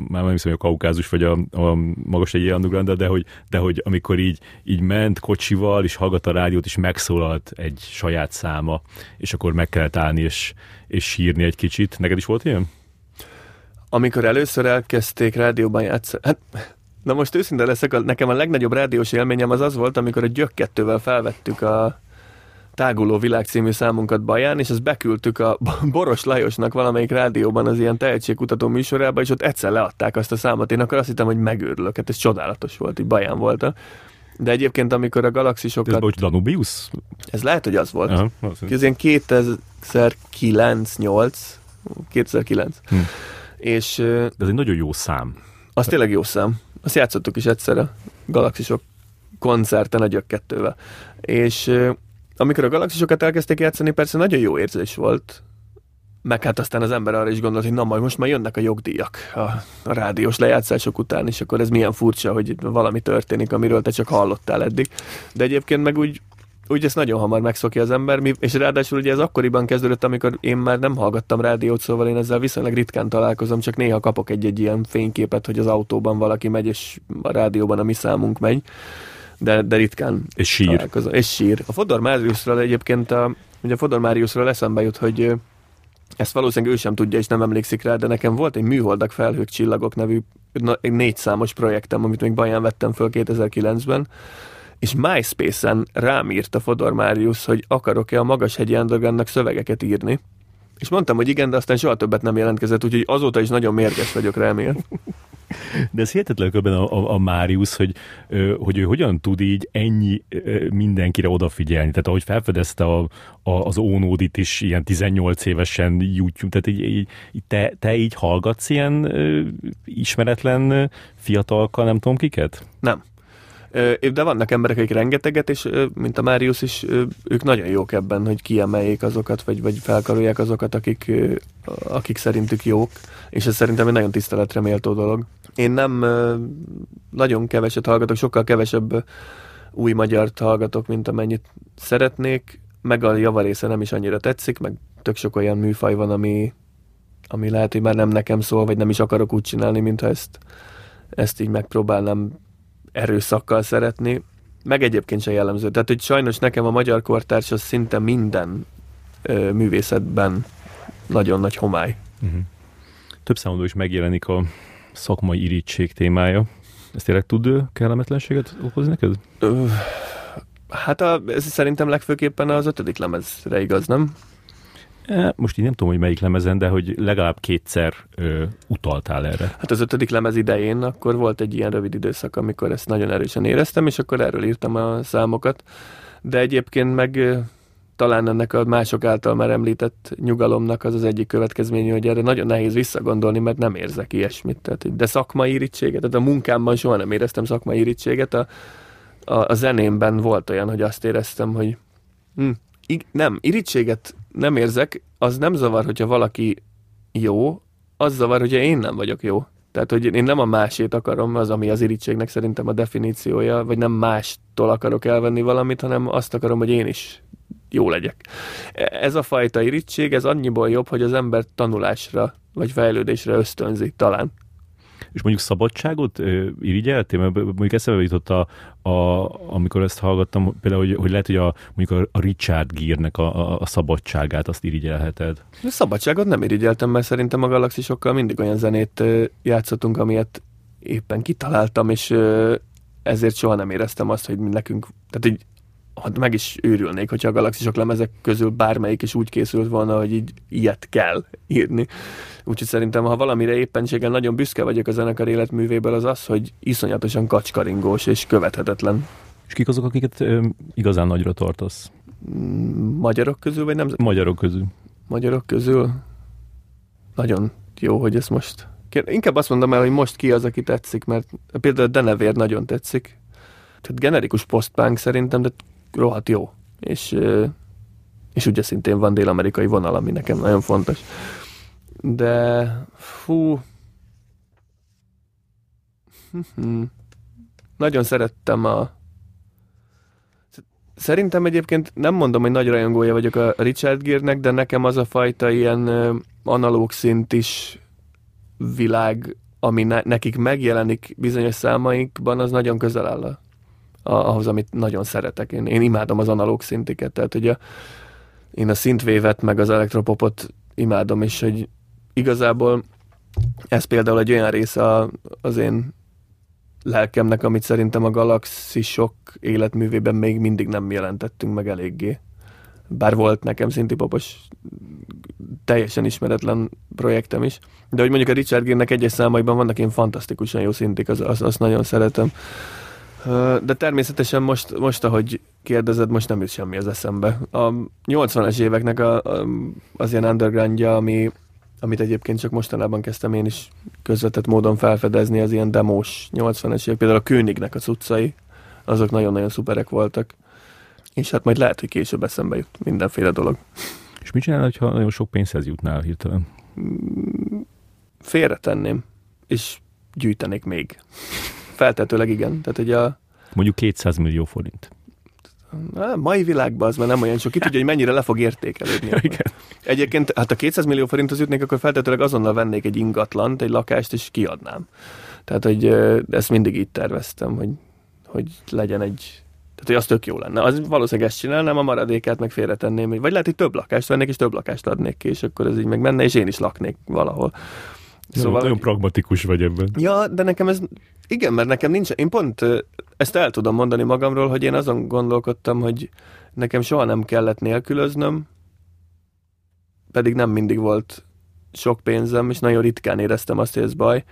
már nem hiszem, hogy a Kaukázus vagy a, a magas egy underground de hogy, de hogy amikor így, így ment kocsival, és hallgat a rádiót, és megszólalt egy saját száma, és akkor meg kellett állni, és, és sírni egy kicsit. Neked is volt ilyen? Amikor először elkezdték rádióban játszani, hát Na most őszinte leszek, nekem a legnagyobb rádiós élményem az az volt, amikor a Gyök kettővel felvettük a Táguló Világ című számunkat Baján, és ezt beküldtük a Boros Lajosnak valamelyik rádióban az ilyen tehetségkutató műsorába, és ott egyszer leadták azt a számot. Én akkor azt hittem, hogy megőrülök, hát ez csodálatos volt, így Baján volt. De egyébként, amikor a galaxisokat... Ez volt Danubius? Ez lehet, hogy az volt. Aha, ez ilyen 2009-8, 2009. Hm. És, De ez egy nagyon jó szám. Az tényleg jó szám. Azt játszottuk is egyszer a Galaxisok koncerten a Gyök kettővel. És amikor a Galaxisokat elkezdték játszani, persze nagyon jó érzés volt, meg hát aztán az ember arra is gondolt, hogy na majd most már jönnek a jogdíjak a, a rádiós lejátszások után, és akkor ez milyen furcsa, hogy valami történik, amiről te csak hallottál eddig. De egyébként meg úgy úgy ezt nagyon hamar megszokja az ember, és ráadásul ugye ez akkoriban kezdődött, amikor én már nem hallgattam rádiót, szóval én ezzel viszonylag ritkán találkozom, csak néha kapok egy-egy ilyen fényképet, hogy az autóban valaki megy, és a rádióban a mi számunk megy, de, de ritkán És sír. Találkozom. És sír. A Fodor Máriuszról egyébként, a, ugye a Fodor Máriuszról eszembe jut, hogy ezt valószínűleg ő sem tudja, és nem emlékszik rá, de nekem volt egy Műholdak Felhők Csillagok nevű négy számos projektem, amit még Baján vettem föl 2009-ben, és MySpace-en rám írt a Fodor Máriusz, hogy akarok-e a Magashegyi Undergroundnak szövegeket írni. És mondtam, hogy igen, de aztán soha többet nem jelentkezett, úgyhogy azóta is nagyon mérges vagyok rá (laughs) De ez hihetetlen a, a, a Máriusz, hogy, hogy ő hogyan tud így ennyi mindenkire odafigyelni. Tehát ahogy felfedezte a, a, az Ónódit is ilyen 18 évesen YouTube, tehát így, így, te, te így hallgatsz ilyen ismeretlen fiatalka, nem tudom kiket? Nem. De vannak emberek, akik rengeteget, és mint a Máriusz is, ők nagyon jók ebben, hogy kiemeljék azokat, vagy, vagy felkarolják azokat, akik, akik szerintük jók, és ez szerintem egy nagyon tiszteletre méltó dolog. Én nem nagyon keveset hallgatok, sokkal kevesebb új magyart hallgatok, mint amennyit szeretnék, meg a javarésze nem is annyira tetszik, meg tök sok olyan műfaj van, ami, ami lehet, hogy már nem nekem szól, vagy nem is akarok úgy csinálni, mintha ezt, ezt így megpróbálnám erőszakkal szeretni, meg egyébként se jellemző. Tehát, hogy sajnos nekem a magyar kortárs az szinte minden ö, művészetben nagyon nagy homály. Uh-huh. Több számodó is megjelenik a szakmai irítség témája. Ez tényleg tud kellemetlenséget okozni neked? Ö, hát a, ez szerintem legfőképpen az ötödik lemezre igaz, nem? E, most így nem tudom, hogy melyik lemezen, de hogy legalább kétszer ö, utaltál erre. Hát az ötödik lemez idején akkor volt egy ilyen rövid időszak, amikor ezt nagyon erősen éreztem, és akkor erről írtam a számokat. De egyébként meg talán ennek a mások által már említett nyugalomnak az az egyik következménye, hogy erre nagyon nehéz visszagondolni, mert nem érzek ilyesmit. Tehát, de szakmai irítséget, tehát a munkámban soha nem éreztem szakmai irítséget. A, a, a zenémben volt olyan, hogy azt éreztem, hogy hm, nem, irítséget nem érzek, az nem zavar, hogyha valaki jó, az zavar, hogyha én nem vagyok jó. Tehát, hogy én nem a másét akarom, az, ami az irítségnek szerintem a definíciója, vagy nem mástól akarok elvenni valamit, hanem azt akarom, hogy én is jó legyek. Ez a fajta irítség, ez annyiból jobb, hogy az ember tanulásra vagy fejlődésre ösztönzi talán. És mondjuk szabadságot irigyeltél? Mert mondjuk eszembe jutott, a, a, amikor ezt hallgattam, például, hogy, hogy lehet, hogy a, mondjuk a Richard Gere-nek a, a, a szabadságát azt irigyelheted. A szabadságot nem irigyeltem, mert szerintem a galaxisokkal mindig olyan zenét játszottunk, amilyet éppen kitaláltam, és ezért soha nem éreztem azt, hogy nekünk, tehát így hát meg is őrülnék, hogyha a galaxisok lemezek közül bármelyik is úgy készült volna, hogy így ilyet kell írni. Úgyhogy szerintem, ha valamire éppenséggel nagyon büszke vagyok a zenekar életművéből, az az, hogy iszonyatosan kacskaringós és követhetetlen. És kik azok, akiket ö, igazán nagyra tartasz? Mm, magyarok közül, vagy nem? Magyarok közül. Magyarok közül? Nagyon jó, hogy ez most... Inkább azt mondom el, hogy most ki az, aki tetszik, mert például a Denevér nagyon tetszik. Tehát generikus postpunk szerintem, de rohadt jó. És, és ugye szintén van dél-amerikai vonal, ami nekem nagyon fontos. De fú, nagyon szerettem a Szerintem egyébként nem mondom, hogy nagy rajongója vagyok a Richard Gere-nek, de nekem az a fajta ilyen analóg szint is világ, ami ne, nekik megjelenik bizonyos számaikban, az nagyon közel áll a ahhoz, amit nagyon szeretek. Én, én imádom az analóg szintiket, tehát ugye én a szintvévet meg az elektropopot imádom, és hogy igazából ez például egy olyan része az én lelkemnek, amit szerintem a galaxisok életművében még mindig nem jelentettünk meg eléggé. Bár volt nekem szintipopos teljesen ismeretlen projektem is. De hogy mondjuk a Richard Gere-nek egyes számaiban vannak én fantasztikusan jó szintik, az, az, azt nagyon szeretem. De természetesen most, most, ahogy kérdezed, most nem jut semmi az eszembe. A 80-as éveknek a, a, az ilyen undergroundja, ami, amit egyébként csak mostanában kezdtem én is közvetett módon felfedezni, az ilyen demós 80-es évek, például a Könignek a cuccai, azok nagyon-nagyon szuperek voltak. És hát majd lehet, hogy később eszembe jut mindenféle dolog. És mit csinálod, ha nagyon sok pénzhez jutnál hirtelen? Félretenném, és gyűjtenék még. Feltetőleg igen. Tehát, hogy a... Mondjuk 200 millió forint. A mai világban az már nem olyan sok. Ki tudja, hogy mennyire le fog értékelődni. (laughs) Igen. Egyébként, hát a 200 millió forint az jutnék, akkor feltetőleg azonnal vennék egy ingatlant, egy lakást, és kiadnám. Tehát, hogy ezt mindig így terveztem, hogy, hogy legyen egy tehát, hogy az tök jó lenne. Az valószínűleg ezt csinálnám, a maradékát meg félretenném. Vagy lehet, hogy több lakást vennék, és több lakást adnék ki, és akkor ez így meg menne, és én is laknék valahol. Szóval nagyon pragmatikus vagy ebben. Ja, de nekem ez, igen, mert nekem nincs, én pont ezt el tudom mondani magamról, hogy én azon gondolkodtam, hogy nekem soha nem kellett nélkülöznöm, pedig nem mindig volt sok pénzem, és nagyon ritkán éreztem azt, hogy ez baj.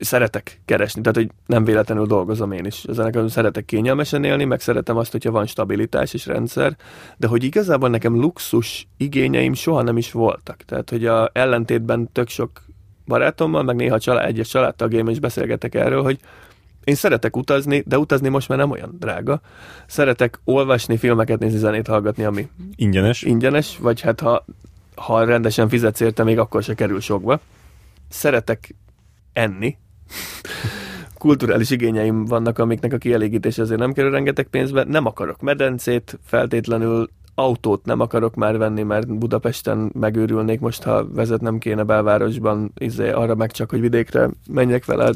Szeretek keresni, tehát hogy nem véletlenül dolgozom én is. Az nekem szeretek kényelmesen élni, meg szeretem azt, hogyha van stabilitás és rendszer, de hogy igazából nekem luxus igényeim soha nem is voltak. Tehát, hogy a ellentétben tök sok barátommal, meg néha család, egyes családtagjaim is beszélgetek erről, hogy én szeretek utazni, de utazni most már nem olyan drága. Szeretek olvasni, filmeket nézni, zenét hallgatni, ami ingyenes. Ingyenes, vagy hát ha, ha rendesen fizetsz érte, még akkor se kerül sokba. Szeretek enni. (laughs) Kulturális igényeim vannak, amiknek a kielégítés azért nem kerül rengeteg pénzbe. Nem akarok medencét feltétlenül, autót nem akarok már venni, mert Budapesten megőrülnék most, ha vezetnem kéne belvárosban, izé, arra meg csak, hogy vidékre menjek vele,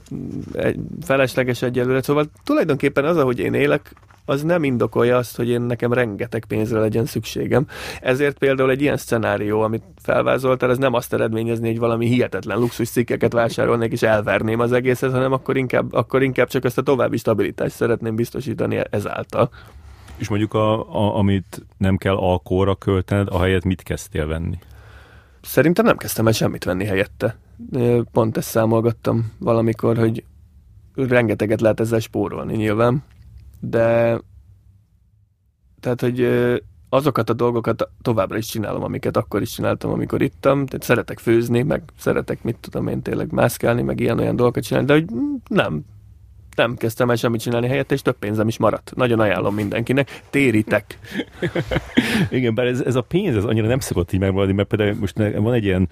egy felesleges egyelőre. Szóval tulajdonképpen az, ahogy én élek, az nem indokolja azt, hogy én nekem rengeteg pénzre legyen szükségem. Ezért például egy ilyen szenárió, amit felvázoltál, ez nem azt eredményezni, hogy valami hihetetlen luxus cikkeket vásárolnék és elverném az egészet, hanem akkor inkább, akkor inkább csak ezt a további stabilitást szeretném biztosítani ezáltal. És mondjuk, a, a, amit nem kell alkóra költened, ahelyett mit kezdtél venni? Szerintem nem kezdtem el semmit venni helyette. Pont ezt számolgattam valamikor, hogy rengeteget lehet ezzel spórolni nyilván, de tehát, hogy azokat a dolgokat továbbra is csinálom, amiket akkor is csináltam, amikor ittam. Tehát szeretek főzni, meg szeretek, mit tudom én, tényleg mászkálni, meg ilyen-olyan dolgokat csinálni, de hogy nem, nem kezdtem el semmit csinálni helyette, és több pénzem is maradt. Nagyon ajánlom mindenkinek. Téritek. (laughs) Igen, bár ez, ez a pénz, ez annyira nem szokott így megmaradni, mert például most van egy ilyen,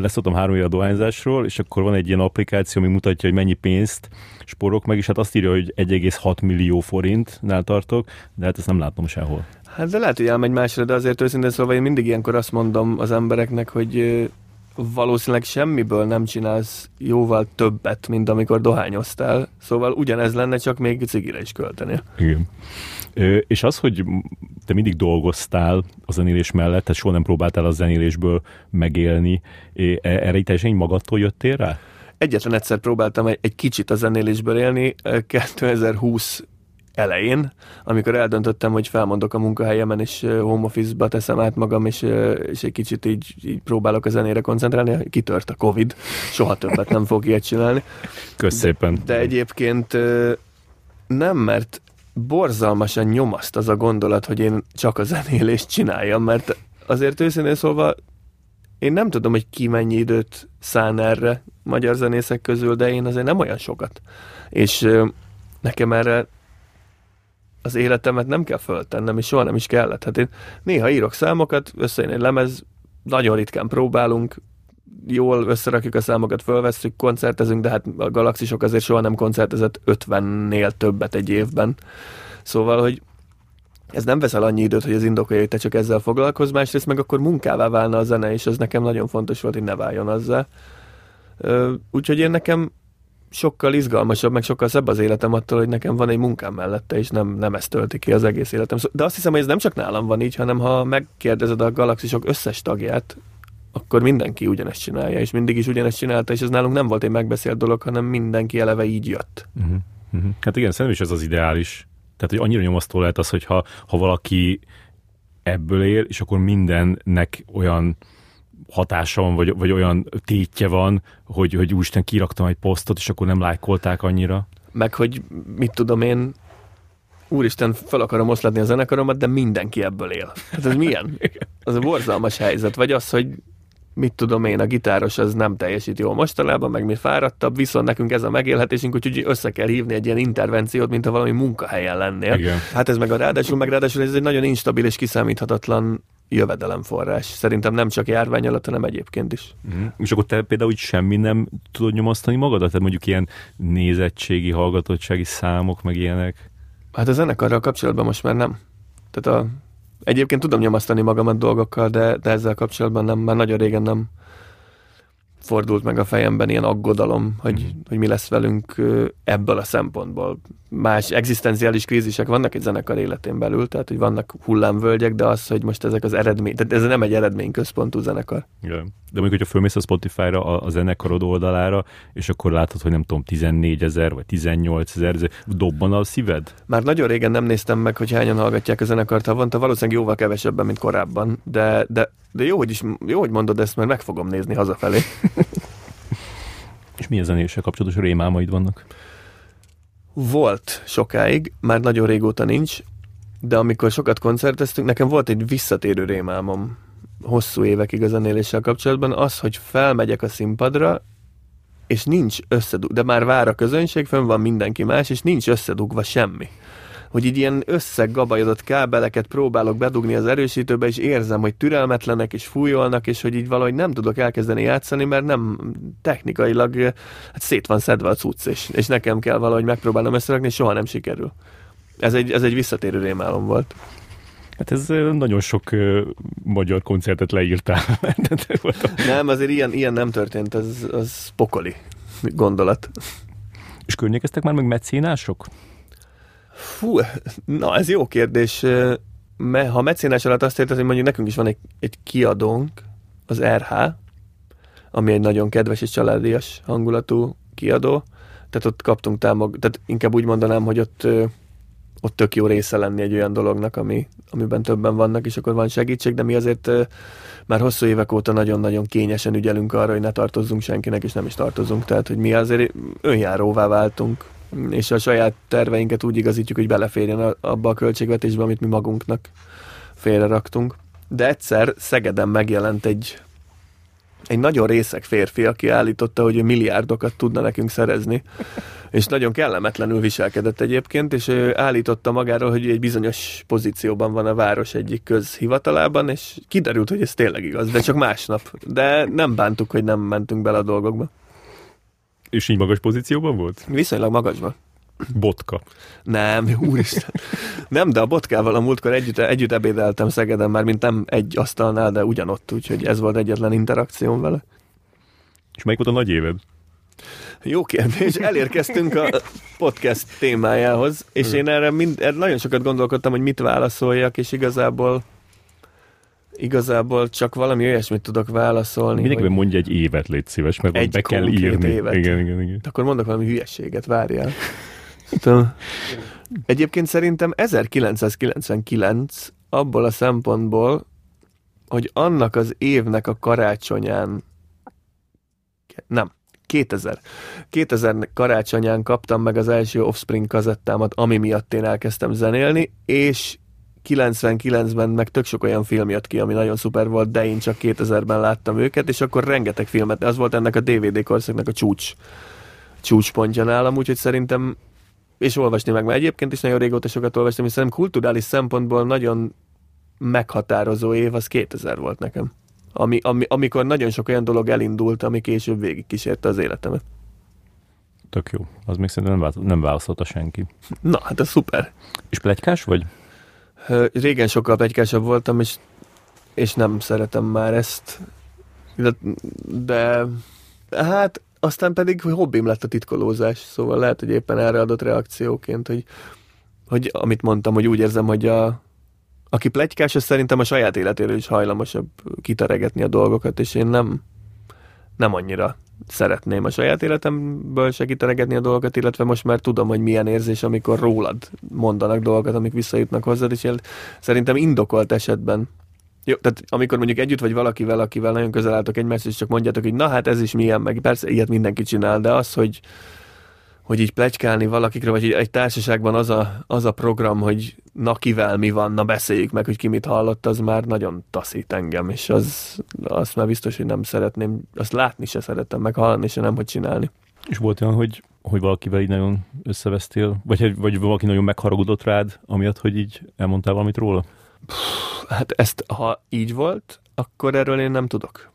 leszoktam három éve a dohányzásról, és akkor van egy ilyen applikáció, ami mutatja, hogy mennyi pénzt sporok meg, és hát azt írja, hogy 1,6 millió forintnál tartok, de hát ezt nem látom sehol. Hát de lehet, hogy elmegy másra, de azért őszintén szóval én mindig ilyenkor azt mondom az embereknek, hogy valószínűleg semmiből nem csinálsz jóval többet, mint amikor dohányoztál. Szóval ugyanez lenne, csak még cigire is költeni. Igen. Ö, és az, hogy te mindig dolgoztál a zenélés mellett, tehát soha nem próbáltál a zenélésből megélni, erre így teljesen magadtól jöttél rá? Egyetlen egyszer próbáltam egy, egy kicsit a zenélésből élni, 2020 elején, amikor eldöntöttem, hogy felmondok a munkahelyemen, és home office-ba teszem át magam, és, és egy kicsit így, így próbálok a zenére koncentrálni, kitört a Covid, soha többet nem fog ilyet csinálni. Köszépen. De, de egyébként nem, mert borzalmasan nyomaszt az a gondolat, hogy én csak a zenélést csináljam, mert azért őszintén szólva én nem tudom, hogy ki mennyi időt szán erre magyar zenészek közül, de én azért nem olyan sokat. És nekem erre az életemet nem kell föltennem, és soha nem is kellett. Hát én néha írok számokat, összejön egy lemez, nagyon ritkán próbálunk, jól összerakjuk a számokat, fölvesszük, koncertezünk, de hát a galaxisok azért soha nem koncertezett 50-nél többet egy évben. Szóval, hogy ez nem veszel annyi időt, hogy az indokolja, hogy te csak ezzel foglalkozz, másrészt meg akkor munkává válna a zene, és az nekem nagyon fontos volt, hogy ne váljon azzal. Úgyhogy én nekem sokkal izgalmasabb, meg sokkal szebb az életem attól, hogy nekem van egy munkám mellette, és nem, nem ezt tölti ki az egész életem. De azt hiszem, hogy ez nem csak nálam van így, hanem ha megkérdezed a galaxisok összes tagját, akkor mindenki ugyanezt csinálja, és mindig is ugyanezt csinálta, és ez nálunk nem volt egy megbeszélt dolog, hanem mindenki eleve így jött. Uh-huh. Uh-huh. Hát igen, szerintem is ez az ideális. Tehát, hogy annyira nyomasztó lehet az, hogy ha, ha valaki ebből él, és akkor mindennek olyan hatása van, vagy, vagy olyan tétje van, hogy, hogy úristen kiraktam egy posztot, és akkor nem lájkolták annyira. Meg, hogy mit tudom én, úristen, fel akarom oszlatni a zenekaromat, de mindenki ebből él. Hát ez milyen? (laughs) Az a borzalmas helyzet. Vagy az, hogy mit tudom én, a gitáros az nem teljesít jól mostanában, meg mi fáradtabb, viszont nekünk ez a megélhetésünk, úgyhogy össze kell hívni egy ilyen intervenciót, mint ha valami munkahelyen lennél. Igen. Hát ez meg a ráadásul, meg ráadásul ez egy nagyon instabil és kiszámíthatatlan jövedelemforrás. Szerintem nem csak járvány alatt, hanem egyébként is. Mm. És akkor te például úgy semmi nem tudod nyomasztani magadat? Tehát mondjuk ilyen nézettségi, hallgatottsági számok, meg ilyenek? Hát a zenekarral kapcsolatban most már nem. Tehát a, egyébként tudom nyomasztani magamat dolgokkal, de, de ezzel kapcsolatban nem, már nagyon régen nem fordult meg a fejemben ilyen aggodalom, hogy, mm. hogy mi lesz velünk ebből a szempontból. Más egzisztenciális krízisek vannak egy zenekar életén belül, tehát hogy vannak hullámvölgyek, de az, hogy most ezek az eredmény, tehát ez nem egy eredményközpontú zenekar. Igen. De mondjuk, hogyha fölmész a Spotify-ra, a, a zenekarod oldalára, és akkor látod, hogy nem tudom, 14 ezer vagy 18 ezer, dobban a szíved? Már nagyon régen nem néztem meg, hogy hányan hallgatják a zenekart havonta, valószínűleg jóval kevesebben, mint korábban, de, de, de jó, hogy is, jó, hogy mondod ezt, mert meg fogom nézni hazafelé. (laughs) és milyen zenéssel kapcsolatos rémálmaid vannak? Volt sokáig, már nagyon régóta nincs, de amikor sokat koncerteztünk, nekem volt egy visszatérő rémálmom hosszú évekig a zenéléssel kapcsolatban, az, hogy felmegyek a színpadra, és nincs összedugva, de már vár a közönség, fönn van mindenki más, és nincs összedugva semmi. Hogy így ilyen összeggabajodott kábeleket próbálok bedugni az erősítőbe, és érzem, hogy türelmetlenek és fújolnak, és hogy így valahogy nem tudok elkezdeni játszani, mert nem technikailag hát szét van szedve a cucc, és, és nekem kell valahogy megpróbálnom összerakni, és soha nem sikerül. Ez egy, ez egy visszatérő rémálom volt. Hát ez nagyon sok uh, magyar koncertet leírtál. (laughs) nem, azért ilyen, ilyen nem történt, az, az pokoli gondolat. És környékeztek már meg mecénások? Fú, na ez jó kérdés. Ha mecénás alatt azt érted, hogy mondjuk nekünk is van egy, egy kiadónk, az RH, ami egy nagyon kedves és családias hangulatú kiadó, tehát ott kaptunk támog, tehát inkább úgy mondanám, hogy ott ott tök jó része lenni egy olyan dolognak, ami, amiben többen vannak, és akkor van segítség, de mi azért már hosszú évek óta nagyon-nagyon kényesen ügyelünk arra, hogy ne tartozzunk senkinek, és nem is tartozunk. Tehát, hogy mi azért önjáróvá váltunk, és a saját terveinket úgy igazítjuk, hogy beleférjen abba a költségvetésbe, amit mi magunknak félreraktunk. De egyszer Szegeden megjelent egy egy nagyon részek férfi, aki állította, hogy ő milliárdokat tudna nekünk szerezni és nagyon kellemetlenül viselkedett egyébként, és ő állította magáról, hogy egy bizonyos pozícióban van a város egyik közhivatalában, és kiderült, hogy ez tényleg igaz, de csak másnap. De nem bántuk, hogy nem mentünk bele a dolgokba. És így magas pozícióban volt? Viszonylag magasban. Botka. Nem, úristen. Nem, de a botkával a múltkor együtt, együtt ebédeltem Szegeden, már mint nem egy asztalnál, de ugyanott, úgyhogy ez volt egyetlen interakcióm vele. És melyik volt a nagy éved? Jó kérdés. Elérkeztünk a podcast témájához, és én erre, mind, erre nagyon sokat gondolkodtam, hogy mit válaszoljak, és igazából igazából csak valami olyasmit tudok válaszolni. Mindenkiben hogy... mondja egy évet, légy szíves, mert egy be kell írni. Évet. Igen, igen, igen. Akkor mondok valami hülyességet, várjál. Tudom. Egyébként szerintem 1999 abból a szempontból, hogy annak az évnek a karácsonyán nem, 2000. 2000 karácsonyán kaptam meg az első Offspring kazettámat, ami miatt én elkezdtem zenélni, és 99-ben meg tök sok olyan film jött ki, ami nagyon szuper volt, de én csak 2000-ben láttam őket, és akkor rengeteg filmet, az volt ennek a DVD korszaknak a csúcs csúcspontja nálam, úgyhogy szerintem és olvasni meg, mert egyébként is nagyon régóta sokat olvastam, és szerintem kulturális szempontból nagyon meghatározó év az 2000 volt nekem. Ami, ami, amikor nagyon sok olyan dolog elindult, ami később végigkísérte az életemet. Tök jó. Az még szerintem nem, nem válaszolta senki. Na, hát ez szuper. És plegykás vagy? Régen sokkal plegykásabb voltam, és, és nem szeretem már ezt. De, de hát aztán pedig hobbim lett a titkolózás, szóval lehet, hogy éppen erre adott reakcióként, hogy, hogy amit mondtam, hogy úgy érzem, hogy a, aki plegykás, az szerintem a saját életéről is hajlamosabb kitaregetni a dolgokat, és én nem, nem annyira szeretném a saját életemből segítenegetni a dolgokat, illetve most már tudom, hogy milyen érzés, amikor rólad mondanak dolgokat, amik visszajutnak hozzád, és én szerintem indokolt esetben. Jó, tehát amikor mondjuk együtt vagy valakivel, akivel nagyon közel álltok egymást, és csak mondjátok, hogy na hát ez is milyen, meg persze ilyet mindenki csinál, de az, hogy, hogy így plegykálni valakikre, vagy egy társaságban az a, az a program, hogy na kivel mi van, na beszéljük meg, hogy ki mit hallott, az már nagyon taszít engem, és az, azt már biztos, hogy nem szeretném, azt látni se szeretem, meg hallani se nem, hogy csinálni. És volt olyan, hogy, hogy valakivel így nagyon összevesztél, vagy, vagy valaki nagyon megharagudott rád, amiatt, hogy így elmondtál valamit róla? Hát ezt, ha így volt, akkor erről én nem tudok.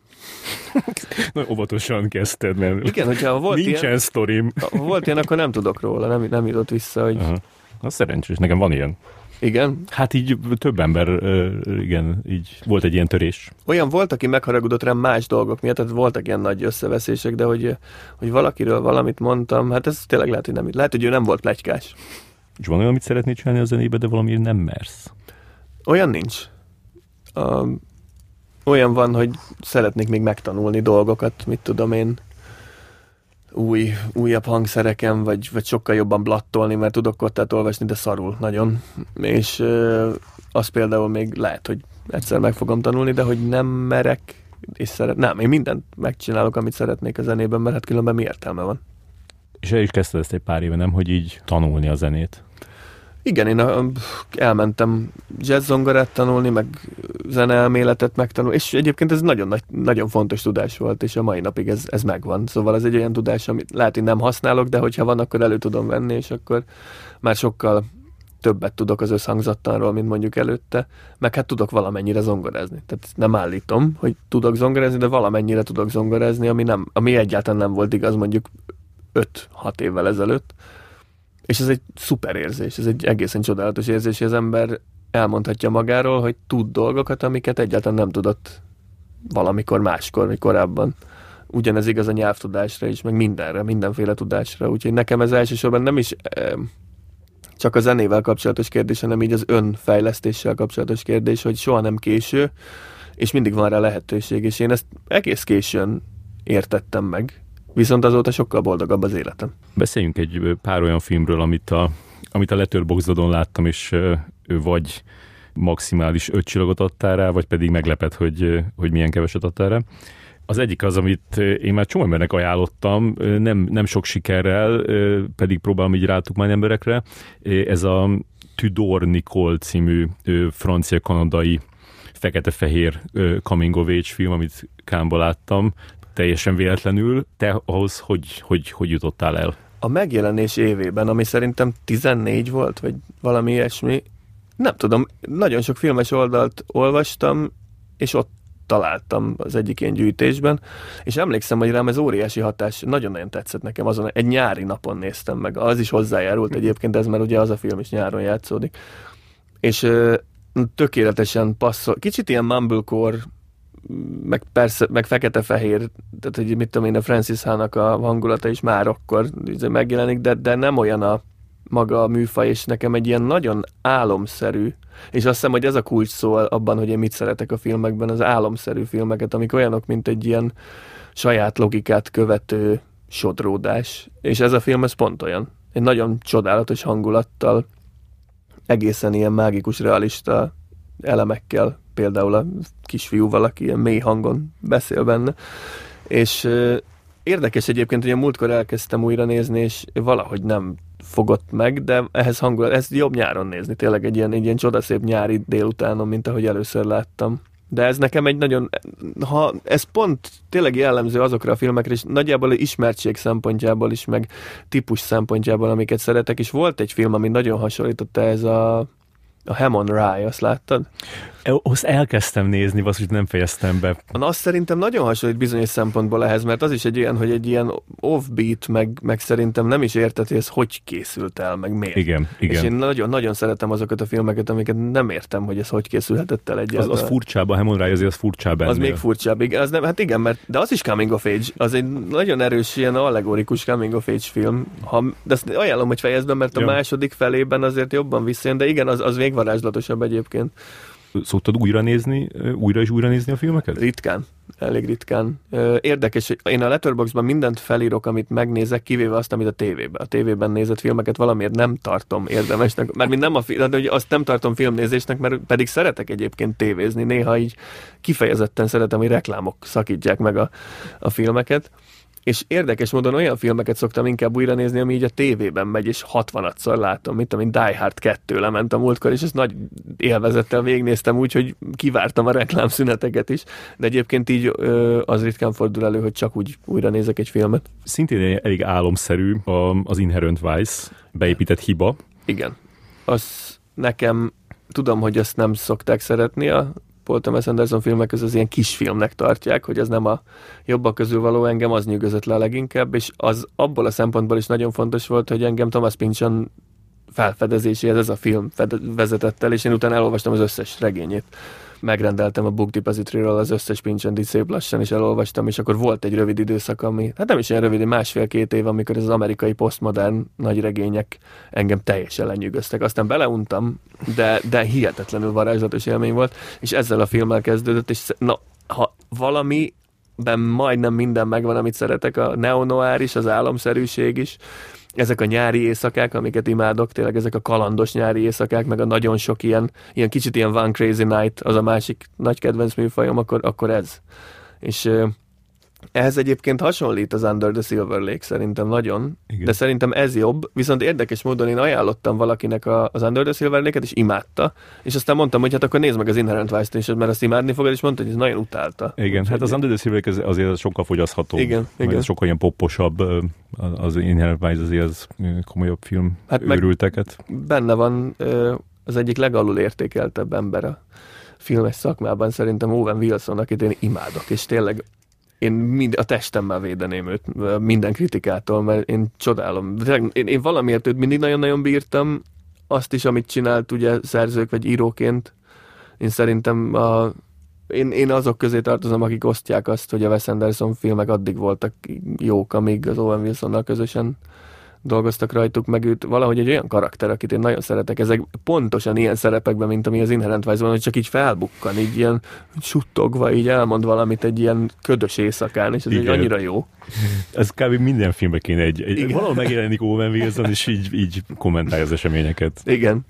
Nagyon óvatosan kezdted, mert Igen, hogyha volt nincsen ilyen, sztorim. Ha volt ilyen, akkor nem tudok róla, nem, nem jutott vissza, hogy... Aha. Az szerencsés, nekem van ilyen. Igen? Hát így több ember, igen, így volt egy ilyen törés. Olyan volt, aki megharagudott rám más dolgok miatt, tehát voltak ilyen nagy összeveszések, de hogy, hogy valakiről valamit mondtam, hát ez tényleg lehet, hogy nem. Lehet, hogy ő nem volt plegykás. És van olyan, amit szeretnél csinálni a zenébe, de valamiért nem mersz? Olyan nincs. Um, olyan van, hogy szeretnék még megtanulni dolgokat, mit tudom én, új, újabb hangszereken, vagy, vagy sokkal jobban blattolni, mert tudok kottát olvasni, de szarul nagyon. És uh, az például még lehet, hogy egyszer meg fogom tanulni, de hogy nem merek, és szeret... Nem, én mindent megcsinálok, amit szeretnék a zenében, mert hát különben mi értelme van. És el is kezdted ezt egy pár éve, nem, hogy így tanulni a zenét? Igen, én elmentem jazz zongorát tanulni, meg zeneelméletet megtanulni, és egyébként ez nagyon, nagy, nagyon fontos tudás volt, és a mai napig ez, ez megvan. Szóval ez egy olyan tudás, amit lehet, hogy nem használok, de hogyha van, akkor elő tudom venni, és akkor már sokkal többet tudok az összhangzattanról, mint mondjuk előtte, meg hát tudok valamennyire zongorázni. Tehát nem állítom, hogy tudok zongorázni, de valamennyire tudok zongorázni, ami, nem, ami egyáltalán nem volt igaz mondjuk 5-6 évvel ezelőtt és ez egy szuper érzés, ez egy egészen csodálatos érzés, hogy az ember elmondhatja magáról, hogy tud dolgokat, amiket egyáltalán nem tudott valamikor máskor, vagy korábban. Ugyanez igaz a nyelvtudásra is, meg mindenre, mindenféle tudásra. Úgyhogy nekem ez elsősorban nem is csak a zenével kapcsolatos kérdés, hanem így az önfejlesztéssel kapcsolatos kérdés, hogy soha nem késő, és mindig van rá lehetőség, és én ezt egész későn értettem meg, Viszont azóta sokkal boldogabb az életem. Beszéljünk egy pár olyan filmről, amit a, amit a Letterboxdon láttam, és ő vagy maximális öt csillagot adtál rá, vagy pedig meglepet, hogy, hogy milyen keveset adtál rá. Az egyik az, amit én már csomó embernek ajánlottam, nem, nem sok sikerrel, pedig próbálom így rátukmálni emberekre. Ez a Tudor Nicole című francia-kanadai fekete-fehér coming of age film, amit Kámba láttam, teljesen véletlenül. Te ahhoz hogy, hogy, hogy jutottál el? a megjelenés évében, ami szerintem 14 volt, vagy valami ilyesmi, nem tudom, nagyon sok filmes oldalt olvastam, és ott találtam az egyik ilyen gyűjtésben, és emlékszem, hogy rám ez óriási hatás, nagyon-nagyon tetszett nekem, azon egy nyári napon néztem meg, az is hozzájárult egyébként, ez mert ugye az a film is nyáron játszódik, és ö, tökéletesen passzol, kicsit ilyen mumblecore, meg persze, meg fekete-fehér, tehát hogy mit tudom én, a Francis Hának a hangulata is már akkor megjelenik, de, de nem olyan a maga a műfaj, és nekem egy ilyen nagyon álomszerű, és azt hiszem, hogy ez a kulcs szó abban, hogy én mit szeretek a filmekben, az álomszerű filmeket, amik olyanok, mint egy ilyen saját logikát követő sodródás. És ez a film, ez pont olyan. Egy nagyon csodálatos hangulattal, egészen ilyen mágikus, realista elemekkel, például a kisfiúval, aki ilyen mély hangon beszél benne. És érdekes egyébként, hogy a múltkor elkezdtem újra nézni, és valahogy nem fogott meg, de ehhez hangulat, ez jobb nyáron nézni, tényleg egy ilyen, egy ilyen csodaszép nyári délutánon, mint ahogy először láttam. De ez nekem egy nagyon, ha ez pont tényleg jellemző azokra a filmekre, és nagyjából ismertség szempontjából is, meg típus szempontjából, amiket szeretek, és volt egy film, ami nagyon hasonlított ez a a Hammond Rye, azt láttad? Azt elkezdtem nézni, hogy nem fejeztem be. Na, azt szerintem nagyon hasonlít bizonyos szempontból ehhez, mert az is egy ilyen, hogy egy ilyen offbeat, meg, meg szerintem nem is érted, hogy ez hogy készült el, meg miért. Igen, igen. És én nagyon, nagyon szeretem azokat a filmeket, amiket nem értem, hogy ez hogy készülhetett el egyáltalán. Az, az furcsább, a Hammond Rye azért az furcsább ennél. Az még furcsább, igen. Az nem, hát igen, mert, de az is coming of age. Az egy nagyon erős, ilyen allegorikus coming of age film. Ha, de azt ajánlom, hogy fejezd be, mert a ja. második felében azért jobban visszajön, de igen, az, az még varázslatosabb egyébként. Szoktad újra nézni, újra és újra nézni a filmeket? Ritkán, elég ritkán. Érdekes, hogy én a Letterboxdban mindent felírok, amit megnézek, kivéve azt, amit a tévében. A tévében nézett filmeket valamiért nem tartom érdemesnek, mert mind nem a fi- de azt nem tartom filmnézésnek, mert pedig szeretek egyébként tévézni. Néha így kifejezetten szeretem, hogy reklámok szakítják meg a, a filmeket és érdekes módon olyan filmeket szoktam inkább újra nézni, ami így a tévében megy, és 60-szor látom, mint amint Die Hard 2 lement a múltkor, és ezt nagy élvezettel végignéztem úgy, hogy kivártam a reklámszüneteket is, de egyébként így az ritkán fordul elő, hogy csak úgy újra nézek egy filmet. Szintén elég álomszerű az Inherent Vice, beépített hiba. Igen. Az nekem tudom, hogy ezt nem szokták szeretni a Paul Thomas Anderson filmek közül az ilyen kisfilmnek tartják, hogy ez nem a jobbak közül való engem, az nyűgözött le leginkább, és az abból a szempontból is nagyon fontos volt, hogy engem Thomas Pynchon felfedezéséhez ez a film vezetett el, és én utána elolvastam az összes regényét megrendeltem a Book Depository-ról az összes így szép lassan is elolvastam, és akkor volt egy rövid időszak, ami, hát nem is olyan rövid, másfél-két év, amikor ez az amerikai posztmodern nagy regények engem teljesen lenyűgöztek. Aztán beleuntam, de, de hihetetlenül varázslatos élmény volt, és ezzel a filmmel kezdődött, és na, ha valami ben majdnem minden megvan, amit szeretek, a neonoár is, az álomszerűség is, ezek a nyári éjszakák, amiket imádok, tényleg ezek a kalandos nyári éjszakák, meg a nagyon sok ilyen, ilyen kicsit ilyen Van Crazy Night, az a másik nagy kedvenc műfajom, akkor, akkor ez. És ehhez egyébként hasonlít az Under the Silver Lake szerintem nagyon, Igen. de szerintem ez jobb, viszont érdekes módon én ajánlottam valakinek a, az Under the Silver Lake-et, és imádta, és aztán mondtam, hogy hát akkor nézd meg az Inherent Vice-t is, mert azt imádni fogod, és mondta, hogy ez nagyon utálta. Igen, Úgy, hát az Under the Silver Lake azért sokkal fogyasztható. Igen, igen. sokkal ilyen popposabb, az Inherent Vice azért az komolyabb film hát őrülteket. Benne van az egyik legalul értékeltebb ember a filmes szakmában szerintem Owen Wilson, akit én imádok, és tényleg én mind, a testemmel védeném őt minden kritikától, mert én csodálom. Én, én valamiért őt mindig nagyon-nagyon bírtam, azt is, amit csinált ugye szerzők vagy íróként. Én szerintem a, én, én azok közé tartozom, akik osztják azt, hogy a Wes Anderson filmek addig voltak jók, amíg az Owen Wilsonnal közösen dolgoztak rajtuk, meg őt valahogy egy olyan karakter, akit én nagyon szeretek. Ezek pontosan ilyen szerepekben, mint ami az Inherent Vice van, hogy csak így felbukkan, így ilyen suttogva, így elmond valamit egy ilyen ködös éjszakán, és ez egy annyira jó. Ez kb. minden filmben kéne egy, egy valahol megjelenik Owen Wilson, és így, így kommentálja az eseményeket. Igen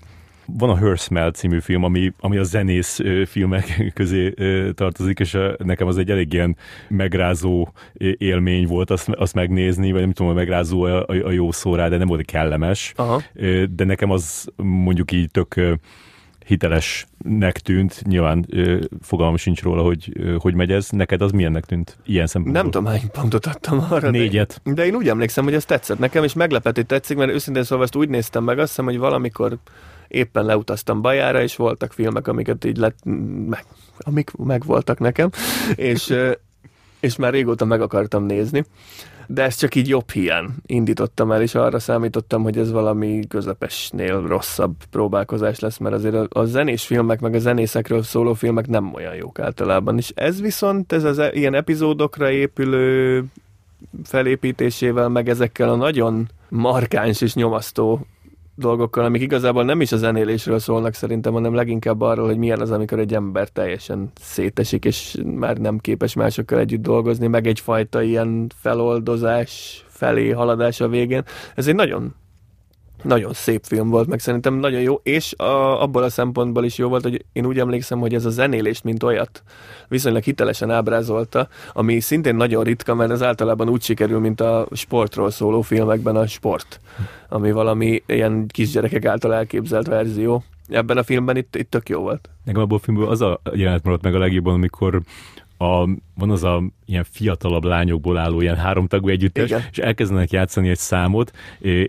van a Her Smell című film, ami, ami a zenész filmek (laughs) közé tartozik, és nekem az egy elég ilyen megrázó élmény volt azt, azt megnézni, vagy nem tudom, hogy megrázó a, a, a jó szó rá, de nem volt kellemes. Aha. De nekem az mondjuk így tök hitelesnek tűnt, nyilván ö, fogalmam sincs róla, hogy ö, hogy megy ez. Neked az milyennek tűnt ilyen szempontból? Nem tudom, hány pontot adtam arra. Négyet. De, de én úgy emlékszem, hogy ez tetszett nekem, és meglepett, hogy tetszik, mert őszintén szóval ezt úgy néztem meg, azt hiszem, hogy valamikor éppen leutaztam Bajára, és voltak filmek, amiket így lett, meg, amik megvoltak nekem, és, és már régóta meg akartam nézni de ez csak így jobb hiány indítottam el, és arra számítottam, hogy ez valami közepesnél rosszabb próbálkozás lesz, mert azért a, a zenés filmek, meg a zenészekről szóló filmek nem olyan jók általában. És ez viszont, ez az e, ilyen epizódokra épülő felépítésével, meg ezekkel a nagyon markáns és nyomasztó dolgokkal, amik igazából nem is a zenélésről szólnak szerintem, hanem leginkább arról, hogy milyen az, amikor egy ember teljesen szétesik, és már nem képes másokkal együtt dolgozni, meg egyfajta ilyen feloldozás felé haladás a végén. Ez egy nagyon nagyon szép film volt, meg szerintem nagyon jó, és a, abból a szempontból is jó volt, hogy én úgy emlékszem, hogy ez a zenélést, mint olyat, viszonylag hitelesen ábrázolta, ami szintén nagyon ritka, mert ez általában úgy sikerül, mint a sportról szóló filmekben a sport, ami valami ilyen kisgyerekek által elképzelt verzió. Ebben a filmben itt, itt tök jó volt. Nekem abból a filmből az a jelenet maradt meg a legjobban, amikor a, van az a ilyen fiatalabb lányokból álló ilyen háromtagú együttes, Igen. és elkezdenek játszani egy számot,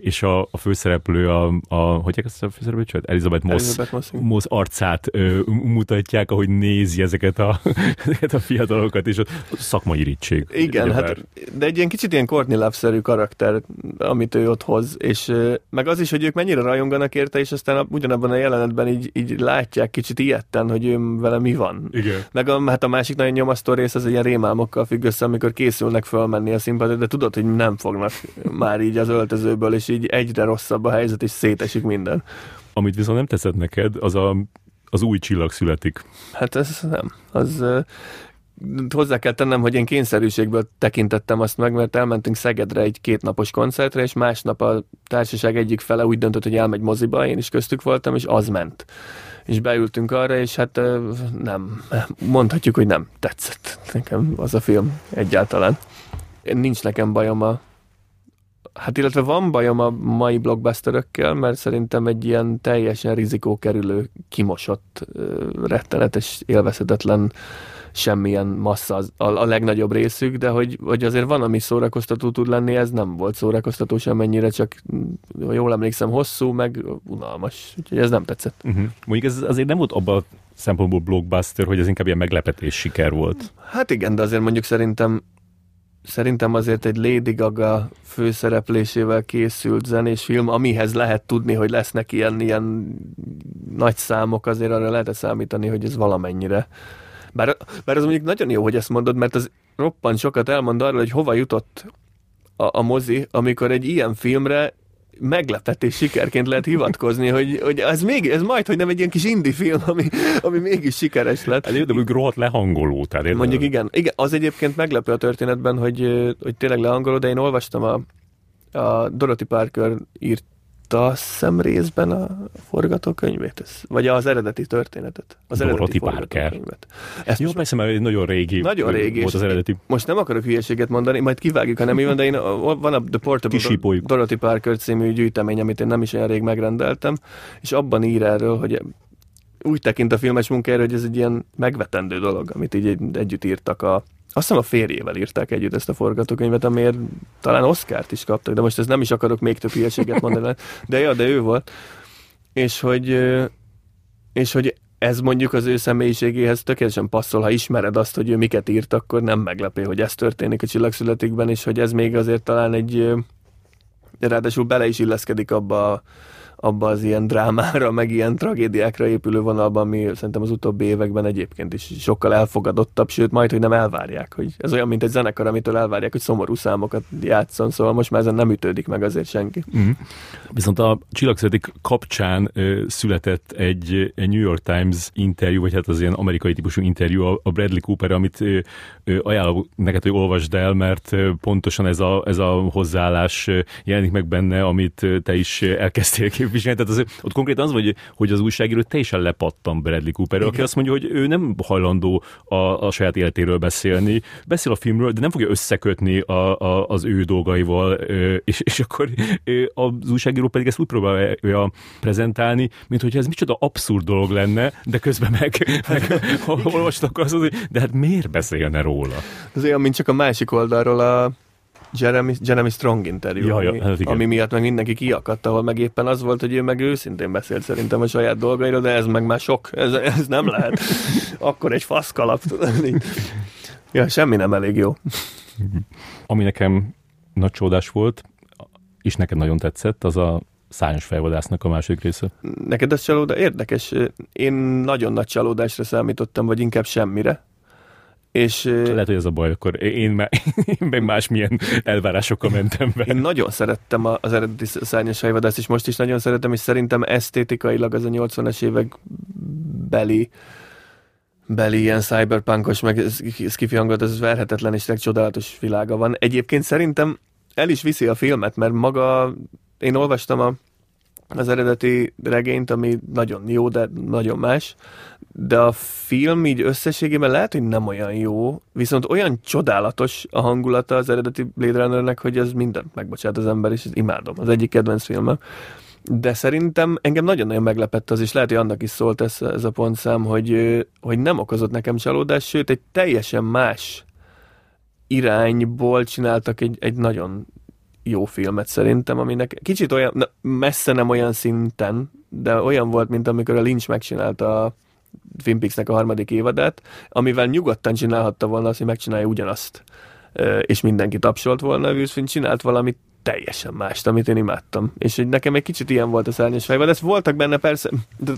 és a, a főszereplő, a, a hogy ezt a főszereplő csövet? Elizabeth Moss, Elizabeth Moss, Moss arcát ö, mutatják, ahogy nézi ezeket a, (laughs) ezeket a fiatalokat, és ott, ott szakmai irítség. Igen, hát, de egy ilyen kicsit ilyen Courtney Love-szerű karakter, amit ő ott hoz, és meg az is, hogy ők mennyire rajonganak érte, és aztán ugyanabban a jelenetben így, így látják kicsit ilyetten, hogy ő vele mi van. Igen. Meg a, hát a másik nagyon nyomasztó rész az ilyen rémálmokkal függ össze, amikor készülnek fölmenni a színpadra, de tudod, hogy nem fognak már így az öltözőből, és így egyre rosszabb a helyzet, és szétesik minden. Amit viszont nem teszed neked, az a, az új csillag születik. Hát ez nem. Az, hozzá kell tennem, hogy én kényszerűségből tekintettem azt meg, mert elmentünk Szegedre egy kétnapos koncertre, és másnap a társaság egyik fele úgy döntött, hogy elmegy moziba, én is köztük voltam, és az ment és beültünk arra, és hát nem, mondhatjuk, hogy nem tetszett nekem az a film egyáltalán. Nincs nekem bajom a Hát illetve van bajom a mai blockbusterökkel, mert szerintem egy ilyen teljesen rizikókerülő, kimosott, rettenetes, élvezhetetlen semmilyen massza az, a, a legnagyobb részük, de hogy, hogy azért van, ami szórakoztató tud lenni, ez nem volt szórakoztató semennyire, csak ha jól emlékszem, hosszú, meg unalmas. Úgyhogy ez nem tetszett. Uh-huh. Mondjuk ez azért nem volt abban szempontból blockbuster, hogy ez inkább ilyen meglepetés siker volt. Hát igen, de azért mondjuk szerintem szerintem azért egy Lady Gaga főszereplésével készült zenés film, amihez lehet tudni, hogy lesznek ilyen, ilyen nagy számok, azért arra lehet számítani, hogy ez valamennyire bár, bár az mondjuk nagyon jó, hogy ezt mondod, mert az roppant sokat elmond arról, hogy hova jutott a, a mozi, amikor egy ilyen filmre meglepetés sikerként lehet hivatkozni, (laughs) hogy, hogy ez, még, ez majd, hogy nem egy ilyen kis indie film, ami, ami mégis sikeres lett. Hát, de mondjuk rohadt lehangoló. Tehát mondjuk igen, igen, az egyébként meglepő a történetben, hogy, hogy tényleg lehangoló, de én olvastam a, a Dorothy Parker írt írta hiszem részben a forgatókönyvét, ez, vagy az eredeti történetet. Az Dorothy eredeti Parker. Ezt Jó, persze, mert nagyon régi nagyon régi, volt az eredeti. Most nem akarok hülyeséget mondani, majd kivágjuk, ha nem van, de én, van a The Portable Kisípoljuk. Dorothy Parker című gyűjtemény, amit én nem is olyan rég megrendeltem, és abban ír erről, hogy úgy tekint a filmes munkájára, hogy ez egy ilyen megvetendő dolog, amit így együtt írtak a azt hiszem a férjével írták együtt ezt a forgatókönyvet, amiért talán Oscárt is kaptak, de most ez nem is akarok még több hülyeséget mondani, de ja, de ő volt. És hogy, és hogy ez mondjuk az ő személyiségéhez tökéletesen passzol, ha ismered azt, hogy ő miket írt, akkor nem meglepő, hogy ez történik a csillagszületikben, és hogy ez még azért talán egy ráadásul bele is illeszkedik abba a abba az ilyen drámára, meg ilyen tragédiákra épülő vonalban, ami szerintem az utóbbi években egyébként is sokkal elfogadottabb, sőt majd, hogy nem elvárják, hogy ez olyan, mint egy zenekar, amitől elvárják, hogy szomorú számokat játszon, szóval most már ezen nem ütődik meg azért senki. Mm. Viszont a Csillagszületik kapcsán ö, született egy, egy New York Times interjú, vagy hát az ilyen amerikai típusú interjú a, Bradley Cooper, amit ö, ö, ajánlom neked, hogy olvasd el, mert pontosan ez a, ez a hozzáállás jelenik meg benne, amit te is elkezdtél viselni. Tehát az, ott konkrétan az, hogy, hogy az újságíró teljesen lepattam Bradley Cooper, aki azt mondja, hogy ő nem hajlandó a, a saját életéről beszélni, beszél a filmről, de nem fogja összekötni a, a, az ő dolgaival, és, és akkor az újságíró pedig ezt úgy próbálja prezentálni, mint hogyha ez micsoda abszurd dolog lenne, de közben meg, meg (laughs) olvastak az, hogy de hát miért beszélne róla? Ez olyan, mint csak a másik oldalról a Jeremy, Jeremy Strong interjú, ja, ja, hát ami, ami miatt meg mindenki kiakadt, ahol meg éppen az volt, hogy ő meg őszintén beszélt szerintem a saját dolgairól, de ez meg már sok, ez, ez nem lehet. (laughs) Akkor egy faszkalap. Ja, semmi nem elég jó. Ami nekem nagy csodás volt, és neked nagyon tetszett, az a szányos fejvadásznak a másik része. Neked ez csalódás? Érdekes. Én nagyon nagy csalódásra számítottam, vagy inkább semmire. És, Lehet, hogy ez a baj, akkor én, már, (laughs) én meg másmilyen elvárásokkal mentem be. Én nagyon szerettem az eredeti szárnyas fejvadász, és most is nagyon szeretem, és szerintem esztétikailag az a 80-as évek beli beli ilyen cyberpunkos, meg skifi hangot, ez verhetetlen és csodálatos világa van. Egyébként szerintem el is viszi a filmet, mert maga, én olvastam a, az eredeti regényt, ami nagyon jó, de nagyon más, de a film így összességében lehet, hogy nem olyan jó, viszont olyan csodálatos a hangulata az eredeti Blade Runnernek, hogy ez mindent megbocsát az ember, és imádom. Az egyik kedvenc filmem. De szerintem engem nagyon-nagyon meglepett az, és lehet, hogy annak is szólt ez, ez a pontszám, hogy, hogy nem okozott nekem csalódást, sőt, egy teljesen más irányból csináltak egy, egy nagyon jó filmet szerintem, aminek kicsit olyan, na, messze nem olyan szinten, de olyan volt, mint amikor a Lynch megcsinálta a Twin Peaks-nek a harmadik évadát, amivel nyugodtan csinálhatta volna azt, hogy megcsinálja ugyanazt. És mindenki tapsolt volna, Will csinált valamit teljesen mást, amit én imádtam. És hogy nekem egy kicsit ilyen volt a szárnyas fejben, de voltak benne persze, de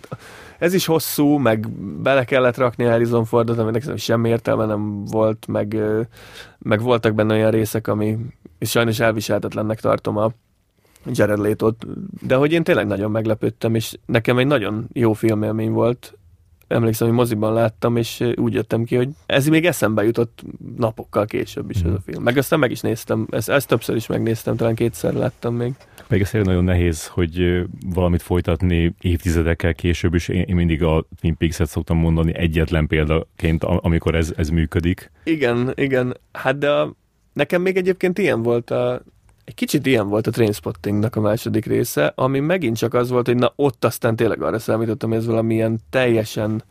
ez is hosszú, meg bele kellett rakni Harrison Fordot, aminek semmi értelme nem volt, meg, meg voltak benne olyan részek, ami és sajnos elviselhetetlennek tartom a Jared leto de hogy én tényleg nagyon meglepődtem, és nekem egy nagyon jó filmélmény volt, emlékszem, hogy moziban láttam, és úgy jöttem ki, hogy ez még eszembe jutott napokkal később is mm. ez a mhm. film. Meg aztán meg is néztem, ezt, ezt többször is megnéztem, talán kétszer láttam még. Pedig ez nagyon nehéz, hogy valamit folytatni évtizedekkel később, és én, én mindig a Twin Peaks-et szoktam mondani egyetlen példaként, amikor ez, ez működik. Igen, igen. Hát de a, nekem még egyébként ilyen volt a, egy kicsit ilyen volt a Trainspottingnak a második része, ami megint csak az volt, hogy na ott aztán tényleg arra számítottam, hogy ez valamilyen teljesen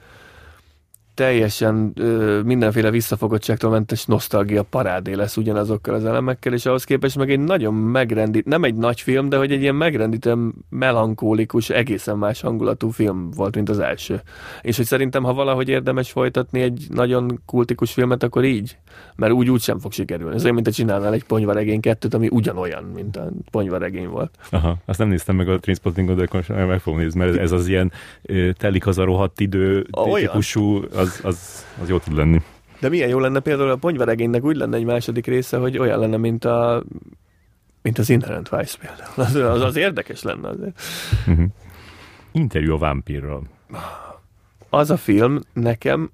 teljesen ö, mindenféle visszafogottságtól mentes nosztalgia parádé lesz ugyanazokkal az elemekkel, és ahhoz képest meg egy nagyon megrendít, nem egy nagy film, de hogy egy ilyen megrendítően melankólikus, egészen más hangulatú film volt, mint az első. És hogy szerintem, ha valahogy érdemes folytatni egy nagyon kultikus filmet, akkor így, mert úgy úgy sem fog sikerülni. Ez olyan, mint a csinálnál egy ponyvaregény kettőt, ami ugyanolyan, mint a ponyvaregény volt. Aha, azt nem néztem meg a Trainspottingot, de meg fogom nézni, mert ez az ilyen telik az a rohadt idő típusú, az az, az, az jó tud lenni. De milyen jó lenne például a ponyvaregénynek úgy lenne egy második része, hogy olyan lenne, mint a mint az Inherent Vice például. Az, az, az érdekes lenne azért. Uh-huh. Interjú a vámpírral. Az a film nekem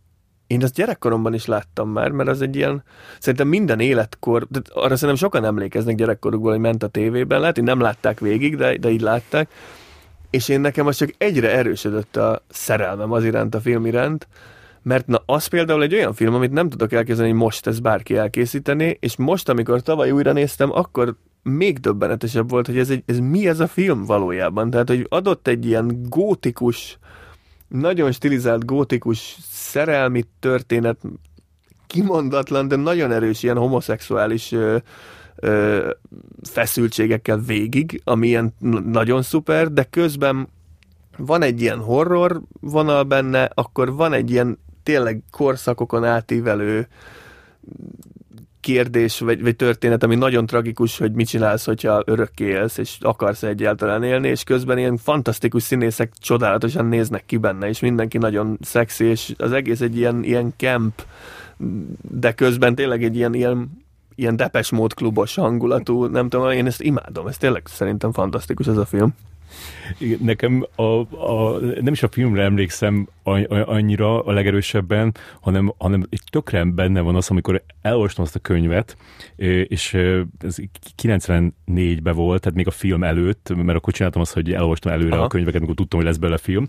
én azt gyerekkoromban is láttam már, mert az egy ilyen, szerintem minden életkor, de arra szerintem sokan emlékeznek gyerekkorukból, hogy ment a tévében, lehet, hogy nem látták végig, de, de így látták, és én nekem az csak egyre erősödött a szerelmem az iránt, a film iránt, mert na, az például egy olyan film, amit nem tudok elképzelni, hogy most ez bárki elkészíteni, és most, amikor tavaly újra néztem, akkor még döbbenetesebb volt, hogy ez, egy, ez mi ez a film valójában. Tehát, hogy adott egy ilyen gótikus, nagyon stilizált gótikus szerelmi történet, kimondatlan, de nagyon erős ilyen homoszexuális ö, ö, feszültségekkel végig, ami ilyen nagyon szuper, de közben van egy ilyen horror vonal benne, akkor van egy ilyen tényleg korszakokon átívelő kérdés, vagy, vagy történet, ami nagyon tragikus, hogy mit csinálsz, hogyha örökké élsz, és akarsz egyáltalán élni, és közben ilyen fantasztikus színészek csodálatosan néznek ki benne, és mindenki nagyon szexi, és az egész egy ilyen, ilyen camp, de közben tényleg egy ilyen, ilyen ilyen depes mód klubos hangulatú, nem tudom, én ezt imádom, ez tényleg szerintem fantasztikus ez a film. Nekem a, a, nem is a filmre emlékszem annyira a legerősebben, hanem, hanem egy tökre benne van az, amikor elolvastam azt a könyvet, és ez 94-ben volt, tehát még a film előtt, mert akkor csináltam azt, hogy elolvastam előre Aha. a könyveket, amikor tudtam, hogy lesz belőle film,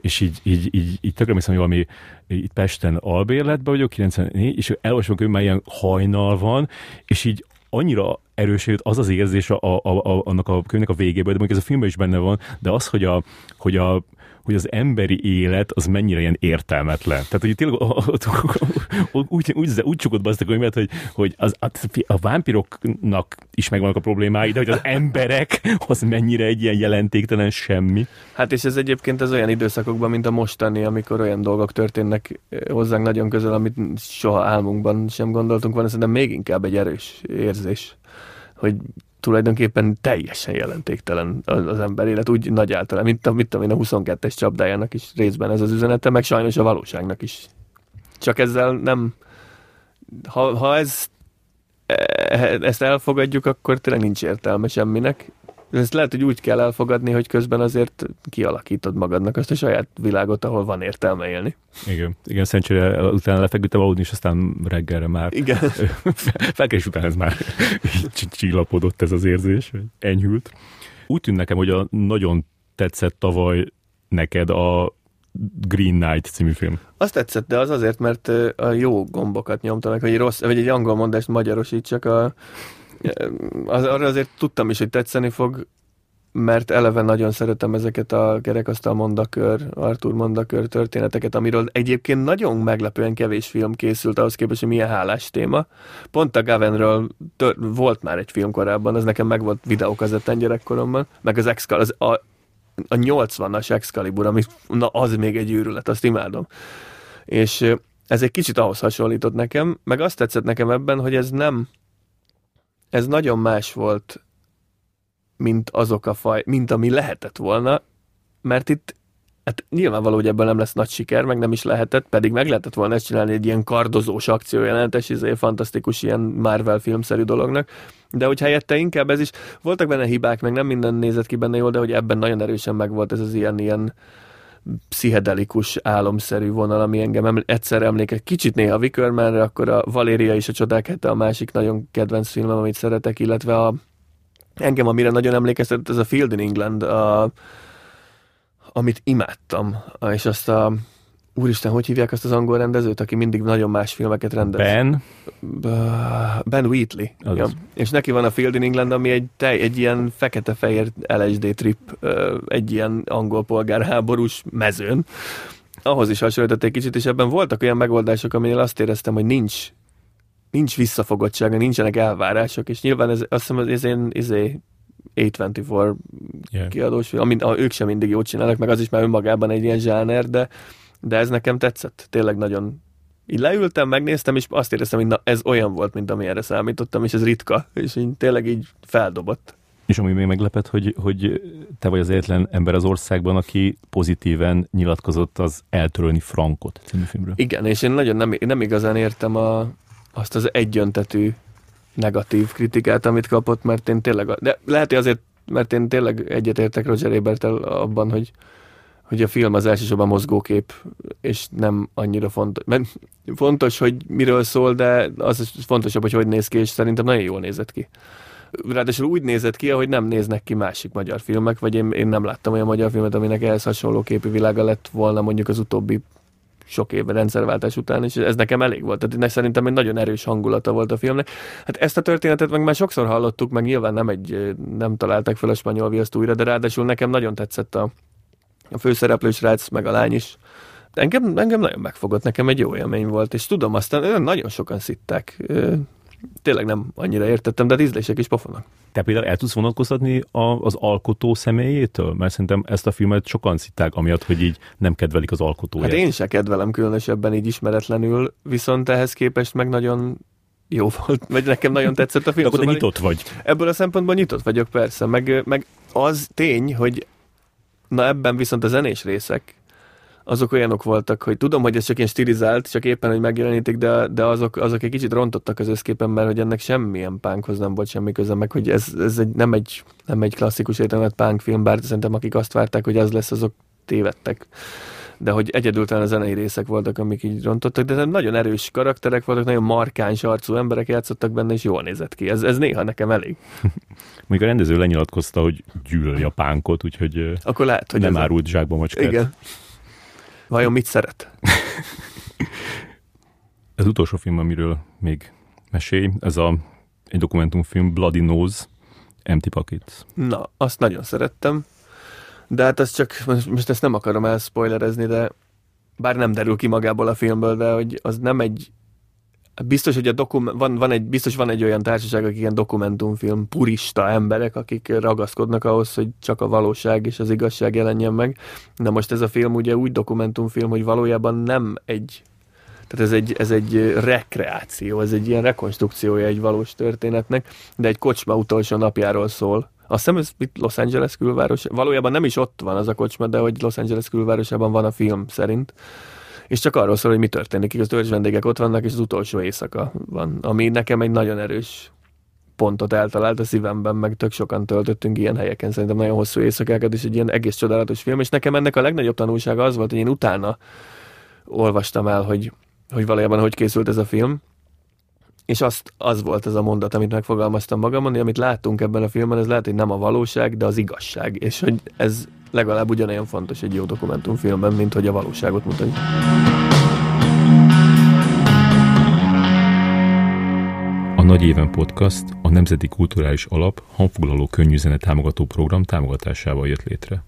és így, így, így, így tökre emlékszem, hogy valami itt Pesten albérletben vagyok, 94, és elolvasom, hogy már ilyen hajnal van, és így annyira erősült az az érzés a, a, a, annak a könyvnek a végében, de mondjuk ez a filmben is benne van, de az, hogy a, hogy a hogy az emberi élet az mennyire ilyen értelmetlen. Tehát, hogy tényleg úgy, úgy, úgy csukott be azt a könyvet, hogy, hogy az, a, a vámpiroknak is megvannak a problémái, de hogy az emberek az mennyire egy ilyen jelentéktelen semmi. Hát és ez egyébként az olyan időszakokban, mint a mostani, amikor olyan dolgok történnek eh, hozzánk nagyon közel, amit soha álmunkban sem gondoltunk volna, szerintem még inkább egy erős érzés, hogy tulajdonképpen teljesen jelentéktelen az, az ember élet, úgy nagy általán, mint a, mint a, mint a 22-es csapdájának is részben ez az üzenete, meg sajnos a valóságnak is. Csak ezzel nem, ha, ha ez, e, ezt elfogadjuk, akkor tényleg nincs értelme semminek, ezt lehet, hogy úgy kell elfogadni, hogy közben azért kialakítod magadnak azt a saját világot, ahol van értelme élni. Igen, igen szerencsére utána lefeküdtem aludni, és aztán reggelre már igen. (laughs) felkelés után ez már (laughs) csillapodott ez az érzés, enyhült. Úgy tűnt nekem, hogy a nagyon tetszett tavaly neked a Green Knight című film. Azt tetszett, de az azért, mert a jó gombokat nyomta meg, hogy rossz, vagy egy angol mondást magyarosítsak, a az, arra azért tudtam is, hogy tetszeni fog, mert eleve nagyon szeretem ezeket a kerekasztal mondakör, Artur mondakör történeteket, amiről egyébként nagyon meglepően kevés film készült ahhoz képest, hogy milyen hálás téma. Pont a Gavenről tör- volt már egy film korábban, ez nekem meg volt videókazettán gyerekkoromban, meg az Excalibur, az a, a 80-as Excalibur, ami na az még egy őrület, azt imádom. És ez egy kicsit ahhoz hasonlított nekem, meg azt tetszett nekem ebben, hogy ez nem ez nagyon más volt, mint azok a faj, mint ami lehetett volna, mert itt hát nyilvánvaló, hogy ebből nem lesz nagy siker, meg nem is lehetett, pedig meg lehetett volna ezt csinálni egy ilyen kardozós akciójelentes, izé, fantasztikus ilyen Marvel filmszerű dolognak, de hogy helyette inkább ez is, voltak benne hibák, meg nem minden nézett ki benne jól, de hogy ebben nagyon erősen megvolt ez az ilyen, ilyen pszichedelikus, álomszerű vonal, ami engem eml- egyszer emléke kicsit néha Wickermanre, akkor a Valéria is a csodák hete a másik nagyon kedvenc filmem, amit szeretek, illetve a, engem amire nagyon emlékeztetett, ez a Field in England, a, amit imádtam, és azt a Úristen, hogy hívják azt az angol rendezőt, aki mindig nagyon más filmeket rendez? Ben? Ben Wheatley. Ja. És neki van a Field in England, ami egy, tej, egy ilyen fekete-fehér LSD trip, egy ilyen angol polgárháborús mezőn. Ahhoz is hasonlított egy kicsit, és ebben voltak olyan megoldások, aminél azt éreztem, hogy nincs nincs visszafogottsága, nincsenek elvárások, és nyilván ez, azt hiszem, ez én izé, A24 yeah. kiadós, amit ők sem mindig jót csinálnak, meg az is már önmagában egy ilyen zsáner, de de ez nekem tetszett, tényleg nagyon így leültem, megnéztem, és azt éreztem, hogy na, ez olyan volt, mint ami erre számítottam, és ez ritka, és így tényleg így feldobott. És ami még meglepett, hogy, hogy te vagy az egyetlen ember az országban, aki pozitíven nyilatkozott az Eltörölni Frankot című filmről. Igen, és én nagyon nem, nem igazán értem a, azt az egyöntetű negatív kritikát, amit kapott, mert én tényleg, de lehet, hogy azért, mert én tényleg egyetértek Roger ebert abban, hogy, hogy a film az elsősorban mozgókép, és nem annyira fontos. Mert fontos, hogy miről szól, de az fontosabb, hogy hogy néz ki, és szerintem nagyon jól nézett ki. Ráadásul úgy nézett ki, ahogy nem néznek ki másik magyar filmek, vagy én, én nem láttam olyan magyar filmet, aminek ehhez hasonló képi világa lett volna mondjuk az utóbbi sok év rendszerváltás után, és ez nekem elég volt. Tehát szerintem egy nagyon erős hangulata volt a filmnek. Hát ezt a történetet meg már sokszor hallottuk, meg nyilván nem, egy, nem találták fel a spanyol viaszt újra, de ráadásul nekem nagyon tetszett a, a főszereplő srác, meg a lány is. Engem, engem nagyon megfogott, nekem egy jó élmény volt, és tudom, aztán nagyon sokan szitták. Tényleg nem annyira értettem, de az ízlések is pofonak. Te például el tudsz vonatkoztatni az alkotó személyétől? Mert szerintem ezt a filmet sokan szitták, amiatt, hogy így nem kedvelik az alkotóját. Hát én se kedvelem különösebben így ismeretlenül, viszont ehhez képest meg nagyon jó volt, vagy nekem nagyon tetszett a film. De akkor szóval nyitott vagy. Ebből a szempontból nyitott vagyok, persze. Meg, meg az tény, hogy Na ebben viszont a zenés részek, azok olyanok voltak, hogy tudom, hogy ez csak ilyen stilizált, csak éppen, hogy megjelenítik, de, de azok, azok egy kicsit rontottak az összképen, mert hogy ennek semmilyen pánkhoz nem volt semmi köze, meg hogy ez, ez egy, nem, egy, nem egy klasszikus értelmet pánk film, bár szerintem akik azt várták, hogy ez lesz, azok tévedtek de hogy egyedültelen a zenei részek voltak, amik így rontottak, de nagyon erős karakterek voltak, nagyon markáns arcú emberek játszottak benne, és jól nézett ki. Ez, ez néha nekem elég. (laughs) Még a rendező lenyilatkozta, hogy gyűlöli a pánkot, úgyhogy Akkor lehet, hogy nem árult a... zsákba macskát. Igen. Vajon mit szeret? (laughs) ez utolsó film, amiről még mesélj, ez a egy dokumentumfilm Bloody Nose, Empty Pockets. Na, azt nagyon szerettem. De hát ez csak, most ezt nem akarom elspoilerezni, de bár nem derül ki magából a filmből, de hogy az nem egy biztos, hogy a dokum, van, van egy, biztos van egy olyan társaság, akik ilyen dokumentumfilm purista emberek, akik ragaszkodnak ahhoz, hogy csak a valóság és az igazság jelenjen meg. Na most ez a film ugye úgy dokumentumfilm, hogy valójában nem egy tehát ez egy, ez egy rekreáció, ez egy ilyen rekonstrukciója egy valós történetnek, de egy kocsma utolsó napjáról szól, azt hiszem, ez itt Los Angeles külváros. Valójában nem is ott van az a kocsma, de hogy Los Angeles külvárosában van a film szerint. És csak arról szól, hogy mi történik. Az törzs vendégek ott vannak, és az utolsó éjszaka van, ami nekem egy nagyon erős pontot eltalált a szívemben, meg tök sokan töltöttünk ilyen helyeken, szerintem nagyon hosszú éjszakákat, és egy ilyen egész csodálatos film, és nekem ennek a legnagyobb tanulsága az volt, hogy én utána olvastam el, hogy, hogy valójában hogy készült ez a film, és azt, az volt ez a mondat, amit megfogalmaztam magamon, hogy amit láttunk ebben a filmben, ez lehet, hogy nem a valóság, de az igazság. És hogy ez legalább ugyanolyan fontos egy jó dokumentumfilmben, mint hogy a valóságot mutatja. A Nagy Éven Podcast a Nemzeti Kulturális Alap hangfoglaló könnyűzene támogató program támogatásával jött létre.